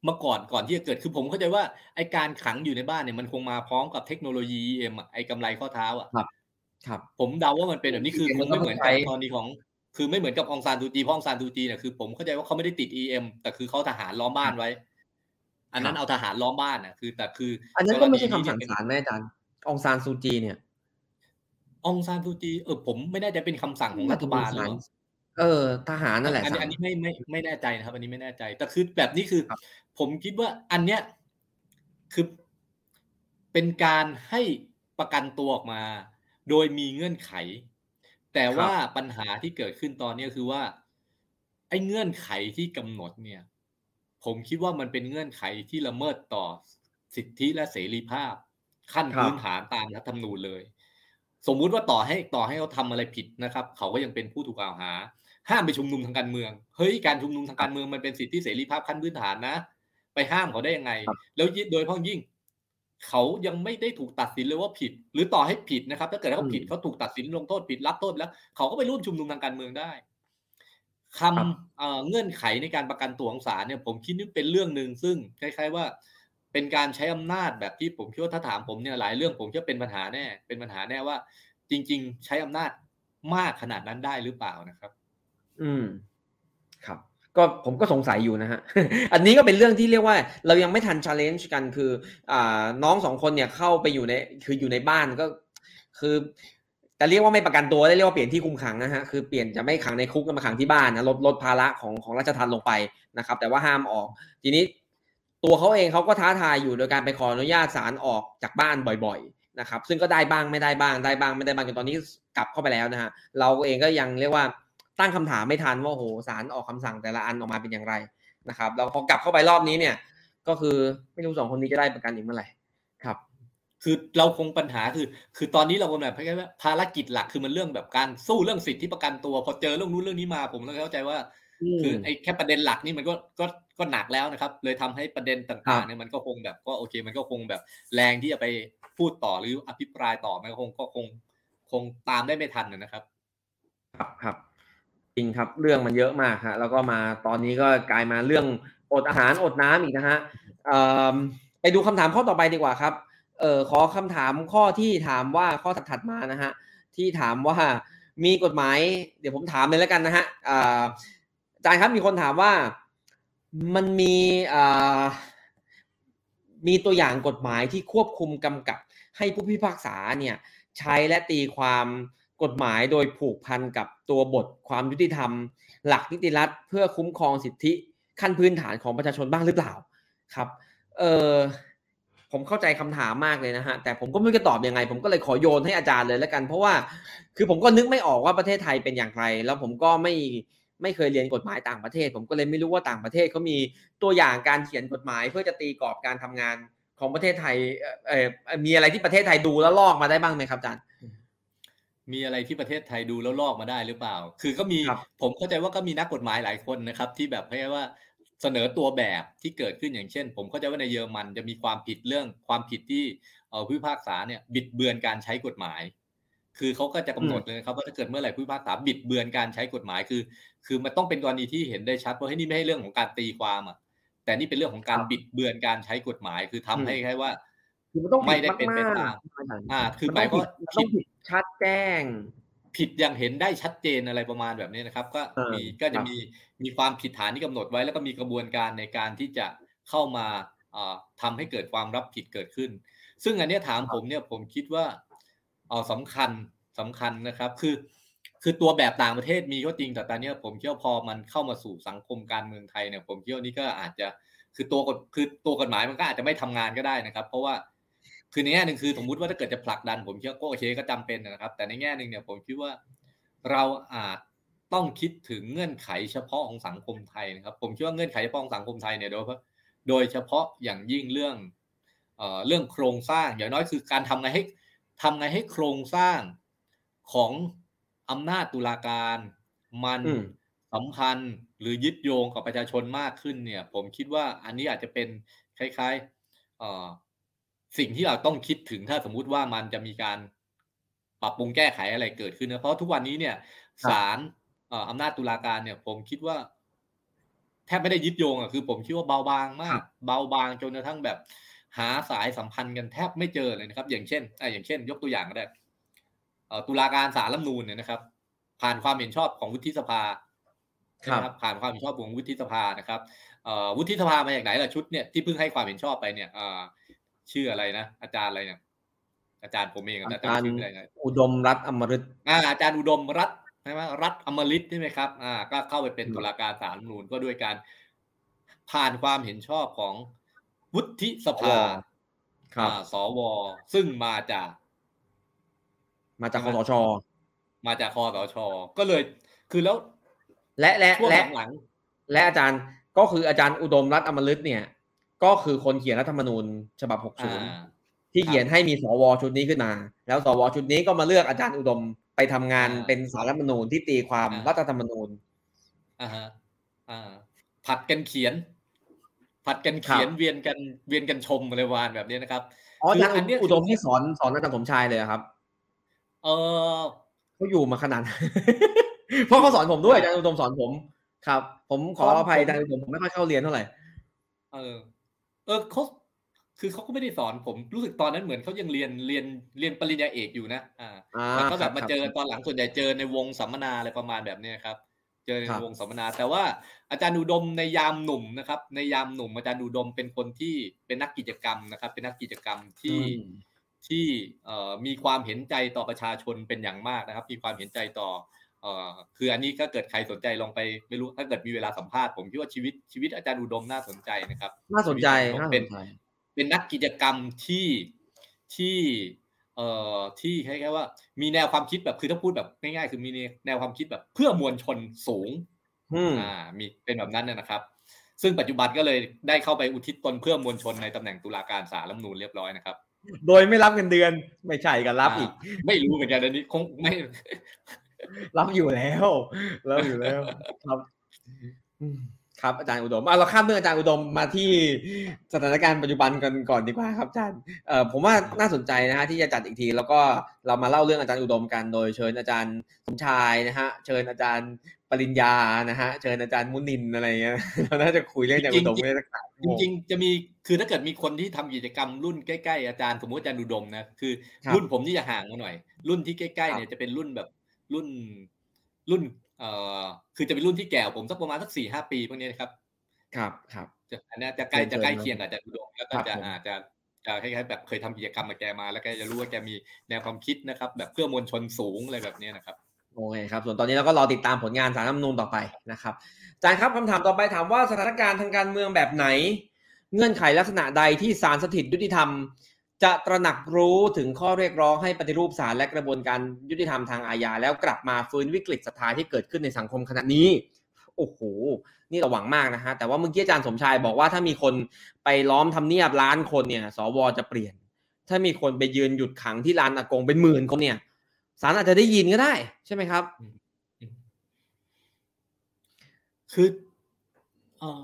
มาก่อนก่อนที่จะเกิดคือผมเข้าใจว่าไอการขังอยู่ในบ้านเนี่ยมันคงมาพร้อมกับเทคโนโลยีเอ็มไอกำไรข้อเท้าอะครับ ครับ ผมเดาว่ามันเป็นแบบนี้คือคงไม่เหมือนกับตอนนี้ของ คือไม่เหมือนกับองซานทูจีเพราะองซานทูจีเนี่ยคือผมเข้าใจว่าเขาไม่ได้ติดเอ็มแต่คือเขาทหารล้อมบ้านไว้ อันนั้นเอาทหารล้อมบ้านอะคือ แต่คือ อันนั้นก็ไม่ใช่คำสั่งศาลแม่อาจารย์องซานซูจีเนี่ยองซานซูจีเออผมไม่แน่ใจเป็นคำสั่งของรัฐบาลหรือเออ ทหารนั่นแหละอันนี้อันนี้ไม่ไม่ไม่แน่ใจนะครับ อันนี้ไม่แน่ใจ แต่คือแบบนี้คือ ผมคิดว่าอันเนี้ยคือเป็นการให้ประกันตัวออกมา โดยมีเงื่อนไข แต่ว่าปัญหาที่เกิดขึ้นตอนนี้คือว่า ไอ้เงื่อนไขที่กำหนดเนี่ย ผมคิดว่ามันเป็นเงื่อนไขที่ละเมิดต่อสิทธิและเสรีภาพ ขั้นพื้นฐานตามรัฐธรรมนูญเลย สมมุติว่าต่อให้ต่อให้เขาทำอะไรผิดนะครับ เขาก็ยังเป็นผู้ถูกกล่าวหา ห้ามไปชุมนุมทางการเมืองเฮ้ยการชุมนุมทางการเมืองมันเป็นสิทธิเสรีภาพขั้นพื้นฐานนะ ไปห้ามเขาได้ยังไง แล้วโดยเฉพาะยิ่ง เขายังไม่ได้ถูกตัดสินเลยว่าผิด หรือต่อให้ผิดนะครับ ถ้าเกิดเขาผิดเขาถูกตัดสินลงโทษผิดรับโทษแล้ว เขาก็ไปร่วมชุมนุมทางการเมืองได้คำเงื่อนไขในการประกันตัวของศาลเนี่ย ผมคิดนี่เป็นเรื่องหนึ่งซึ่งคล้าย ๆว่า เป็นการใช้อำนาจแบบที่ผมคิดว่าถ้าถามผมเนี่ยหลายเรื่องผมคิดเป็นปัญหาแน่ เป็นปัญหาแน่ว่า จริง ๆ ใช้อำนาจมากขนาดนั้นได้หรือเปล่านะครับ อืมครับ ก็ผมก็สงสัยอยู่นะฮะ อันนี้ก็เป็นเรื่องที่เรียกว่า เรายังไม่ทันชาเลนจ์กันคือ อ่าน้องสองคนเนี่ยเข้าไปอยู่ในคืออยู่ในบ้านก็คือจะเรียกว่าไม่ประกันตัวได้เรียกว่าเปลี่ยนที่คุมขังนะฮะคือเปลี่ยนจะไม่ขังในคุกมาขังที่บ้านนะลดลดภาระของของราชทัณฑ์ลงไปนะครับ แต่ว่าห้ามออก ทีนี้ตัวเขาเองเขาก็ท้าทายอยู่โดยการไปขออนุญาตศาลออกจากบ้านบ่อย ๆ นะครับ ซึ่งก็ได้บ้างไม่ได้บ้างได้บ้างไม่ได้บ้างจนตอนนี้กลับเข้าไปแล้วนะฮะเราเองก็ยังเรียกว่า ตั้งคำถามไม่ทันว่าโหศาลออกคำสั่งแต่ละอันออกมาเป็นอย่างไรนะครับแล้วพอกลับเข้าไปรอบนี้เนี่ย ก็คือไม่รู้สองคนนี้จะได้ประกันอีกเมื่อไหร่ครับ คือเราคงปัญหาคือ คือตอนนี้เราคงแบบคล้ายๆภารกิจหลักคือมันเรื่องแบบการสู้เรื่องสิทธิประกันตัว พอเจอเรื่องนู้นเรื่องนี้มาผมก็เข้าใจว่า คือไอ้แค่ประเด็นหลักนี่มันก็ก็ก็หนักแล้วนะครับ เลยทำให้ประเด็นต่างๆเนี่ยมันก็คงแบบก็โอเค มันก็คงแบบแรงที่จะไปพูดต่อหรืออภิปรายต่อมันก็คงก็คงคงตามได้ไม่ทันนะครับ ครับครับ จริงครับเรื่องมันเยอะมากฮะแล้วก็มาตอนนี้ก็กลายมาเรื่องอดอาหารอดน้ำอีกนะฮะไปดูคำถามข้อต่อไปดีกว่าครับเออขอคำถามข้อที่ถามว่าข้อถัดมานะฮะที่ถามว่ามีกฎหมาย เดี๋ยวผมถามเลยแล้วกันนะฮะอาจารย์ครับมีคนถามว่ามันมีมีตัวอย่างกฎหมายที่ควบคุมกำกับให้ผู้พิพากษาเนี่ยใช้และตีความ กฎหมายโดยผูกพันกับตัวบทความยุติธรรม หลักนิติรัฐเพื่อคุ้มครองสิทธิขั้นพื้นฐานของประชาชนบ้างหรือเปล่าครับเออผมเข้าใจคำถามมากเลยนะฮะแต่ผมก็ไม่รู้จะตอบยังไง ผมก็เลยขอโยนให้อาจารย์เลยแล้วกัน เพราะว่าคือผมก็นึกไม่ออกว่าประเทศไทยเป็นอย่างไร แล้วผมก็ไม่ไม่เคยเรียนกฎหมายต่างประเทศ ผมก็เลยไม่รู้ว่าต่างประเทศเขามีตัวอย่างการเขียนกฎหมาย เพื่อจะตีกรอบการทำงานของประเทศไทยเออมีอะไรที่ประเทศไทยดูแล้วลอกมาได้บ้างไหมครับอาจารย์ มีอะไรที่ประเทศไทยดูแล้วลอกมาได้หรือเปล่า คือก็มีผมเข้าใจว่าก็มีนักกฎหมายหลายคนนะครับ ที่แบบให้ว่าเสนอตัวแบบที่เกิดขึ้นอย่างเช่น ผมเข้าใจว่าในเยอรมันจะมีความผิดเรื่องความผิดที่เออผู้พิพากษาเนี่ยบิดเบือนการใช้กฎหมาย คือเขาก็จะกำหนดเลยครับว่าถ้าเกิดเมื่อไหร่ผู้พิพากษาบิดเบือนการใช้กฎหมายคือ คือมันต้องเป็นกรณีที่เห็นได้ชัดว่าให้นี่ไม่ใช่เรื่องของการตีความอะแต่นี่เป็นเรื่องของการบิดเบือนการใช้กฎหมาย คือทำให้แค่ว่าไม่ได้เป็นไปตามอ่าคือหมายว่าผิด ชัดแจ้ง ผิดอย่างเห็นได้ชัดเจนอะไรประมาณแบบนี้นะครับ ก็มีก็จะมีมีความผิดฐานที่กำหนดไว้ แล้วก็มีกระบวนการในการที่จะเข้ามาทำให้เกิดความรับผิดเกิดขึ้น ซึ่งอันนี้ถามผมเนี่ยผมคิดว่าเอาสำคัญสำคัญนะครับ คือ คือตัวแบบต่างประเทศมีก็จริงแต่ตอนนี้ผมเชื่อพอมันเข้ามาสู่สังคมการเมืองไทยเนี่ยผมเชื่อนี่ก็อาจจะคือตัวกฎคือตัวกฎหมายมันก็อาจจะไม่ทำงานก็ได้นะครับ เพราะว่า คือในแง่หนึ่งคือสมมติว่าถ้าเกิดจะผลักดัน ผมคิดว่าก็โอเคก็จำเป็นนะครับ แต่ในแง่หนึ่งเนี่ยผมคิดว่าเราอาจต้องคิดถึงเงื่อนไขเฉพาะของสังคมไทยนะครับ ผมคิดว่าเงื่อนไขเฉพาะของสังคมไทยเนี่ยโดยโดยเฉพาะอย่างยิ่งเรื่องเอ่อเรื่องโครงสร้างอย่างน้อยคือการทำไงให้ทำไงให้โครงสร้างของอำนาจตุลาการ มันสัมพันธ์หรือยึดโยงกับประชาชนมากขึ้นเนี่ย ผมคิดว่าอันนี้อาจจะเป็นคล้ายๆ สิ่งที่เราต้องคิดถึงถ้าสมมุติว่ามันจะมีการปรับปรุงแก้ไขอะไรเกิดขึ้นนะเพราะทุกวันนี้เนี่ยศาลอำนาจตุลาการเนี่ย ผมคิดว่าแทบไม่ได้ยึดโยงอะคือ ผมคิดว่าเบาบางมาก เบาบางจนกระทั่งแบบหาสายสัมพันธ์กันแทบไม่เจอเลยนะครับ อย่างเช่นอ่อย่างเช่น ยกตัวอย่างก็ได้ตุลาการศาลรัฐนูนเนี่ยนะครับ ผ่านความเห็นชอบของวุฒิสภาครับผ่านความเห็นชอบของวุฒิสภานะครับวุฒิสภามาจากไหนล่ะชุดเนี่ยที่เพิ่งให้ความเห็นชอบไปเนี่ย ชื่ออะไรนะอาจารย์อะไรเนี่ยอาจารย์ผมเองอาจารย์อุดมรัฐอมฤตอ่าอาจารย์อุดมรัฐใช่ไหมรัฐอมฤตใช่ไหมครับอ่าก็เข้าไปเป็นตุลาการศาลนูนก็ด้วยการผ่านความเห็นชอบของวุฒิสภาครับสวซึ่งมาจาก มาจากคอสช มาจากคอสช ก็เลย คือแล้ว และและและหลังและอาจารย์ก็คืออาจารย์อุดมรัฐอมฤตเนี่ย ก็คือคนเขียนรัฐธรรมนูญฉบับ 60 ที่เขียนให้มีสวชุดนี้ขึ้นมา แล้วสวชุดนี้ก็มาเลือกอาจารย์อุดมไปทำงานเป็นสารรัฐธรรมนูญที่ตีความรัฐธรรมนูญอ่าฮะอ่า ผัดกันเขียน ผัดกันเขียนเวียนกันเวียนกันชมอะไรวานแบบนี้นะครับอ๋ออาจารย์อุดมที่สอนสอนอาจารย์สมชายเลยครับ เออเขาอยู่มาขนาดเพราะเขาสอนผมด้วยอาจารย์อุดมสอนผม ครับ ผมขออภัยอาจารย์อุดมผมไม่ค่อยเข้าเรียนเท่าไหร่เออ เออเขาคือเขาก็ไม่ได้สอนผมรู้สึกตอนนั้นเหมือนเขายังเรียนเรียนเรียนปริญญาเอกอยู่นะอ่าแล้วก็แบบมาเจอตอนหลังส่วนใหญ่เจอในวงสัมมนาอะไรประมาณแบบนี้ครับ เจอในวงสัมมนา แต่ว่าอาจารย์อุดมในยามหนุ่มนะครับ ในยามหนุ่มอาจารย์อุดมเป็นคนที่เป็นนักกิจกรรมนะครับ เป็นนักกิจกรรมที่ที่เอ่อมีความเห็นใจต่อประชาชนเป็นอย่างมากนะครับ มีความเห็นใจต่อเอ่อ คืออันนี้ถ้าเกิดใครสนใจลองไปไม่รู้ถ้าเกิดมีเวลาสัมภาษณ์ผมคิดว่าชีวิตชีวิตอาจารย์อุดมน่าสนใจนะครับ น่าสนใจน่าสนเป็นใจเป็นนักกิจกรรมที่ที่เอ่อที่คล้ายๆว่า มีแนวความคิดแบบคือถ้าพูดแบบง่ายๆคือมีแนวความคิดแบบเพื่อมวลชนสูงอืมอ่ามีเป็นแบบนั้นนะครับ ซึ่งปัจจุบันก็เลยได้เข้าไปอุทิศตนเพื่อมวลชนในตำแหน่งตุลาการศาลรัฐธรรมนูญเรียบร้อยนะครับ โดยไม่รับเงินเดือนไม่ใช่กันรับอีกาไม่รู้เหมือนกันอันนี้คงไม่ รับอยู่แล้วรับอยู่แล้วครับอืมครับอาจารย์อุดมอะเราข้ามเรื่องอาจารย์อุดมมาที่สถานการณ์ปัจจุบันกันก่อนดีกว่าครับอาจารย์เอ่อผมว่าน่าสนใจนะฮะที่จะจัดอีกที แล้วก็เรามาเล่าเรื่องอาจารย์อุดมกันโดยเชิญอาจารย์สมชายนะฮะเชิญอาจารย์ปริญญานะฮะเชิญอาจารย์มุนินอะไรเงี้ยเราน่าจะคุยเรื่องอาจารย์อุดมไม่ได้สักสามจริงๆจะมีคือถ้าเกิดมีคนที่ทำกิจกรรมรุ่นใกล้ๆอาจารย์สมมติอาจารย์อุดมนะคือครับรุ่นผมนี่จะห่างมาหน่อย รุ่นที่ใกล้ๆเนี่ยจะเป็นรุ่นแบบ รุ่นรุ่นเอ่อคือจะเป็นรุ่นที่แก่กว่าผมสักประมาณสักสี่ห้าปีพวกนี้นะครับ ครับครับจะอันเนี้ยจะใกล้เชิญจะใกล้เชิญเคียงกับอาจารย์อุดมแล้วก็ครับจะผมอาจจะจะคล้ายๆแบบเคยทำกิจกรรมกับแกมา แล้วแกจะรู้ว่าแกมีแนวความคิดนะครับ แบบเพื่อมวลชนสูงอะไรแบบนี้นะครับโอเคครับ ส่วนตอนนี้เราก็รอติดตามผลงานสารรัฐธรรมนูญต่อไปนะครับอาจารย์ครับคำถามต่อไปถามว่าสถานการณ์ทางการเมืองแบบไหน เงื่อนไขลักษณะใดที่ศาลสถิตยุติธรรม จะตระหนักรู้ถึงข้อเรียกร้องให้ปฏิรูปศาลและกระบวนการยุติธรรมทางอาญาแล้วกลับมาฟื้นวิกฤตศรัทธาที่เกิดขึ้นในสังคมขณะนี้ โอ้โห นี่เราหวังมากนะฮะ แต่ว่าเมื่อกี้อาจารย์สมชายบอกว่าถ้ามีคนไปล้อมทำเนียบล้านคนเนี่ย สวจะเปลี่ยน ถ้ามีคนไปยืนหยุดขังที่ลานอากงเป็นหมื่นคนเนี่ยศาลอาจจะได้ยินก็ได้ ใช่ไหมครับ คือเอ่อ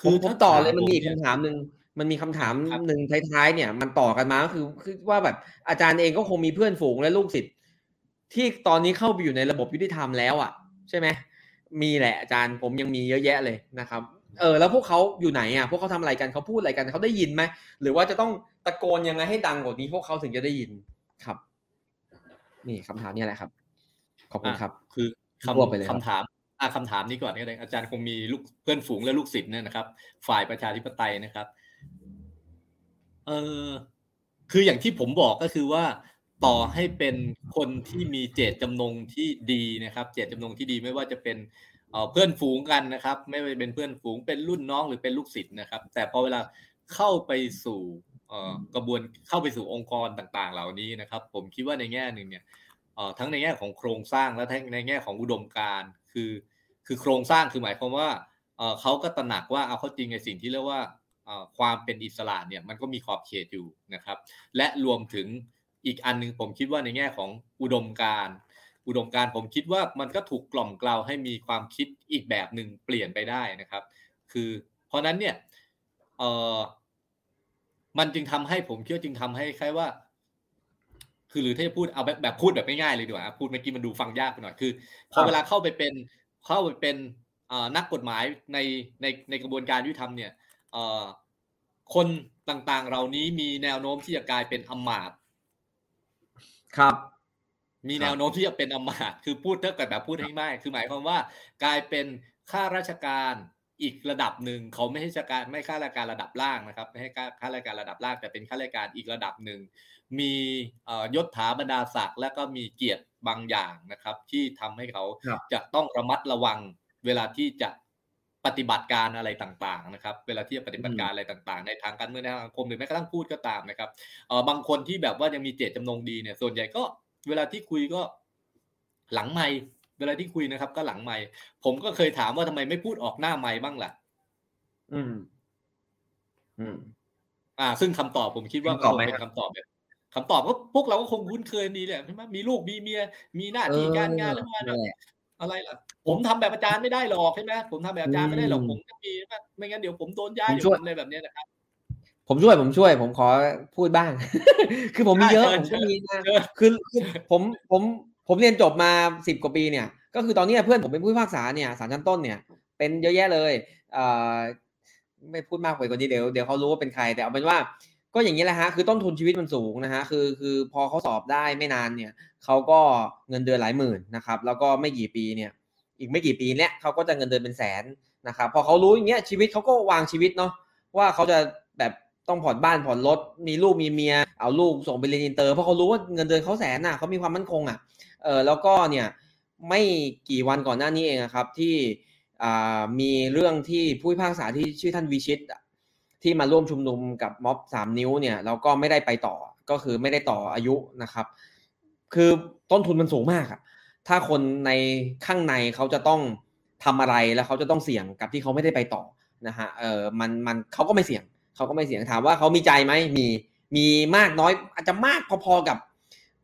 คือถ้าผมต่อเลยถามันมีอีกผคำถามหนึ่ง มันมีคำถามครับหนึ่งท้ายๆเนี่ย มันต่อกันมาก็คือคือว่าแบบอาจารย์เองก็คงมีเพื่อนฝูงและลูกศิษย์ที่ตอนนี้เข้าไปอยู่ในระบบยุติธรรมแล้วอะ ใช่ไหมมีแหละอาจารย์ผมยังมีเยอะแยะเลยนะครับเออแล้วพวกเขาอยู่ไหนอะพวกเขาทำอะไรกันเขาพูดอะไรกันเขาได้ยินไหมหรือว่าจะต้องตะโกนยังไงให้ดังกว่านี้ พวกเขาถึงจะได้ยินครับ นี่คำถามนี่แหละครับ ขอบคุณครับอะคือรวบไปเลยครับคำคำถามอะคำถามนี้ก่อนก็ได้อาจารย์คงมีลูกเพื่อนฝูงและลูกศิษย์เนี่ยนะครับ ฝ่ายประชาธิปไตยนะครับ เออคืออย่างที่ผมบอกก็คือว่าต่อให้เป็นคนที่มีเจตจำนงที่ดีนะครับ เจตจำนงที่ดีไม่ว่าจะเป็นเเพื่อนฝูงกันนะครับ ไม่ว่าจะเป็นเพื่อนฝูงเป็นรุ่นน้องหรือเป็นลูกศิษย์นะครับ แต่พอเวลาเข้าไปสู่กระบวนเข้าไปสู่องค์กรต่างๆ เหล่านี้นะครับ ผมคิดว่าในแง่หนึ่งเนี่ยทั้งในแง่ของโครงสร้างและทั้งในแง่ของอุดมการคือ คือโครงสร้างคือหมายความว่าเขาก็ตระหนักว่าเอาเข้าจริงในสิ่งที่เรียกว่า ความเป็นอิสระเนี่ยมันก็มีขอบเขตอยู่นะครับ และรวมถึงอีกอันหนึงผมคิดว่าในแง่ของอุดมการอุดมการผมคิดว่ามันก็ถูกกล่อมกล่าวให้มีความคิดอีกแบบหนึ่งเปลี่ยนไปได้นะครับ คือเพราะนั้นเนี่ยเออมันจึงทำให้ผมคิดว่าจึงทำให้คล้ายว่า คือหรือถ้าจะพูดเอาแบบแบบพูดแบบง่ายๆเลยดีกว่าพูดเมื่อกี้มันดูฟังยากไปหน่อยคือพอเวลาเข้าไปเป็นเข้าไปเป็นนักกฎหมายในในในกระบวนการยุติธรรมเนี่ย คนต่างๆ เหล่านี้มีแนวโน้มที่จะกลายเป็นอำมาตย์ครับ มีครับแนวโน้มที่จะเป็นอำมาตย์คือพูดถ้าเกิดแบบพูดให้ง่ายคือหมายความว่ากลายเป็นข้าราชการอีกระดับหนึ่งเขาไม่ใช่ราชการไม่ข้าราชการระดับล่างนะครับไม่ให้ข้าข้าราชการระดับล่างแต่เป็นข้าราชการอีกระดับหนึ่งมีเอ่อยศถาบรรดาศักดิ์และก็มีเกียรติบางอย่างนะครับ ที่ทำให้เขาครับจะต้องระมัดระวังเวลาที่จะ ปฏิบัติการอะไรต่างๆนะครับ เวลาที่จะปฏิบัติการอะไรต่างๆ ในทางการเมืองในทางสังคมหรือแม้กระทั่งพูดก็ตามนะครับเออบางคนที่แบบว่ายังมีเจตจำนงดีเนี่ย ส่วนใหญ่ก็เวลาที่คุยก็หลังไม่เวลาที่คุยนะครับ ก็หลังไม่ผมก็เคยถามว่าทำไมไม่พูดออกหน้าไม่บ้างล่ะ อืม อืม อ่า ซึ่งคำตอบผมคิดว่าคำตอบไหมคงเป็ครับนคำตอบแบบคำตอบก็พวกเราก็คงคุ้นเคยดีแหละใช่ไหมมีลูกมีเมียมีหน้าที่การงานแล้วว่า อะไรล่ะ ผมทำแบบอาจารย์ไม่ได้หรอกใช่ไหมผมทำแบบอาจารย์ไม่ได้หรอกผมจะมีไม่งั้นเดี๋ยวผมโดนย้ายอยู่อะไรแบบนี้นะครับผมช่วยผมช่วย ผมขอพูดบ้าง คือผมมีเยอะผมก็มีนะคือผมผมผมเรียนจบมาสิบกว่าปีเนี่ย ก็คือตอนนี้เพื่อนผมเป็นผู้พิพากษาเนี่ยศาลชั้นต้นเนี่ยเป็นเยอะแยะเลยเอ่อไม่พูดมากไปกว่านี้เดี๋ยวเดี๋ยวเขารู้ว่าเป็นใครแต่เอาเป็นว่า ก็อย่างนี้แหละฮะคือต้นทุนชีวิตมันสูงนะฮะคือคือพอเขาสอบได้ไม่นานเนี่ย เขาก็เงินเดือนหลายหมื่นนะครับ แล้วก็ไม่กี่ปีเนี่ย อีกไม่กี่ปีเนี้ยเขาก็จะเงินเดือนเป็นแสนนะครับ พอเขารู้อย่างเงี้ยชีวิตเขาก็วางชีวิตเนาะว่าเขาจะแบบต้องผ่อนบ้านผ่อนรถมีลูกมีเมียเอาลูกส่งไปเรียนอินเตอร์เพราะเขารู้ว่าเงินเดือนเขาแสนน่ะเขามีความมั่นคงอะเออแล้วก็เนี่ยไม่กี่วันก่อนหน้านี้เองครับที่มีเรื่องที่ผู้พิพากษาที่ชื่อท่านวิชิตที่มาร่วมชุมนุมกับม็อบสามนิ้วเนี่ยเราก็ไม่ได้ไปต่อก็คือไม่ได้ต่ออายุนะครับ คือต้นทุนมันสูงมากอะถ้าคนในข้างในเขาจะต้องทำอะไรแล้วเขาจะต้องเสี่ยงกับที่เขาไม่ได้ไปต่อนะฮะเออมันมันเขาก็ไม่เสี่ยงเขาก็ไม่เสี่ยงถามว่าเขามีใจไหมมีมีมากน้อย อาจจะมากพอๆกับ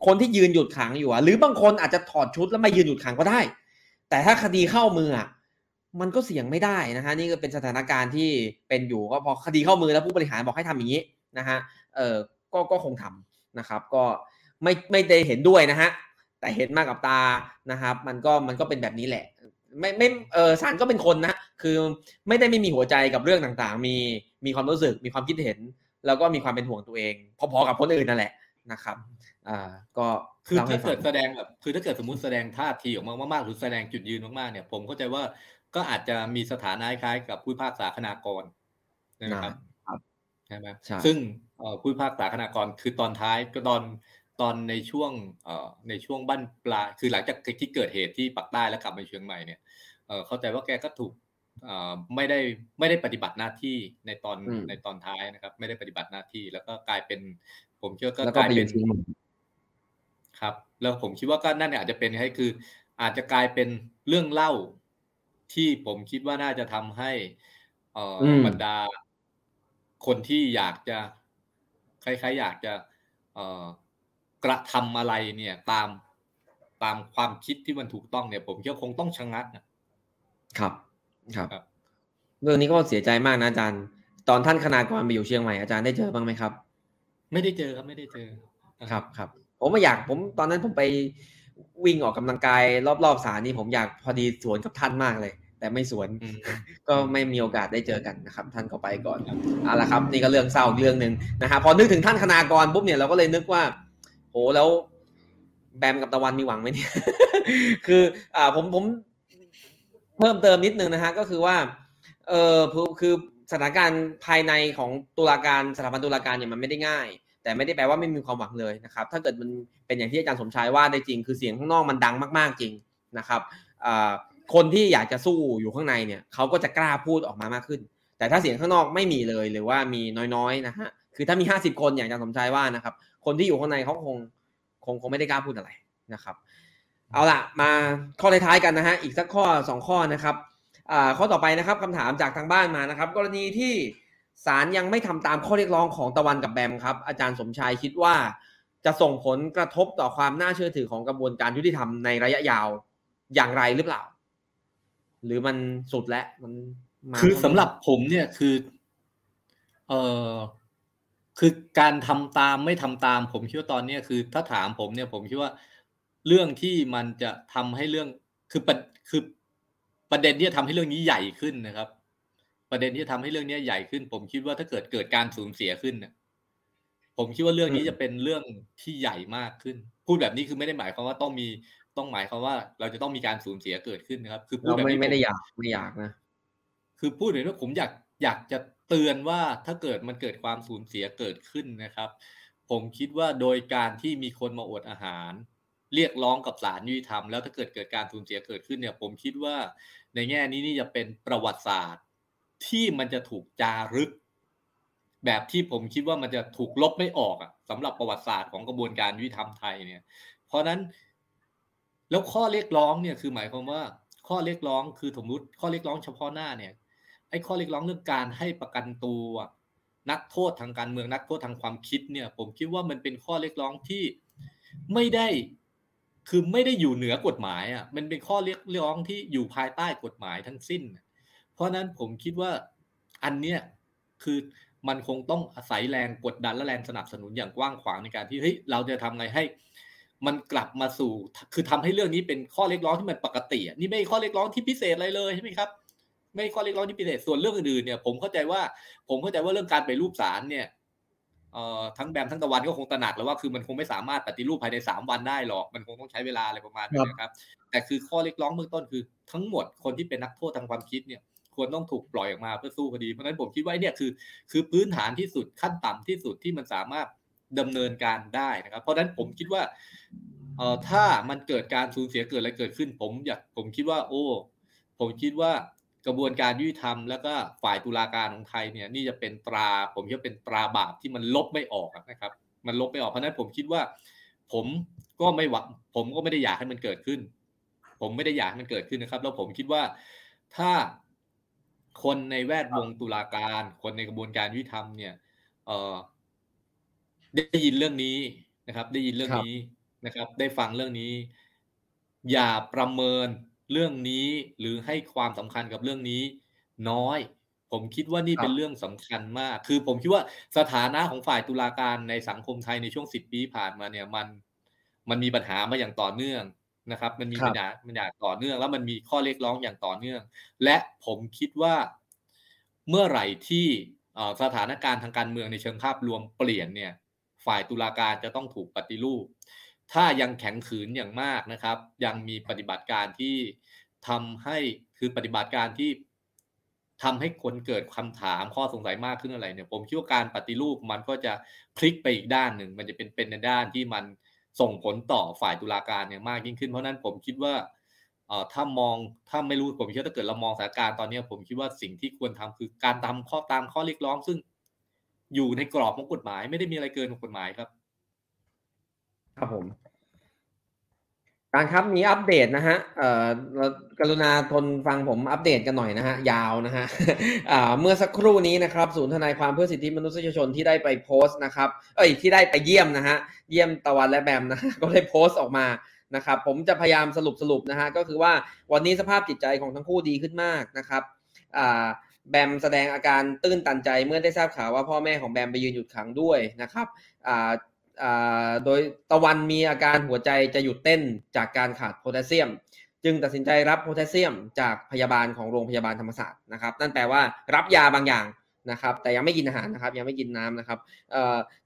คนที่ยืนหยุดขังอยู่อะหรือบางคนอาจจะถอดชุดแล้วมายืนหยุดขังก็ได้ แต่ถ้าคดีเข้ามืออะมันก็เสี่ยงไม่ได้นะฮะนี่ก็เป็นสถานการณ์ที่เป็นอยู่ก็พอคดีเข้ามือแล้วผู้บริหารบอกให้ทำอย่างนี้นะฮะเออก็ก็คงทำนะครับ ก็ ไม่ไม่ได้เห็นด้วยนะฮะแต่เห็นมากกับตานะครับ มันก็มันก็เป็นแบบนี้แหละ ไม่ไม่เออศาลก็เป็นคนนะคือไม่ได้ไม่มีหัวใจกับเรื่องต่างๆ มีมีความรู้สึกมีความคิดเห็น แล้วก็มีความเป็นห่วงตัวเอง พอๆกับคนอื่นนั่นแหละนะครับอ่าก็คือถ้าเกิดแสดงแบบคือถ้าเกิดสมมติแสดงท่าทีออกมามากๆหรือแสดงจุดยืนมากๆเนี่ย ผมเข้าใจว่าก็อาจจะมีสถานะคล้ายกับผู้พิพากษาคณากรนะครับใช่ไหมซึ่งผู้พิพากษาคณากรคือตอนท้ายก็ตอน ตอนในช่วงในช่วงบ้านปลาคือหลังจากที่เกิดเหตุที่ปักใต้แล้วกลับมาเชียงใหม่เนี่ยเข้าใจว่าแกก็ถูกไม่ได้ไม่ได้ปฏิบัติหน้าที่ในตอนในตอนท้ายนะครับ ไม่ได้ปฏิบัติหน้าที่ แล้วก็กลายเป็น ผมเชื่อก็กลายเป็นครับ แล้วผมคิดว่าก็นั่นอาจจะเป็นให้คือ อาจจะกลายเป็นเรื่องเล่าที่ผมคิดว่าน่าจะทำให้เอ่อบรรดาคนที่อยากจะคล้ายๆอยากจะเอ่อ กระทำอะไรเนี่ยตามตามความคิดที่มันถูกต้องเนี่ย ผมคิดว่าคงต้องชะงักนะครับครับเรื่องนี้ก็เสียใจมากนะอาจารย์ ตอนท่านคณากรไปอยู่เชียงใหม่อาจารย์ได้เจอบ้างไหมครับ ไม่ได้เจอครับไม่ได้เจอครับครับ ผมไม่อยากผมตอนนั้นผมไปวิ่งออกกำลังกายรอบๆสานี่ผมอยากพอดีสวนกับท่านมากเลย แต่ไม่สวนก็ไม่มีโอกาสได้เจอกันนะครับ ท่านก็ไปก่อนเอาละครับ นี่ก็เรื่องเศร้าเรื่องหนึ่งนะฮะพอนึกถึงท่านคณากรปุ๊บเนี่ยเราก็เลยนึกว่า โหแล้วแบมกับตะวันมีหวังไหมเนี่ย คือ อ่าผมผมเพิ่มเติมนิดนึงนะฮะก็คือว่า เออคือสถานการณ์ภายในของตุลาการสถาบันตุลาการเนี่ยมันไม่ได้ง่าย แต่ไม่ได้แปลว่าไม่มีความหวังเลยนะครับ ถ้าเกิดมันเป็นอย่างที่อาจารย์สมชายว่าได้จริง คือเสียงข้างนอกมันดังมากๆจริงนะครับอ่าคนที่อยากจะสู้อยู่ข้างในเนี่ยเขาก็จะกล้าพูดออกมามากขึ้น แต่ถ้าเสียงข้างนอกไม่มีเลยหรือว่ามีน้อยๆนะฮะคือถ้ามีห้าสิบคนอย่างอาจารย์สมชายว่านะครับ คนที่อยู่ข้างในเขาคงคงคงไม่ได้กล้าพูดอะไรนะครับ เอาล่ะ มาข้อท้ายๆกันนะฮะอีกสักข้อสองข้อนะครับข้อต่อไปนะครับคำถามจากทางบ้านมานะครับ กรณีที่ศาลยังไม่ทำตามข้อเรียกร้องของตะวันกับแบมครับ อาจารย์สมชายคิดว่าจะส่งผลกระทบต่อความน่าเชื่อถือของกระบวนการยุติธรรมในระยะยาวอย่างไรหรือเปล่า หรือมันสุดแล้วมันคือสำหรับผมเนี่ยคือ เอ่อ คือการทำตามไม่ทำตาม ผมคิดว่าตอนนี้คือถ้าถามผมเนี่ยผมคิดว่าเรื่องที่มันจะทำให้เรื่องคือประคือประเด็นที่จะทำให้เรื่องนี้ใหญ่ขึ้นนะครับ ประเด็นที่จะทำให้เรื่องนี้ใหญ่ขึ้น ผมคิดว่าถ้าเกิดเกิดการสูญเสียขึ้นเนี่ยผมคิดว่าเรื่องนี้จะเป็นเรื่องที่ใหญ่มากขึ้น พูดแบบนี้คือไม่ได้หมายความว่าต้องมีต้องหมายความว่า เราจะต้องมีการสูญเสียเกิดขึ้นนะครับ คือพูดแบบนี้ไม่ได้อยากไม่อยากนะ คือพูดถึงว่าผมอยากอยากจะ เตือนว่าถ้าเกิดมันเกิดความสูญเสียเกิดขึ้นนะครับ ผมคิดว่าโดยการที่มีคนมาอดอาหาร เรียกร้องกับศาลยุติธรรมแล้วถ้าเกิดเกิดการสูญเสียเกิดขึ้นเนี่ย ผมคิดว่าในแง่นี้นี่จะเป็นประวัติศาสตร์ ที่มันจะถูกจารึก แบบที่ผมคิดว่ามันจะถูกลบไม่ออกอะสำหรับประวัติศาสตร์ของกระบวนการยุติธรรมไทยเนี่ย เพราะนั้นแล้วข้อเรียกร้องเนี่ยคือหมายความว่าข้อเรียกร้องคือสมมติข้อเรียกร้องเฉพาะหน้าเนี่ย ไอ้ข้อเรียกร้องเรื่องการให้ประกันตัวนักโทษทางการเมืองนักโทษทางความคิดเนี่ย ผมคิดว่ามันเป็นข้อเรียกร้องที่ไม่ได้คือไม่ได้อยู่เหนือกฎหมายอะมันเป็นข้อเรียกร้องที่อยู่ภายใต้กฎหมายทั้งสิ้น เพราะนั้นผมคิดว่าอันเนี้ยคือมันคงต้องอาศัยแรงกดดันและแรงสนับสนุนอย่างกว้างขวางในการที่เฮ้ยเราจะทำไงให้ มันกลับมาสู่ คือทำให้เรื่องนี้เป็นข้อเรียกร้องที่มันปกตินี่ไม่ข้อเรียกร้องที่พิเศษอะไรเลยใช่ไหมครับ ไม่ข้อเรียกร้องที่พิเศษส่วนเรื่องอื่นๆเนี่ยผมเข้าใจว่า ผมเข้าใจว่าเรื่องการไปรูปสารเนี่ยเอ่อทั้งแบมทั้งตะวันก็คงตระหนักแล้วว่าคือมันคงไม่สามารถปฏิรูปภายในสามวันได้หรอก มันคงต้องใช้เวลาอะไรประมาณนี้นะครับ แต่คือข้อเรียกร้องเบื้องต้นคือ ทั้งหมดคนที่เป็นนักโทษทางความคิดเนี่ยควรต้องถูกปล่อยออกมาเพื่อสู้คดีเพราะฉะนั้นผมคิดว่าเนี่ยคือ คือพื้นฐานที่สุดขั้นต่ำที่สุดที่มันสามารถดำเนินการได้นะครับ เพราะฉะนั้นผมคิดว่าเอ่อถ้ามันเกิดการสูญเสียเกิดอะไรเกิดขึ้น ผมอยากผมคิดว่า โอ้ ผมคิดว่า กระบวนการยุติธรรมแล้วก็ฝ่ายตุลาการของไทยเนี่ยนี่จะเป็นตรา ผมคิดว่าเป็นตราบาปที่มันลบไม่ออกนะครับ มันลบไม่ออกเพราะนั้นผมคิดว่า ผมก็ไม่หวังผมก็ไม่ได้อยากให้มันเกิดขึ้น ผมไม่ได้อยากให้มันเกิดขึ้นนะครับ แล้วผมคิดว่าถ้าคนในแวดวงตุลาการ คนในกระบวนการยุติธรรมเนี่ยเออได้ยินเรื่องนี้นะครับ ได้ยินเรื่องนี้นะครับ ได้ฟังเรื่องนี้ อย่าประเมิน เรื่องนี้หรือให้ความสำคัญกับเรื่องนี้ น้อย ผมคิดว่านี่เป็นเรื่องสำคัญมาก คือผมคิดว่าสถานะของฝ่ายตุลาการในสังคมไทยในช่วงสิบปีผ่านมาเนี่ยมันมันมีปัญหามาอย่างต่อเนื่องนะครับ มันมีปัญหามันอย่างต่อเนื่อง แล้วมันมีข้อเรียกร้องอย่างต่อเนื่อง และผมคิดว่าเมื่อไหร่ที่สถานการณ์ทางการเมืองในเชิงภาพรวมเปลี่ยนเนี่ย ฝ่ายตุลาการจะต้องถูกปฏิรูป ถ้ายังแข็งขืนอย่างมากนะครับ ยังมีปฏิบัติการที่ทำให้คือปฏิบัติการที่ทำให้คนเกิดคำถามข้อสงสัยมากขึ้นอะไรเนี่ย ผมคิดว่าการปฏิรูปมันก็จะพลิกไปอีกด้านหนึ่ง มันจะเป็นเป็นในด้านที่มันส่งผลต่อฝ่ายตุลาการเนี่ยมากยิ่งขึ้น เพราะนั้นผมคิดว่าเอ่อถ้ามองถ้าไม่รู้ผมคิดว่าถ้าเกิดเรามองสถานการณ์ตอนนี้ผมคิดว่าสิ่งที่ควรทำคือการทำข้อตามข้อเรียกร้อง ซึ่งอยู่ในกรอบของกฎหมาย ไม่ได้มีอะไรเกินของกฎหมายครับ ครับผมการครับมีอัปเดตนะฮะเอ่อกรุณาทนฟังผมอัปเดตกันหน่อยนะฮะยาวนะฮะอ่าเมื่อสักครู่นี้นะครับศูนย์ทนายความเพื่อสิทธิมนุษยชนที่ได้ไปโพสต์นะครับ เอ้ยที่ได้ไปเยี่ยมนะฮะเยี่ยมตะวันและแบมนะก็ได้โพสต์ออกมานะครับผมจะพยายามสรุปสรุปนะฮะก็คือว่าวันนี้สภาพจิตใจของทั้งคู่ดีขึ้นมากนะครับอ่าแบมแสดงอาการตื้นตันใจเมื่อได้ทราบข่าวว่าพ่อแม่ของแบมไปยืนหยุดขังด้วยนะครับอ่า โดยตะวันมีอาการหัวใจจะหยุดเต้นจากการขาดโพแทสเซียม จึงตัดสินใจรับโพแทสเซียมจากพยาบาลของโรงพยาบาลธรรมศาสตร์นะครับ นั่นแปลว่ารับยาบางอย่างนะครับ แต่ยังไม่กินอาหารนะครับ ยังไม่กินน้ำนะครับ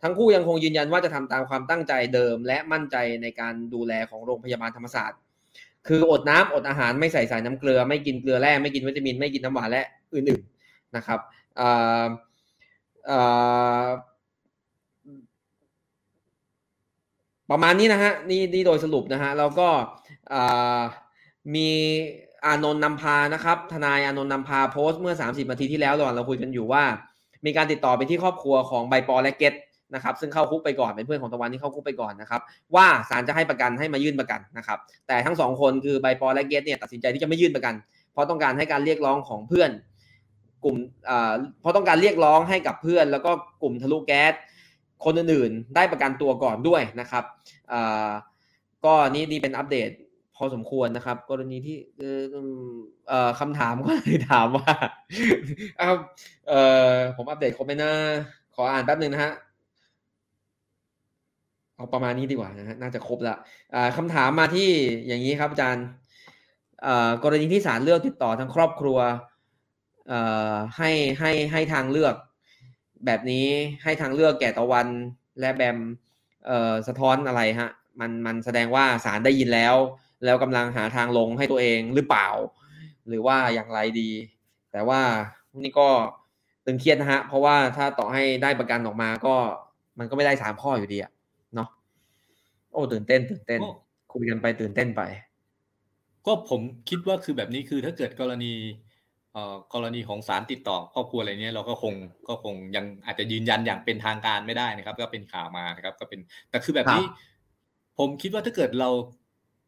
ทั้งคู่ยังคงยืนยันว่าจะทำตามความตั้งใจเดิม และมั่นใจในการดูแลของโรงพยาบาลธรรมศาสตร์ คืออดน้ำอดอาหารไม่ใส่สารน้ำเกลือ ไม่กินเกลือแร่ไม่กินวิตามิน ไม่กินน้ำหวานและอื่นๆนะครับ ประมาณนี้นะฮะนี่นี่โดยสรุปนะฮะแล้วก็มีอานนท์นำพานะครับ ทนายอานนท์นำพาโพสต์เมื่อ 30นาทีที่แล้วระหว่างเราคุยกันอยู่ว่า มีการติดต่อไปที่ครอบครัวของใบปอและเกตนะครับซึ่งเข้าคุกไปก่อนเป็นเพื่อนของตะวันที่เข้าคุกไปก่อนนะครับว่าศาลจะให้ประกันให้มายื่นประกันนะครับแต่ทั้งสองคนคือใบปอและเกตเนี่ยตัดสินใจที่จะไม่ยื่นประกัน เพราะต้องการให้การเรียกร้องของเพื่อนกลุ่มเพราะต้องการเรียกร้องให้กับเพื่อน แล้วก็กลุ่มทะลุแก๊ส คนอื่นๆได้ประกันตัวก่อนด้วยนะครับก็นี่นี่เป็นอัปเดตพอสมควรนะครับ กรณีที่คำถามก็เลยถามว่าเอาผมอัปเดตครบไหมนะขออ่านแป๊บนึงนะฮะเอาประมาณนี้ดีกว่านะฮะน่าจะครบละคำถามมาที่อย่างนี้ครับอาจารย์กรณีที่ศาลเลือกติดต่อทางครอบครัวให้ให้ให้ทางเลือก แบบนี้ให้ทางเลือกแก่ตะวันและแบมสะท้อนอะไรฮะ มันมันแสดงว่าศาลได้ยินแล้ว แล้วกำลังหาทางลงให้ตัวเองหรือเปล่า หรือว่าอย่างไรดี แต่ว่านี่ก็ตึงเครียดนะฮะ เพราะว่าถ้าต่อให้ได้ประกันออกมาก็มันก็ไม่ได้สามข้ออยู่ดีอะเนาะโอ้ตื่นเต้นตื่นเต้น คุยกันไปตื่นเต้นไป ก็ผมคิดว่าคือแบบนี้คือถ้าเกิดกรณีเอ่อ กรณีของสารติดต่อครอบครัวอะไรเนี้ยเราก็คงก็คงยังอาจจะยืนยันอย่างเป็นทางการไม่ได้นะครับ ก็เป็นข่าวมานะครับ ก็เป็นแต่คือแบบนี้ ผมคิดว่าถ้าเกิดเรา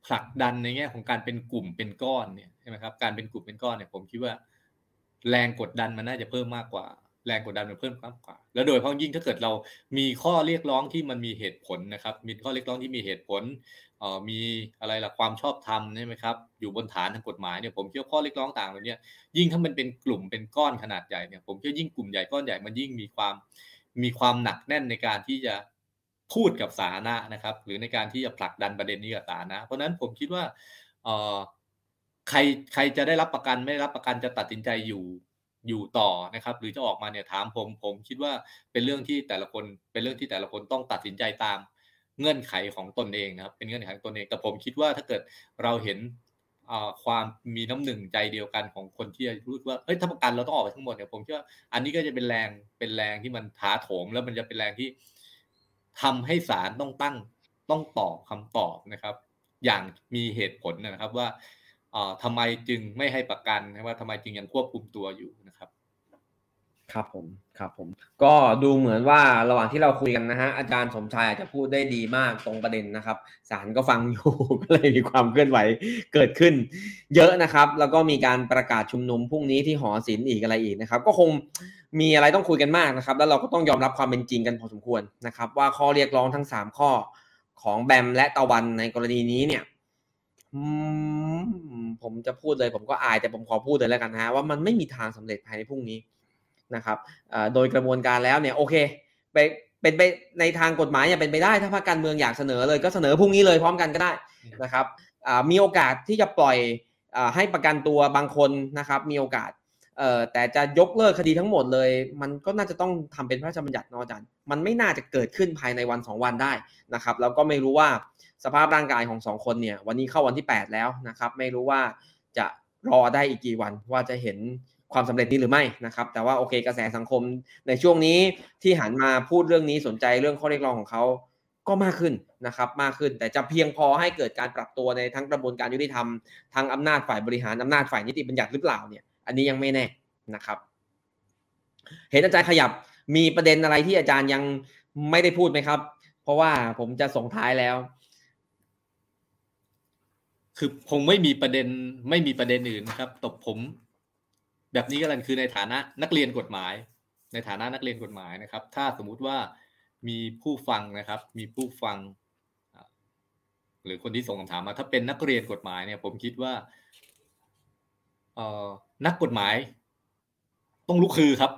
ผลักดันในแง่ของการเป็นกลุ่มเป็นก้อนเนี่ยใช่ไหมครับการเป็นกลุ่มเป็นก้อนเนี่ย ผมคิดว่า แรงกดดันมันน่าจะเพิ่มมากกว่า แรงกดดันมันเพิ่มมากกว่า แล้วโดยเพราะยิ่งถ้าเกิดเรามีข้อเรียกร้องที่มันมีเหตุผลนะครับ มีข้อเรียกร้องที่มีเหตุผลเอ่อ มีอะไรล่ะความชอบธรรมใช่ไหมครับอยู่บนฐานทางกฎหมายเนี่ยผมเชื่อข้อเรียกร้องต่างเหล่านี้ยิ่งถ้ามันเป็นกลุ่มเป็นก้อนขนาดใหญ่เนี่ยผมเชื่อยิ่งกลุ่มใหญ่ก้อนใหญ่มันยิ่งมีความมีความหนักแน่นในการที่จะพูดกับสาธารณะนะครับ หรือในการที่จะผลักดันประเด็นนี้กับสาธารณะเพราะนั้นผมคิดว่าออใครใครจะได้รับประกันไม่ได้รับประกันจะตัดสินใจอยู่อยู่ต่อนะครับ หรือจะออกมาเนี่ยถามผมผมคิดว่าเป็นเรื่องที่แต่ละคนเป็นเรื่องที่แต่ละคนต้องตัดสินใจตาม เงื่อนไขของตนเองนะครับเป็นเงื่อนไขของตนเองแต่ผมคิดว่าถ้าเกิดเราเห็นความมีน้ำหนึ่งใจเดียวกันของคนที่รู้ว่าเฮ้ยถ้าประกันเราต้องออกไปทั้งหมดเนี่ยผมเชื่ออันนี้ก็จะเป็นแรงเป็นแรงที่มันท้าโถม แล้วมันจะเป็นแรงที่ทำให้ศาลต้องตั้งต้องตอบคำตอบนะครับ อย่างมีเหตุผลนะครับว่าทำไมจึงไม่ให้ประกันว่าทำไมจึงยังควบคุมตัวอยู่นะครับ ครับผมครับผม ก็ดูเหมือนว่าระหว่างที่เราคุยกันนะฮะอาจารย์สมชายอาจจะพูดได้ดีมากตรงประเด็นนะครับศาลก็ฟังอยู่ก็เลยมีความเคลื่อนไหวเกิดขึ้น เยอะนะครับ แล้วก็มีการประกาศชุมนุมพรุ่งนี้ที่หอศิลป์อีกอะไรอีกนะครับ ก็คงมีอะไรต้องคุยกันมากนะครับ แล้วเราก็ต้องยอมรับความเป็นจริงกันพอสมควรนะครับ ว่าข้อเรียกร้องทั้ง 3 ข้อของแบมและตะวันในกรณีนี้เนี่ยผมจะพูดเลย ผมก็อายแต่ผมขอพูดเลยแล้วกันนะฮะว่ามันไม่มีทางสำเร็จภายในพรุ่งนี้ นะครับโดยกระบวนการแล้วเนี่ยโอเคไปเป็นไปในทางกฎหมายเนี่ยเป็นไปได้ถ้าพรรคการเมืองอยากเสนอเลยก็เสนอพรุ่งนี้เลยพร้อมกันก็ได้นะครับมีโอกาสที่จะปล่อยให้ประกันตัวบางคนนะครับ มีโอกาสแต่จะยกเลิกคดีทั้งหมดเลย มันก็น่าจะต้องทำเป็นพระราชบัญญัตินอาจารย์มันไม่น่าจะเกิดขึ้นภายในวันสองวันได้นะครับ แล้วก็ไม่รู้ว่าสภาพร่างกายของสองคนเนี่ย วันนี้เข้าวันที่ 8 แล้วนะครับ ไม่รู้ว่าจะรอได้อีกกี่วันว่าจะเห็น ความสำเร็จนี้หรือไม่นะครับ แต่ว่าโอเคกระแสสังคมในช่วงนี้ที่หันมาพูดเรื่องนี้สนใจเรื่องข้อเรียกร้องของเขาก็มากขึ้นนะครับมากขึ้นแต่จะเพียงพอให้เกิดการปรับตัวในทั้งกระบวนการยุติธรรมทั้งอำนาจฝ่ายบริหารอำนาจฝ่ายนิติบัญญัติหรือเปล่าเนี่ยอันนี้ยังไม่แน่นะครับ เห็นอาจารย์ขยับมีประเด็นอะไรที่อาจารย์ยังไม่ได้พูดไหมครับ เพราะว่าผมจะส่งท้ายแล้ว คือคงไม่มีประเด็นไม่มีประเด็นอื่นนะครับตบผม แบบนี้ก็แล้วคือในฐานะนักเรียนกฎหมาย ในฐานะนักเรียนกฎหมายนะครับ ถ้าสมมุติว่ามีผู้ฟังนะครับ มีผู้ฟัง หรือคนที่ส่งคำถามมา ถ้าเป็นนักเรียนกฎหมายเนี่ย ผมคิดว่าเออนักกฎหมาย ต้องลุกคือครับ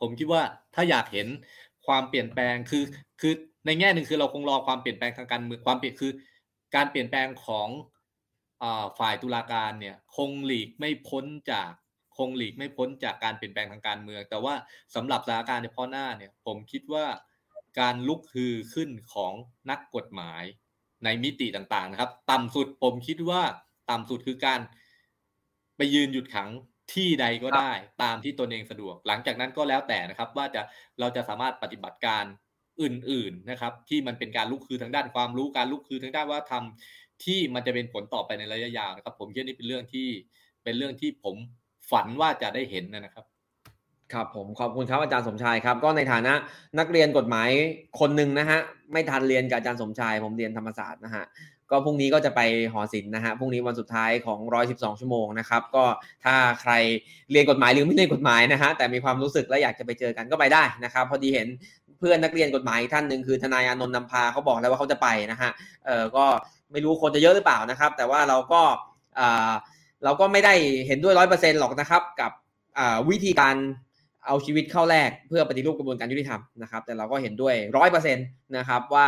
ผมคิดว่าถ้าอยากเห็นความเปลี่ยนแปลงคือคือในแง่หนึ่งคือเราคงรอความเปลี่ยนแปลงทางการเมืองความเปลี่ยนคือ การเปลี่ยนแปลงของฝ่ายตุลาการเนี่ย คงหลีกไม่พ้นจาก คงหลีกไม่พ้นจากการเปลี่ยนแปลงทางการเมือง แต่ว่าสำหรับสถานการณ์ในพ่อหน้าเนี่ย ผมคิดว่าการลุกฮือขึ้นของนักกฎหมายในมิติต่างๆนะครับ ต่ำสุดผมคิดว่าต่ำสุดคือการไปยืนหยุดขังที่ใดก็ได้ตามที่ตนเองสะดวก หลังจากนั้นก็แล้วแต่นะครับ ว่าจะเราจะสามารถปฏิบัติการอื่น ๆนะครับ ที่มันเป็นการลุกคือทางด้านความรู้การลุกคือทางด้านว่าทำที่มันจะเป็นผลต่อไปในระยะยาวนะครับ ผมคิดนี่เป็นเรื่องที่เป็นเรื่องที่ผม ฝันว่าจะได้เห็นนะครับ ครับผมขอบคุณครับอาจารย์สมชายครับ ก็ในฐานะนักเรียนกฎหมายคนหนึ่งนะฮะไม่ทันเรียนกับอาจารย์สมชาย ผมเรียนธรรมศาสตร์นะฮะก็พรุ่งนี้ก็จะไปหอศิลป์นะฮะพรุ่งนี้วันสุดท้ายของ 112 ชั่วโมงนะครับ ก็ถ้าใครเรียนกฎหมายหรือไม่เรียนกฎหมายนะฮะแต่มีความรู้สึกและอยากจะไปเจอกันก็ไปได้นะครับ พอดีเห็นเพื่อนนักเรียนกฎหมายท่านหนึ่งคือทนายอนนท์นำพาเขาบอกแล้วว่าเขาจะไปนะฮะเออก็ไม่รู้คนจะเยอะหรือเปล่านะครับ แต่ว่าเราก็ เราก็ไม่ได้เห็นด้วยร้อยเปอร์เซ็นต์หรอกนะครับ กับวิธีการเอาชีวิตเข้าแลกเพื่อปฏิรูปกระบวนการยุติธรรมนะครับ แต่เราก็เห็นด้วยร้อยเปอร์เซ็นต์นะครับว่า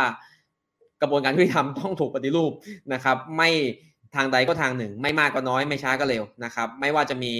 กระบวนการยุติธรรมต้องถูกปฏิรูปนะครับ ไม่ทางใดก็ทางหนึ่ง ไม่มากก็น้อยไม่ช้าก็เร็วนะครับ ไม่ว่าจะมี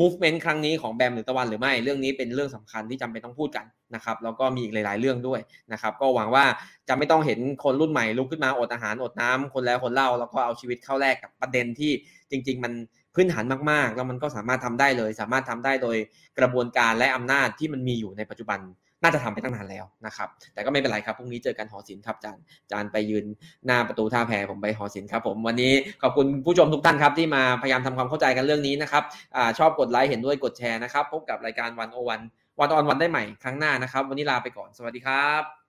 movement ครั้งนี้ของแบมหรือตะวันหรือไม่เรื่องนี้เป็นเรื่องสำคัญที่จำเป็นต้องพูดกันนะครับแล้วก็มีอีกหลาย ๆ เรื่องด้วยนะครับก็หวังว่าจะไม่ต้องเห็นคนรุ่นใหม่ลุกขึ้นมาอดอาหารอดน้ำคนแล้วคนเล่าแล้วก็เอาชีวิตเข้าแลกกับประเด็นที่ จริง ๆ มันพื้นฐานมากๆ แล้วมันก็สามารถทำได้เลย สามารถทำได้โดยกระบวนการและอำนาจที่มันมีอยู่ในปัจจุบันน่าจะทำไปตั้งนานแล้วนะครับ แต่ก็ไม่เป็นไรครับ พรุ่งนี้เจอกันหอศิลป์ครับจานจานไปยืนหน้าประตูท่าแพผมไปหอศิลป์ครับผม วันนี้ขอบคุณผู้ชมทุกท่านครับที่มาพยายามทำความเข้าใจกันเรื่องนี้นะครับอชอบกดไลค์เห็นด้วยกดแชร์นะครับ พบกับรายการวันโอวันวันออนวันได้ใหม่ครั้งหน้านะครับ วันนี้ลาไปก่อน สวัสดีครับ